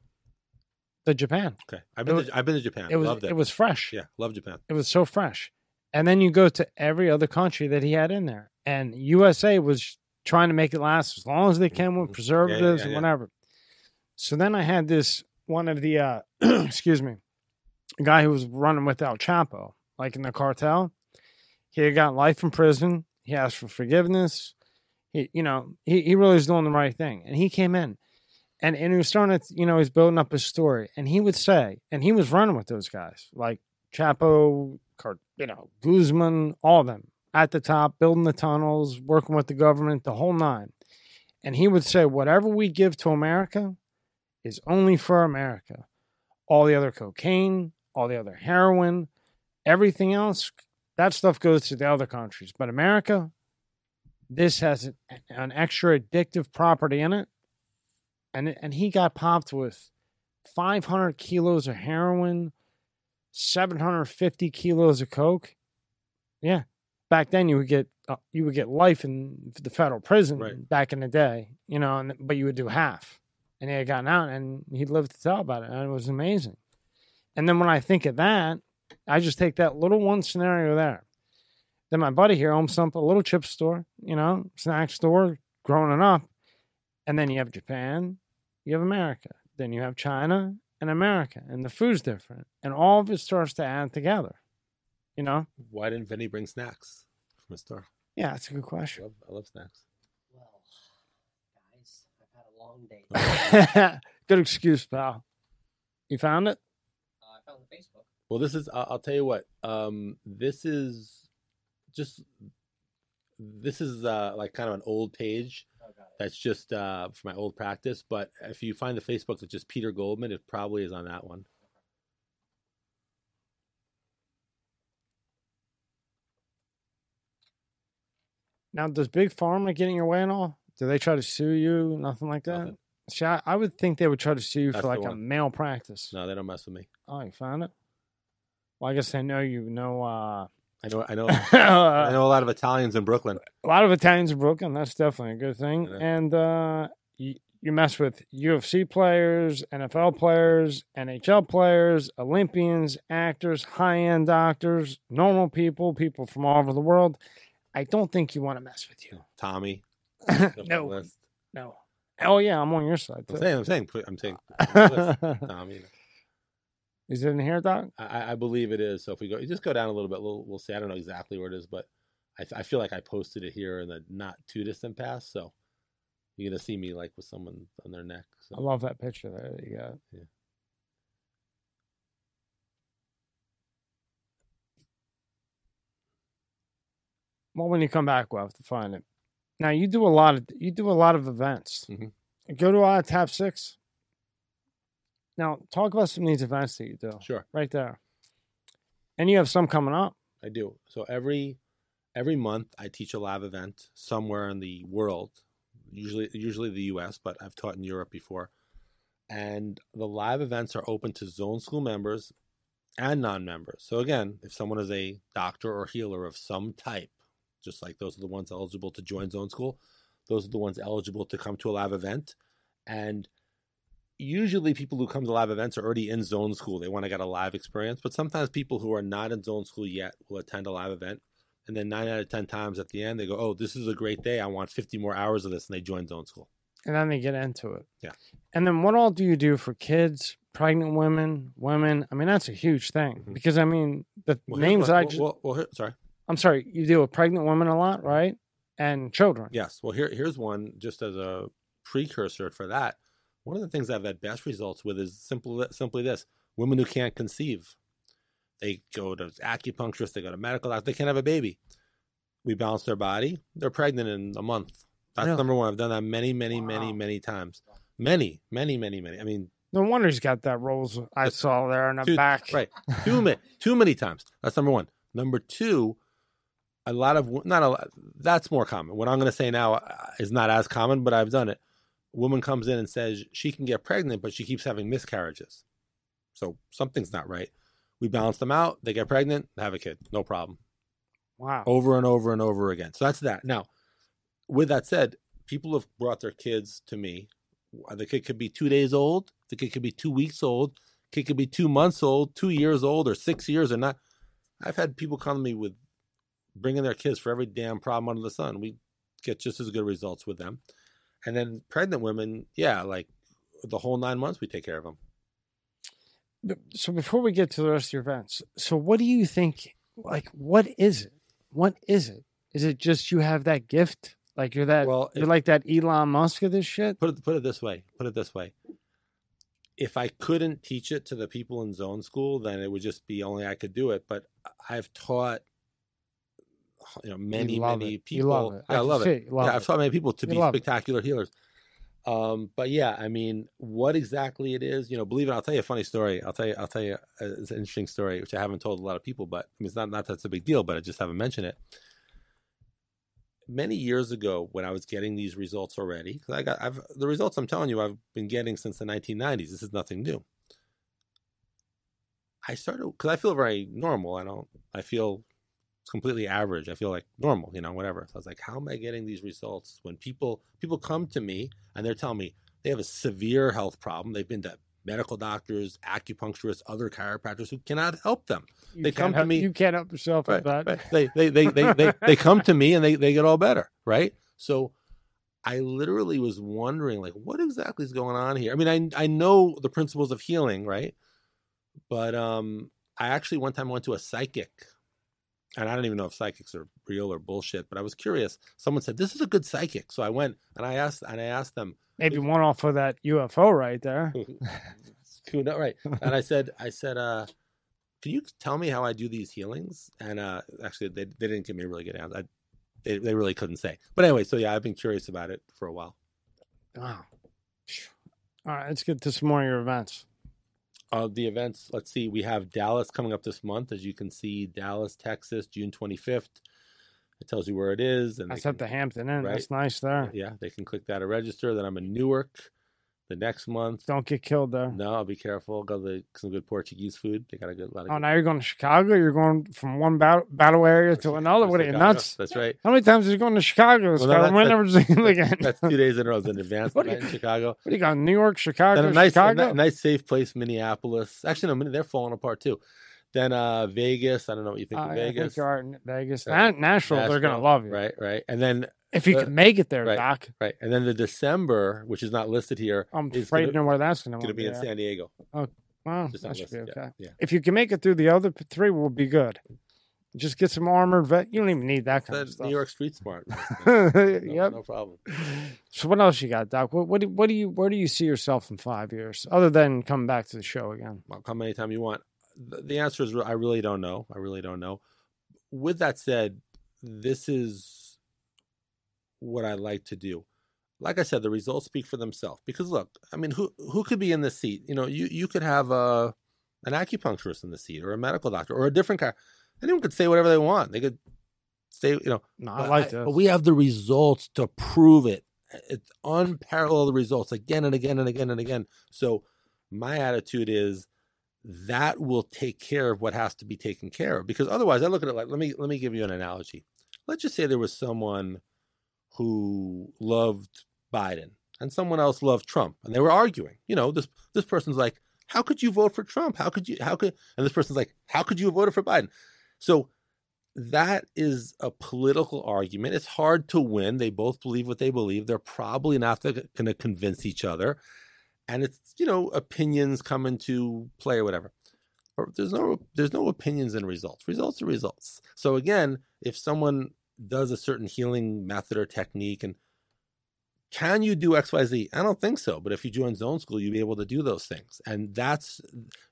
the Japan. Okay, I've been It to, I've been to Japan. It was Loved it. it was fresh. yeah, love Japan. It was so fresh. And then you go to every other country that he had in there. And USA was trying to make it last as long as they can with Mhm. preservatives yeah, and yeah. whatever. So then I had this one of the uh excuse me, a guy who was running with El Chapo, like in the cartel. He had got life in prison. He asked for forgiveness. He, you know, he, he really was doing the right thing. And he came in and, and he was starting to, you know, he's building up his story. And he would say, and he was running with those guys, like Chapo, you know, Guzman, all of them at the top, building the tunnels, working with the government, the whole nine. And he would say, whatever we give to America is only for America. All the other cocaine, all the other heroin, everything else, that stuff goes to the other countries. But America, this has an, an extra addictive property in it. And, and he got popped with 500 kilos of heroin, 750 kilos of coke. Yeah. Back then you would get uh, you would get life in the federal prison Right. back in the day, you know, and, but you would do half. And he had gotten out and he lived to tell about it. And it was amazing. And then when I think of that, I just take that little one scenario there. Then my buddy here owns some a little chip store, you know, snack store, growing up. And then you have Japan, you have America, then you have China and America, and the food's different, and all of it starts to add together. You know? Why didn't Vinny bring snacks from his store? Yeah, that's a good I question. love, I love snacks. Well, guys, I've had a long day. good excuse, pal. You found it? Uh, I found the Facebook. Well, this is. I'll, I'll tell you what. Um, this is just. This is uh, like kind of an old page. Oh. That's just uh, for my old practice. But if you find the Facebook that's just Peter Goldman, it probably is on that one. Now, does Big Pharma get in your way and all? Do they try to sue you? Nothing like that? Nothing. See, I, I would think they would try to sue you That's for like a one. malpractice. No, they don't mess with me. Oh, you found it? Well, I guess they know you know uh, I know. I know. I a know a lot of Italians in Brooklyn. A lot of Italians in Brooklyn. That's definitely a good thing. Yeah. And uh, you, you mess with UFC players, NFL players, NHL players, Olympians, actors, high end doctors, normal people, people from all over the world. I don't think you want to mess with you. Tommy. Go on the no, no. Oh yeah, I'm on your side I'm saying. I'm saying. I'm saying. put on the list, Tommy. Is it in here, Doc? I, I believe it is. So if we go, just go down a little bit. We'll, we'll see. I don't know exactly where it is, but I, I feel like I posted it here in the not too distant past. So you're gonna see me like with someone on their neck. I love that picture there that you got. Yeah. Well, when you come back, we'll have to find it. Now you do a lot of you do a lot of events. Mhm. Go to uh, Tap Six. Now talk about some of these events that you do sure, right there, and you have some coming up. I do. So every every month I teach a live event somewhere in the world. Usually, usually the U.S., but I've taught in Europe before. And the live events are open to Zone School members and non-members. So again, if someone is a doctor or healer of some type, just like those are the ones eligible to join Zone School, those are the ones eligible to come to a live event. And usually people who come to live events are already in Zone School. They want to get a live experience. But sometimes people who are not in Zone School yet will attend a live event and then nine out of ten times at the end they go, "Oh, this is a great day. I want 50 more hours of this," and they join zone school. and then they get into it. Yeah. And then what all do you do for kids, pregnant women, women? I mean, that's a huge thing Mhm. because I mean, the Well, names what- I well, just, well, well, here- sorry. I'm sorry, you deal with pregnant women a lot, right? And children. Yes. Well, here here's one just as a precursor for that. One of the things I've had best results with is simple simply this: women who can't conceive. They go to acupuncturists, they go to medical doctor, they can't have a baby. We balance their body, they're pregnant in a month. That's Really? number one. I've done that many, many, many, Wow. many times. Many, many, many, many. I mean, No wonder he's got that rolls I saw there on the back. right. too many, too many times. That's number one. Number two, a lot of not a lot. That's more common. What I'm going to say now uh, is not as common, but I've done it. A woman comes in and says she can get pregnant, but she keeps having miscarriages. So something's not right. We balance them out. They get pregnant, have a kid, no problem. Wow. Over and over and over again. So that's that. Now, with that said, people have brought their kids to me. The kid could be two days old. The kid could be two weeks old. Kid could be two months old, two years old, or six years, or not. I've had people come to me with bringing their kids for every damn problem under the sun. We get just as good results with them. And then pregnant women, yeah, like the whole nine months, we take care of them. So before we get to the rest of your events, so what do you think? Like, what is it? What is it? Is it just you have that gift? Like you're that? Well, you're if- like that Elon Musk of this shit? put it put it this way. Put it this way. If I couldn't teach it to the people in zone school, then it would just be only I could do it. But I've taught, you know, many many it. people. You love it. Yeah, I, love it. Love yeah, I've taught many people to You be love it. spectacular healers. Um, but yeah, I mean, what exactly it is, you know, believe it. I'll tell you a funny story. I'll tell you. I'll tell you. uh it's an interesting story which I haven't told a lot of people, but I mean, it's not not that's a big deal, but I just haven't mentioned it many years ago when I was getting these results already, because I got I've the results I'm telling you I've been getting since the 1990s. This is nothing new. I started because I feel very normal. I don't. I feel completely average. I feel like normal, you know, whatever. So I was like, how am I getting these results when people people come to me and they're telling me they have a severe health problem. They've been to medical doctors, acupuncturists, other chiropractors who cannot help them. You they come to me- You can't help yourself with that. right. They, they, they, they, they, they come to me and they, they get all better, right? So I literally was wondering, like, what exactly is going on here? I mean, I, I know the principles of healing, right? But um, I actually one time went to a psychic, and I don't even know if psychics are real or bullshit, but I was curious. Someone said this is a good psychic, so I went and I asked and I asked them, Maybe one off of that UFO right there. Who right? And I said, I said, uh, can you tell me how I do these healings? And uh, actually, they, they didn't give me a really good answer. I, they, they really couldn't say. But anyway, so yeah, I've been curious about it for a while. Wow. All right, let's get to some more of your events. Uh, the events, let's see, we have Dallas coming up this month. As you can see, Dallas, Texas, June 25th. It tells you where it is. And That's at the Hampton Inn. right. That's nice there. Yeah, they can click that to register. Then I'm in Newark the next month. Don't get killed there. No, I'll be careful. Go to some good Portuguese food. They got a good lot of Oh, good now you're going to Chicago? You're going from one battle, battle area to another? What are you, nuts? That's right. How many times are you going to Chicago? Well, no, We're never him again. That's two days in a row. It's an advanced What do you- in Chicago. What do you got? New York, Chicago, Then a nice, a Chicago? ni- nice safe place, Minneapolis. Actually, no, they're falling apart too. Then uh Vegas. I don't know what you think Oh, of yeah, I think Vegas. you are in Vegas. Right. Na- Nashville, they're going to love you. Right, right. And then If you Uh, can make it there, right. Doc. right, and then the December, which is not listed here, I'm afraid to know where that's going going to be in at. San Diego. Well, Just not that should be okay. Yeah, yeah. If you can make it through the other three, we'll be good. Just get some armored vet. You don't even need that kind of That's stuff. New York Street Smart. No, yep. no problem. So what else you got, Doc? What, what do what do you where do you see yourself in five years, other than coming back to the show again? I'll come anytime you want. The, the answer is I really don't know. I really don't know. With that said, this is what I like to do. Like I said, the results speak for themselves. Because look, I mean, who who could be in the seat? You know, you you could have a an acupuncturist in the seat, or a medical doctor, or a different guy. Anyone could say whatever they want. They could say, you know, No, I like this. But we have the results to prove it. It's unparalleled results again and again and again and again. So my attitude is that will take care of what has to be taken care of. Because otherwise, I look at it like let me let me give you an analogy. Let's just say there was someone who loved Biden and someone else loved Trump, and they were arguing. You know, this this person's like, "How could you vote for Trump? How could you? How could?" And this person's like, "How could you have voted for Biden?" So that is a political argument. It's hard to win. They both believe what they believe. They're probably not going to convince each other. And it's, you know, opinions come into play or whatever. But there's no there's no opinions and results. Results are results. So again, if someone does a certain healing method or technique and can you do XYZ? I don't think so. But if you join Zone School, you'll be able to do those things. And that's,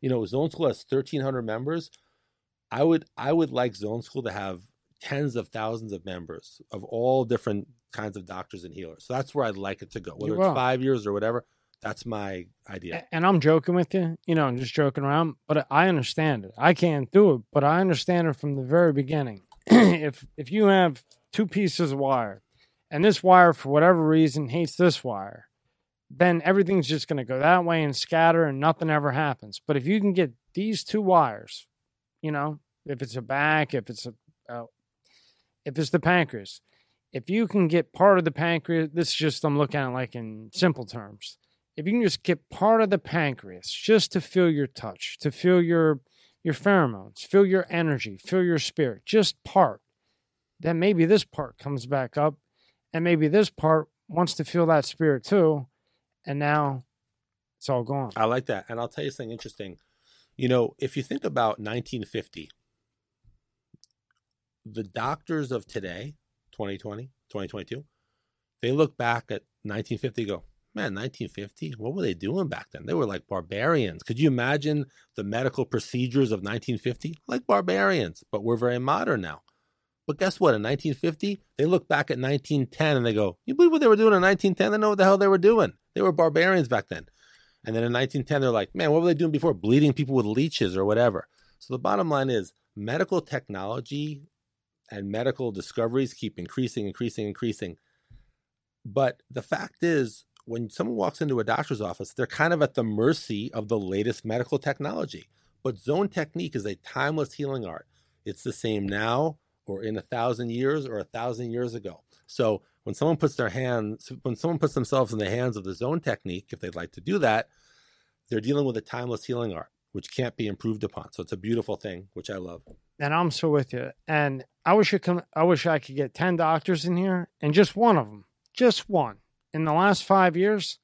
you know, Zone School has 1,300 members. I would I would like Zone School to have tens of thousands of members of all different kinds of doctors and healers. So that's where I'd like it to go. Whether it's five years or whatever, that's my idea. And I'm joking with you, you know, I'm just joking around, but I understand it. I can't do it, but I understand it from the very beginning. if if you have two pieces of wire and this wire for whatever reason hates this wire, then everything's just going to go that way and scatter and nothing ever happens. But if you can get these two wires you know, if it's a back, if it's a, uh, if it's the pancreas, if you can get part of the pancreas, this is just I'm looking at it like in simple terms. If you can just get part of the pancreas, just to feel your touch, to feel your your pheromones, feel your energy, feel your spirit, just part, then maybe this part comes back up, and maybe this part wants to feel that spirit too, and now it's all gone. I like that, and I'll tell you something interesting. You know, if you think about 1950, the doctors of today, 2020, 2022, they look back at 1950 go, man, 1950, what were they doing back then? They were like barbarians. Could you imagine the medical procedures of 1950? Like barbarians, but we're very modern now. But guess what? In 1950, they look back at 1910 and they go, You believe what they were doing in 1910? They know what the hell they were doing. They were barbarians back then. And then in 1910, they're like, man, what were they doing before? Bleeding people with leeches or whatever. So the bottom line is medical technology and medical discoveries keep increasing, increasing, increasing. But the fact is, when someone walks into a doctor's office, they're kind of at the mercy of the latest medical technology. But zone technique is a timeless healing art. It's the same now or in a thousand years or a thousand years ago. So when someone puts their hands, when someone puts themselves in the hands of the zone technique, if they'd like to do that, they're dealing with a timeless healing art, which can't be improved upon. So it's a beautiful thing, which I love. And I'm so with you. And I wish I could, I wish I could get 10 doctors in here and just one of them, just one in the last five years,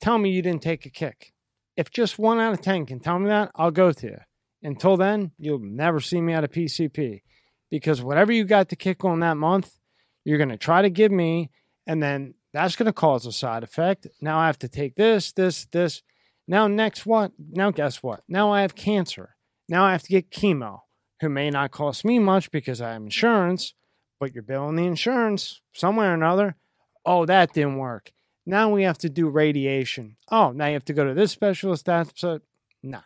tell me you didn't take a kick. If just one out of 10 can tell me that, I'll go to you. Until then, you'll never see me at a PCP because whatever you got to kick on that month, you're going to try to give me, and then that's going to cause a side effect. Now I have to take this, this, this. Now, next what? Now, guess what? Now I have cancer. Now I have to get chemo, who may not cost me much because I have insurance, but you're billing the insurance somewhere or another. Oh, that didn't work. Now we have to do radiation. Oh, now you have to go to this specialist. That's a, no.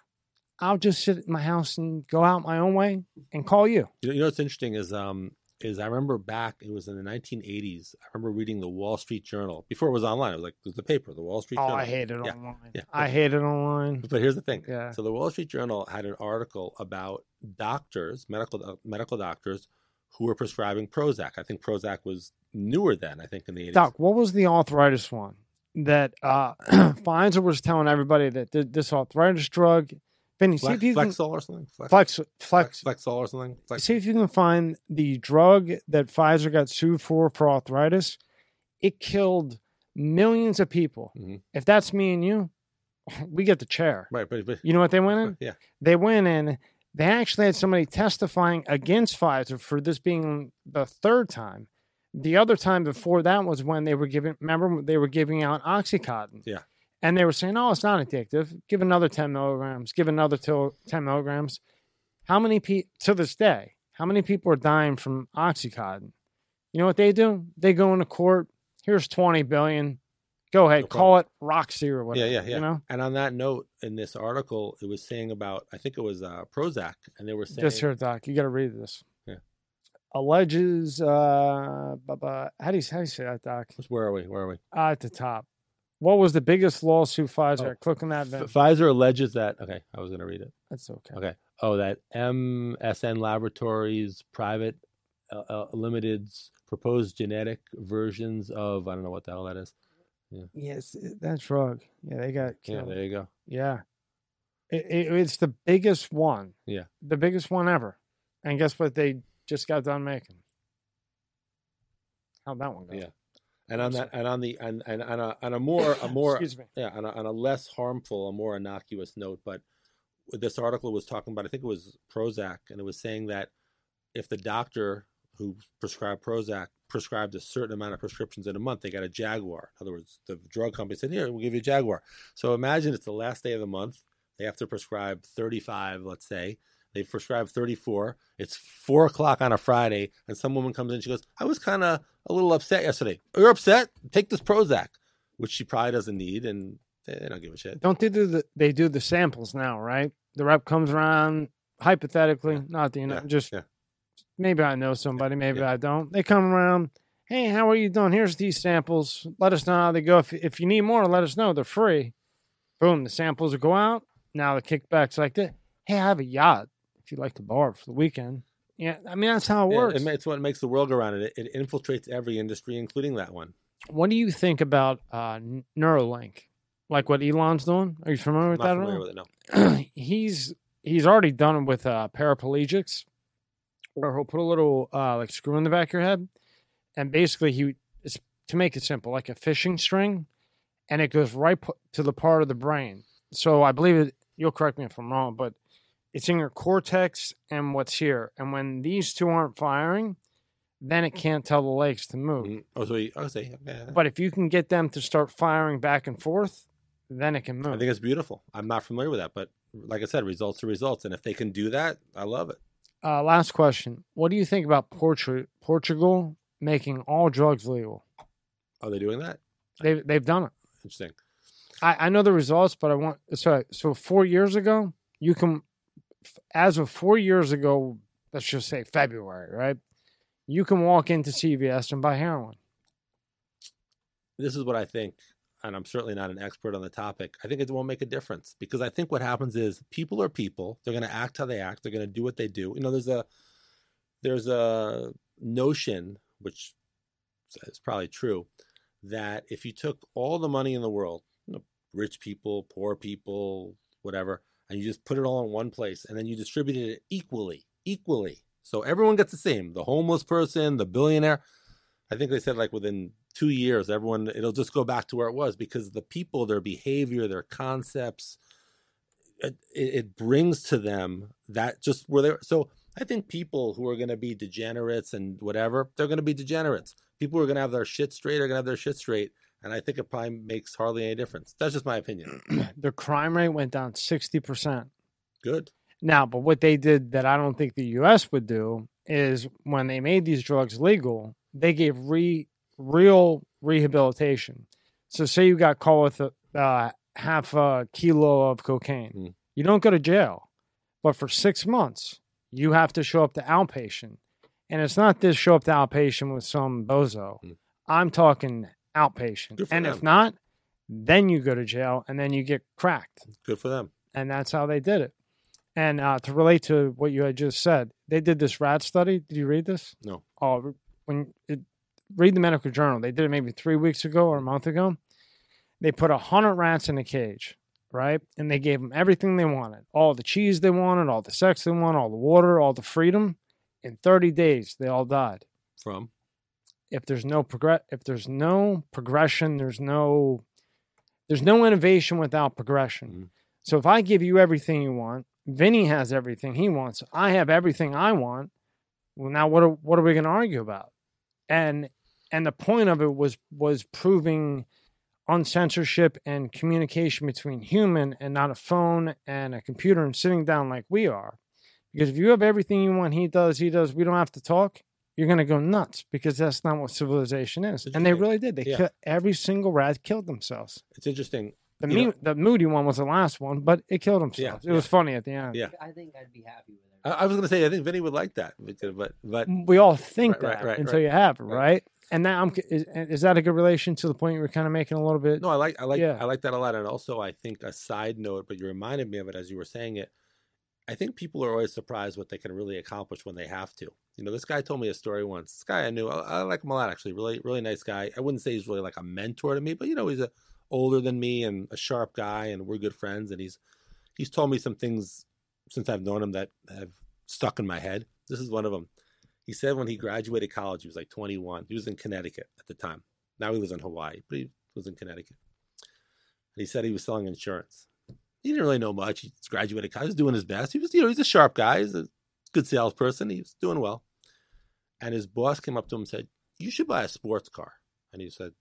I'll just sit in my house and go out my own way and call you. You know, what's interesting is um, is I remember back, it was in the 1980s. I remember reading the Wall Street Journal before it was online. It was like it was the paper, the Wall Street oh, Journal. I hate it yeah. online. Yeah. I hate it online. But here's the thing. Yeah. So the Wall Street Journal had an article about doctors, medical uh, medical doctors, who were prescribing Prozac. I think Prozac was newer then. I think in the 80s. Doc, what was the arthritis one that uh, Pfizer was telling everybody that this arthritis drug Benny, see if you Flexol can, or something. Flex, Flex, Flex, Flexol or something. Flex. See if you can find the drug that Pfizer got sued for for arthritis. It killed millions of people. Mm-hmm. If that's me and you, we get the chair. Right, but, but you know what they went in? Yeah, they went in. They actually had somebody testifying against Pfizer for this being the third time. The other time before that was when they were giving. Remember, they were giving out OxyContin. Yeah and they were saying, "Oh, it's not addictive. Give another ten milligrams. Give another ten milligrams." How many people to this day? How many people are dying from OxyContin? You know what they do? They go into court. Here's twenty billion. Go ahead, no call it Roxy or whatever. Yeah, yeah, yeah. You know. And on that note, in this article, it was saying about I think it was uh, Prozac, and they were saying just here, Doc. You got to read this. Yeah. Alleges. Uh, how do you how do you say that, Doc? Where are we? Where are we? Uh, at the top. What was the biggest lawsuit Pfizer? Oh, Click on that. Pfizer alleges that. Okay, I was going to read it. That's okay. Okay. Oh, that MSN Laboratories private uh, uh, limited's proposed genetic versions of I don't know what the hell that is. Yeah. Yes, eh, that drug. Yeah, they got killed. Yeah, there you go. Yeah, it, it, it's the biggest one. Yeah, the biggest one ever. And guess what? They just got done making. How'd that one go? Yeah. And on that, and on the, and and on a, on a more, a more, Excuse me. yeah, on a, on a less harmful, a more innocuous note, but this article was talking about, I think it was Prozac, and it was saying that if the doctor who prescribed Prozac prescribed a certain amount of prescriptions in a month, they got a Jaguar. In other words, the drug company said, "Here, we'll give you a Jaguar." So imagine it's the last day of the month. They have to prescribe 35, let's say. They prescribe 34. It's four o'clock on a Friday, and some woman comes in. She goes, "I was kind of a little upset yesterday. You're upset? Take this Prozac, which she probably doesn't need, and they don't give a shit." Don't they do the they do the samples now, right? The rep comes around hypothetically, not the you know, Yeah, just yeah. Maybe I know somebody, maybe yeah. I don't. They come around, hey, how are you doing? Here's these samples. Let us know how they go. If if you need more, let us know. They're free. Boom, the samples will go out. Now the kickbacks like. Hey, I have a yacht. If you'd like to borrow for the weekend. Yeah, I mean that's how it works. it ma- it's what makes the world go round, and it, it infiltrates every industry, including that one. what do you think about uh, Neuralink? Like what Elon's doing? Are you familiar with that? at familiar all? with it. No. he's he's already done it with uh, paraplegics, where he'll put a little uh, like screw in the back of your head, and basically he it's to make it simple, like a fishing string, and it goes right to the part of the brain. So I believe it. You'll correct me if I'm wrong, but it's in your cortex and what's here. And when these two aren't firing, then it can't tell the legs to move. Mhm. Oh, so he, oh, say, okay. But if you can get them to start firing back and forth, then it can move. I think it's beautiful. I'm not familiar with that, but like I said, results are results, and if they can do that, I love it. Uh, last question. What do you think about Portu- Portugal making all drugs legal? Are they doing that? They've, they've done it. Interesting. I, I know the results, but I want so so four years ago, you can, as of four years ago, let's just say February, right? You can walk into CVS and buy heroin. This is what I think, and I'm certainly not an expert on the topic. I think it won't make a difference because I think what happens is people are people. They're going to act how they act. They're going to do what they do. You know, there's a there's a notion which is probably true that if you took all the money in the world, you know, rich people, poor people, whatever, and you just put it all in one place and then you distributed it equally, equally. So everyone gets the same. The homeless person, the billionaire. I think they said like within two years, everyone it'll just go back to where it was because the people, their behavior, their concepts, it, it brings to them that just where they so I think people who are going to be degenerates and whatever, they're going to be degenerates. People who are going to have their shit straight are going to have their shit straight. And I think it probably makes hardly any difference. That's just my opinion. Their crime rate went down sixty percent. Good. Now, but what they did that I don't think the U.S. would do is when they made these drugs legal, they gave re, real rehabilitation. So, say you got caught with a, uh, half a kilo of cocaine, Mm. you don't go to jail, but for six months you have to show up to outpatient, and it's not this show up to outpatient with some bozo. Mm. I'm talking outpatient, and if not, then you go to jail and then you get cracked Good for them. and that's how they did it. And uh, to relate to what you had just said, they did this rat study. Did you read this? No. Oh, when it, read the medical journal. They did it maybe three weeks ago or a month ago. They put a hundred rats in a cage, right? And they gave them everything they wanted, all the cheese they wanted, all the sex they wanted, all the water, all the freedom. In thirty days, they all died. From If there's no progress, if there's no progression, there's no, there's no innovation without progression. Mhm. So if I give you everything you want, Vinny has everything he wants, I have everything I want. Well, now what are what are we going to argue about? And and the point of it was was proving uncensorship and communication between human and not a phone and a computer and sitting down like we are. Because if you have everything you want, he does, he does, we don't have to talk. You're going to go nuts because that's not what civilization is. And they really did. They yeah. kill, every single rat killed themselves. it's interesting. The me- know- the moody one was the last one, but it killed themselves. yeah, it was funny at the end. Yeah. I think I'd be happy with it. I, I was going to say I think Vinny would like that, but uh, but, but We all think Right, that right, until right. you have right? Right. And now I'm is, is that a good relation to the point you were kind of making a little bit? No, I like I like Yeah. I like that a lot. And also I think a side note, but you reminded me of it as you were saying it. I think people are always surprised what they can really accomplish when they have to. You know, this guy told me a story once. This guy I knew, I, I like him a lot actually. Really, really nice guy. I wouldn't say he's really like a mentor to me, but you know, he's a older than me and a sharp guy, and we're good friends. And he's he's told me some things since I've known him that have stuck in my head. This is one of them. He said when he graduated college, he was like 21. He was in Connecticut at the time. Now he was in Hawaii, but he was in Connecticut. And he said he was selling insurance. He didn't really know much. He graduated college, he was doing his best. He was, you know, he's a sharp guy. He's a good salesperson. He was doing well. And his boss came up to him and said, You should buy a sports car. And he said,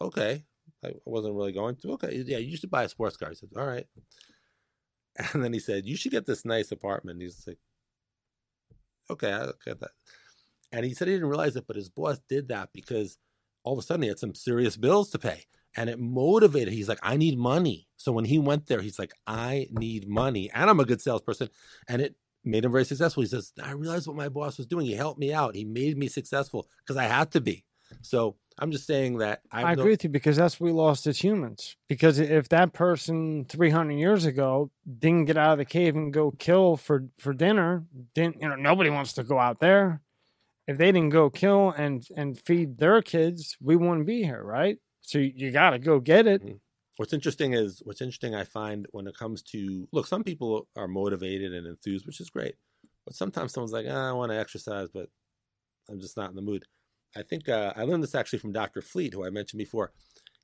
Okay. I wasn't really going to. Okay. Yeah, you should buy a sports car. He said, All right. And then he said, You should get this nice apartment. He's like, Okay, I get that. And he said he didn't realize it, but his boss did that because all of a sudden he had some serious bills to pay. And it motivated. He's like, I need money. So when he went there, he's like, I need money. And I'm a good salesperson. And it made him very successful. He says, I realized what my boss was doing. He helped me out. He made me successful because I had to be. So I'm just saying that I, I, agree with you because that's what we lost as humans. Because if that person 300 years ago didn't get out of the cave and go kill for for dinner, didn't you know? Nobody wants to go out there. If they didn't go kill and and feed their kids, we wouldn't be here, right? So you, you got to go get it. Mhm. What's interesting is what's interesting I find when it comes to look, some people are motivated and enthused, which is great. But sometimes someone's like, ah, I want to exercise, but I'm just not in the mood. I think uh, I learned this actually from Dr. Fleet, who I mentioned before.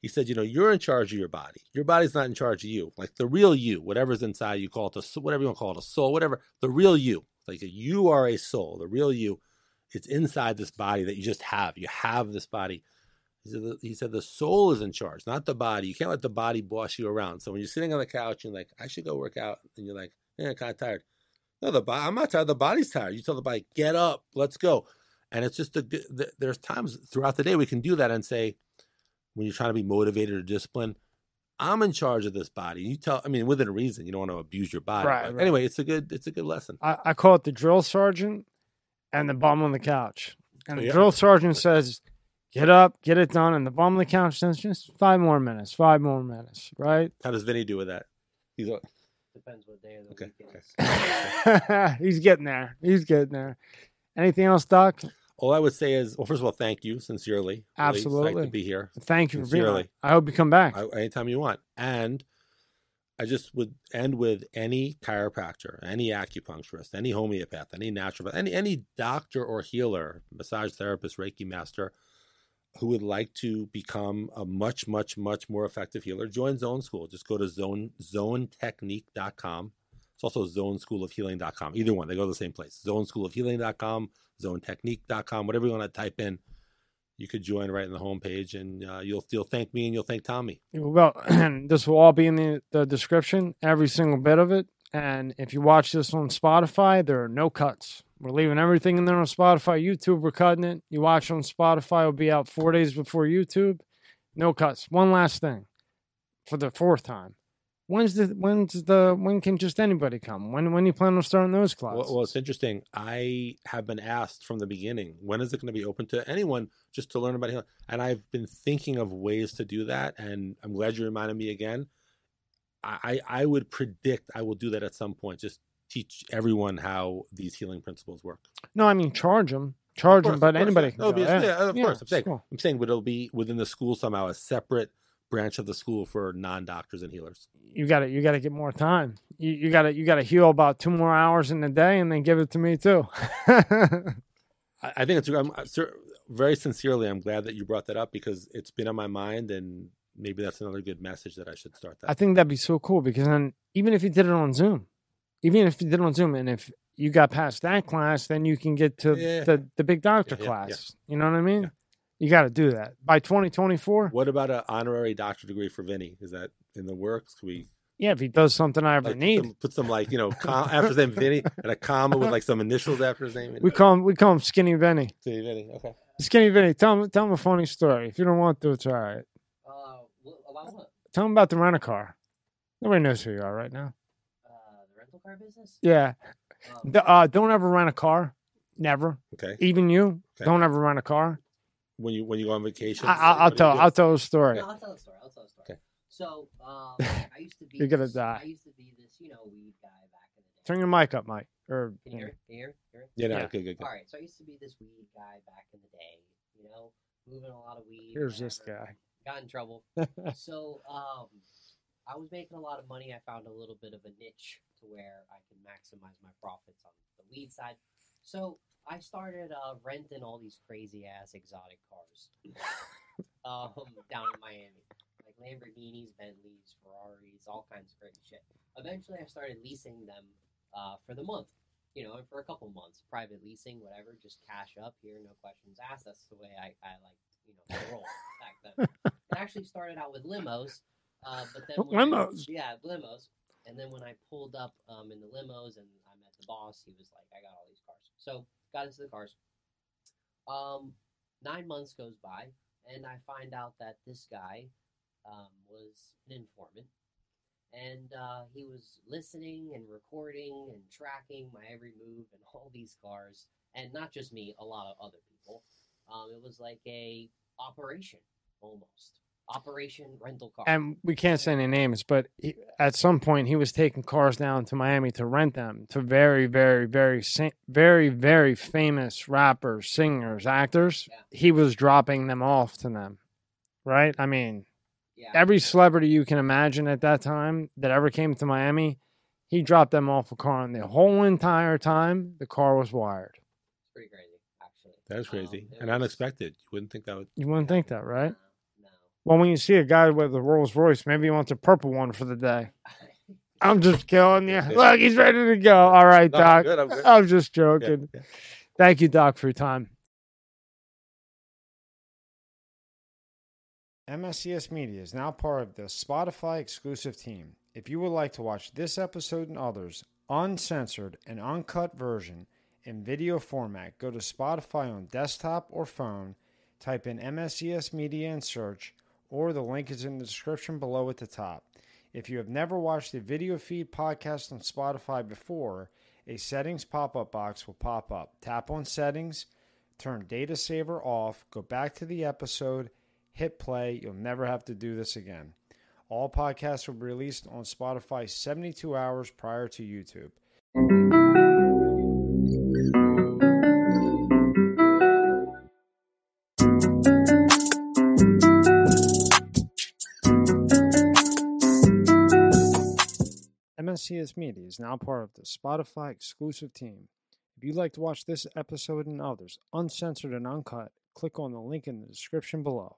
He said, you know, you're in charge of your body. Your body's not in charge of you. Like the real you, whatever's inside you, call it a soul, whatever you want to call it, a soul, whatever. The real you, like you are a soul. The real you, it's inside this body that you just have. You have this body. He said, the, soul is in charge, not the body. You can't let the body boss you around. So when you're sitting on the couch and like, I should go work out, and you're like, yeah, I'm kind of tired. No, the body, I'm not tired. The body's tired. You tell the body, get up, let's go. And it's just a good, th- there's times throughout the day we can do that and say, when you're trying to be motivated or disciplined, I'm in charge of this body. You tell, I mean, within a reason, you don't want to abuse your body. Right, right. Anyway, it's a good, it's a good lesson. I, I call it the drill sergeant and the bum on the couch. And the Yeah. drill sergeant says, "Get up, get it done," and the bum on the couch says, "Just five more minutes, five more minutes." Right? How does Vinny do with that? He's a- Depends what day of the Okay, week okay. He's getting there. He's getting there. Anything else, Doc? All I would say is, well, first of all, thank you sincerely. Really Absolutely. to be here. Thank you for being. Sincerely. I hope you come back. I, anytime you want. And I just would end with any chiropractor, any acupuncturist, any homeopath, any naturopath, any any doctor or healer, massage therapist, Reiki master, who would like to become a much, much, much more effective healer, join Zone School. Just go to zone zonetechnique.com. It's also zoneschoolofhealing.com. Either one, they go to the same place. Zoneschoolofhealing.com, zonetechnique.com, whatever you want to type in. You could join right in the homepage, and uh, you'll thank me and you'll thank Tommy. Well, this will all be in the, the description, every single bit of it. And if you watch this on Spotify, there are no cuts. We're leaving everything in there on Spotify. YouTube, we're cutting it. You watch on Spotify, it'll be out four days before YouTube. No cuts. One last thing for the fourth time. When's the when's the when can just anybody come? When when you plan on starting those classes? Well, well, it's interesting. I have been asked from the beginning, when is it going to be open to anyone just to learn about healing? And I've been thinking of ways to do that. And I'm glad you reminded me again. I, I would predict I will do that at some point. Just teach everyone how these healing principles work. no, I mean charge them, charge course, them, but anybody can go. yeah. yeah, of Yeah, course, I'm saying. cool. I'm saying, but it'll be within the school somehow, a separate branch of the school for non-doctors and healers. you got to you got to get more time. You you got to you got to heal about two more hours in the day, and then give it to me too. I, I think it's I'm, very sincerely. I'm glad that you brought that up because it's been on my mind, and maybe that's another good message that I should start that. I think that'd be so cool because then even if you did it on Zoom, even if you did it on Zoom, and if you got past that class, then you can get to Yeah. the the big doctor yeah, yeah. class. You know what I mean? Yeah. You got to do that by 2024. What about an honorary doctorate degree for Vinny? Is that in the works? Can we Yeah, if he does something I ever like, put, need, some, put some like you know com- after his name Vinny and a comma with like some initials after his name? we call him we call him Skinny Vinny. Say Vinny. Okay. Skinny Vinny, tell him tell him a funny story. If you don't want to, it's all right. Uh, wh- what? Tell him about the rental car. Nobody knows who you are right now. Uh, the rental car business? Yeah. Um, D- Uh, don't ever rent a car. Never. Okay. Even you, Okay. don't ever rent a car. When you when you go on vacation, I, I, I'll what do you tell. I'll tell a story. No, I'll tell a story. I'll tell a story. Okay. So, um, I used to be. You're gonna this, die. I used to be this, you know, weed guy back in the day. Turn your mic up, Mike. Or Can you hear? it? Can you hear? it? Hear? Yeah, no, Yeah. good, good, good. All right. So I used to be this weed guy back in the day. You know, moving a lot of weed. here's this guy. Got in trouble. so, um, I was making a lot of money. I found a little bit of a niche to where I can maximize my profits on the weed side. So I started uh, renting all these crazy ass exotic cars um, down in Miami, like Lamborghinis, Bentleys, Ferraris, all kinds of crazy shit. Eventually, I started leasing them uh, for the month, you know, and for a couple months, private leasing, whatever, just cash up here, no questions asked. That's the way I, I like, you know, roll back then. It actually started out with limos, uh, but then when I- Limos? yeah, limos. And then when I pulled up um, in the limos and I met the boss, he was like, "I got all these cars." So got into the cars. Um, nine months goes by, and I find out that this guy um, was an informant, and uh, he was listening and recording and tracking my every move and all these cars, and not just me, a lot of other people. Um, it was like a operation almost. Operation rental car. And we can't say any names, but he, at some point he was taking cars down to Miami to rent them to very, very, very, very, very famous rappers, singers, actors. Yeah. He was dropping them off to them, right? I mean, yeah. every celebrity you can imagine at that time that ever came to Miami, he dropped them off a car, and the whole entire time the car was wired. It's pretty crazy, actually. That is Um, crazy it and was- unexpected. You wouldn't think that would. You wouldn't think that, right? No, Well, when you see a guy with a Rolls Royce, maybe he wants a purple one for the day. I'm just killing you. Look, he's ready to go. All right, No, I'm Doc. good, I'm good. I'm just Yeah, joking. yeah. Thank you, Doc, for your time. MSCS Media is now part of the Spotify exclusive team. If you would like to watch this episode and others uncensored and uncut version in video format, go to Spotify on desktop or phone, type in MSCS Media and search, or the link is in the description below at the top. If you have never watched a video feed podcast on Spotify before, a settings pop up box will pop up. Tap on settings, turn data saver off, go back to the episode, hit play. You'll never have to do this again. All podcasts will be released on Spotify 72 hours prior to YouTube. MSCS Media is now part of the Spotify exclusive team. If you'd like to watch this episode and others uncensored and uncut, click on the link in the description below.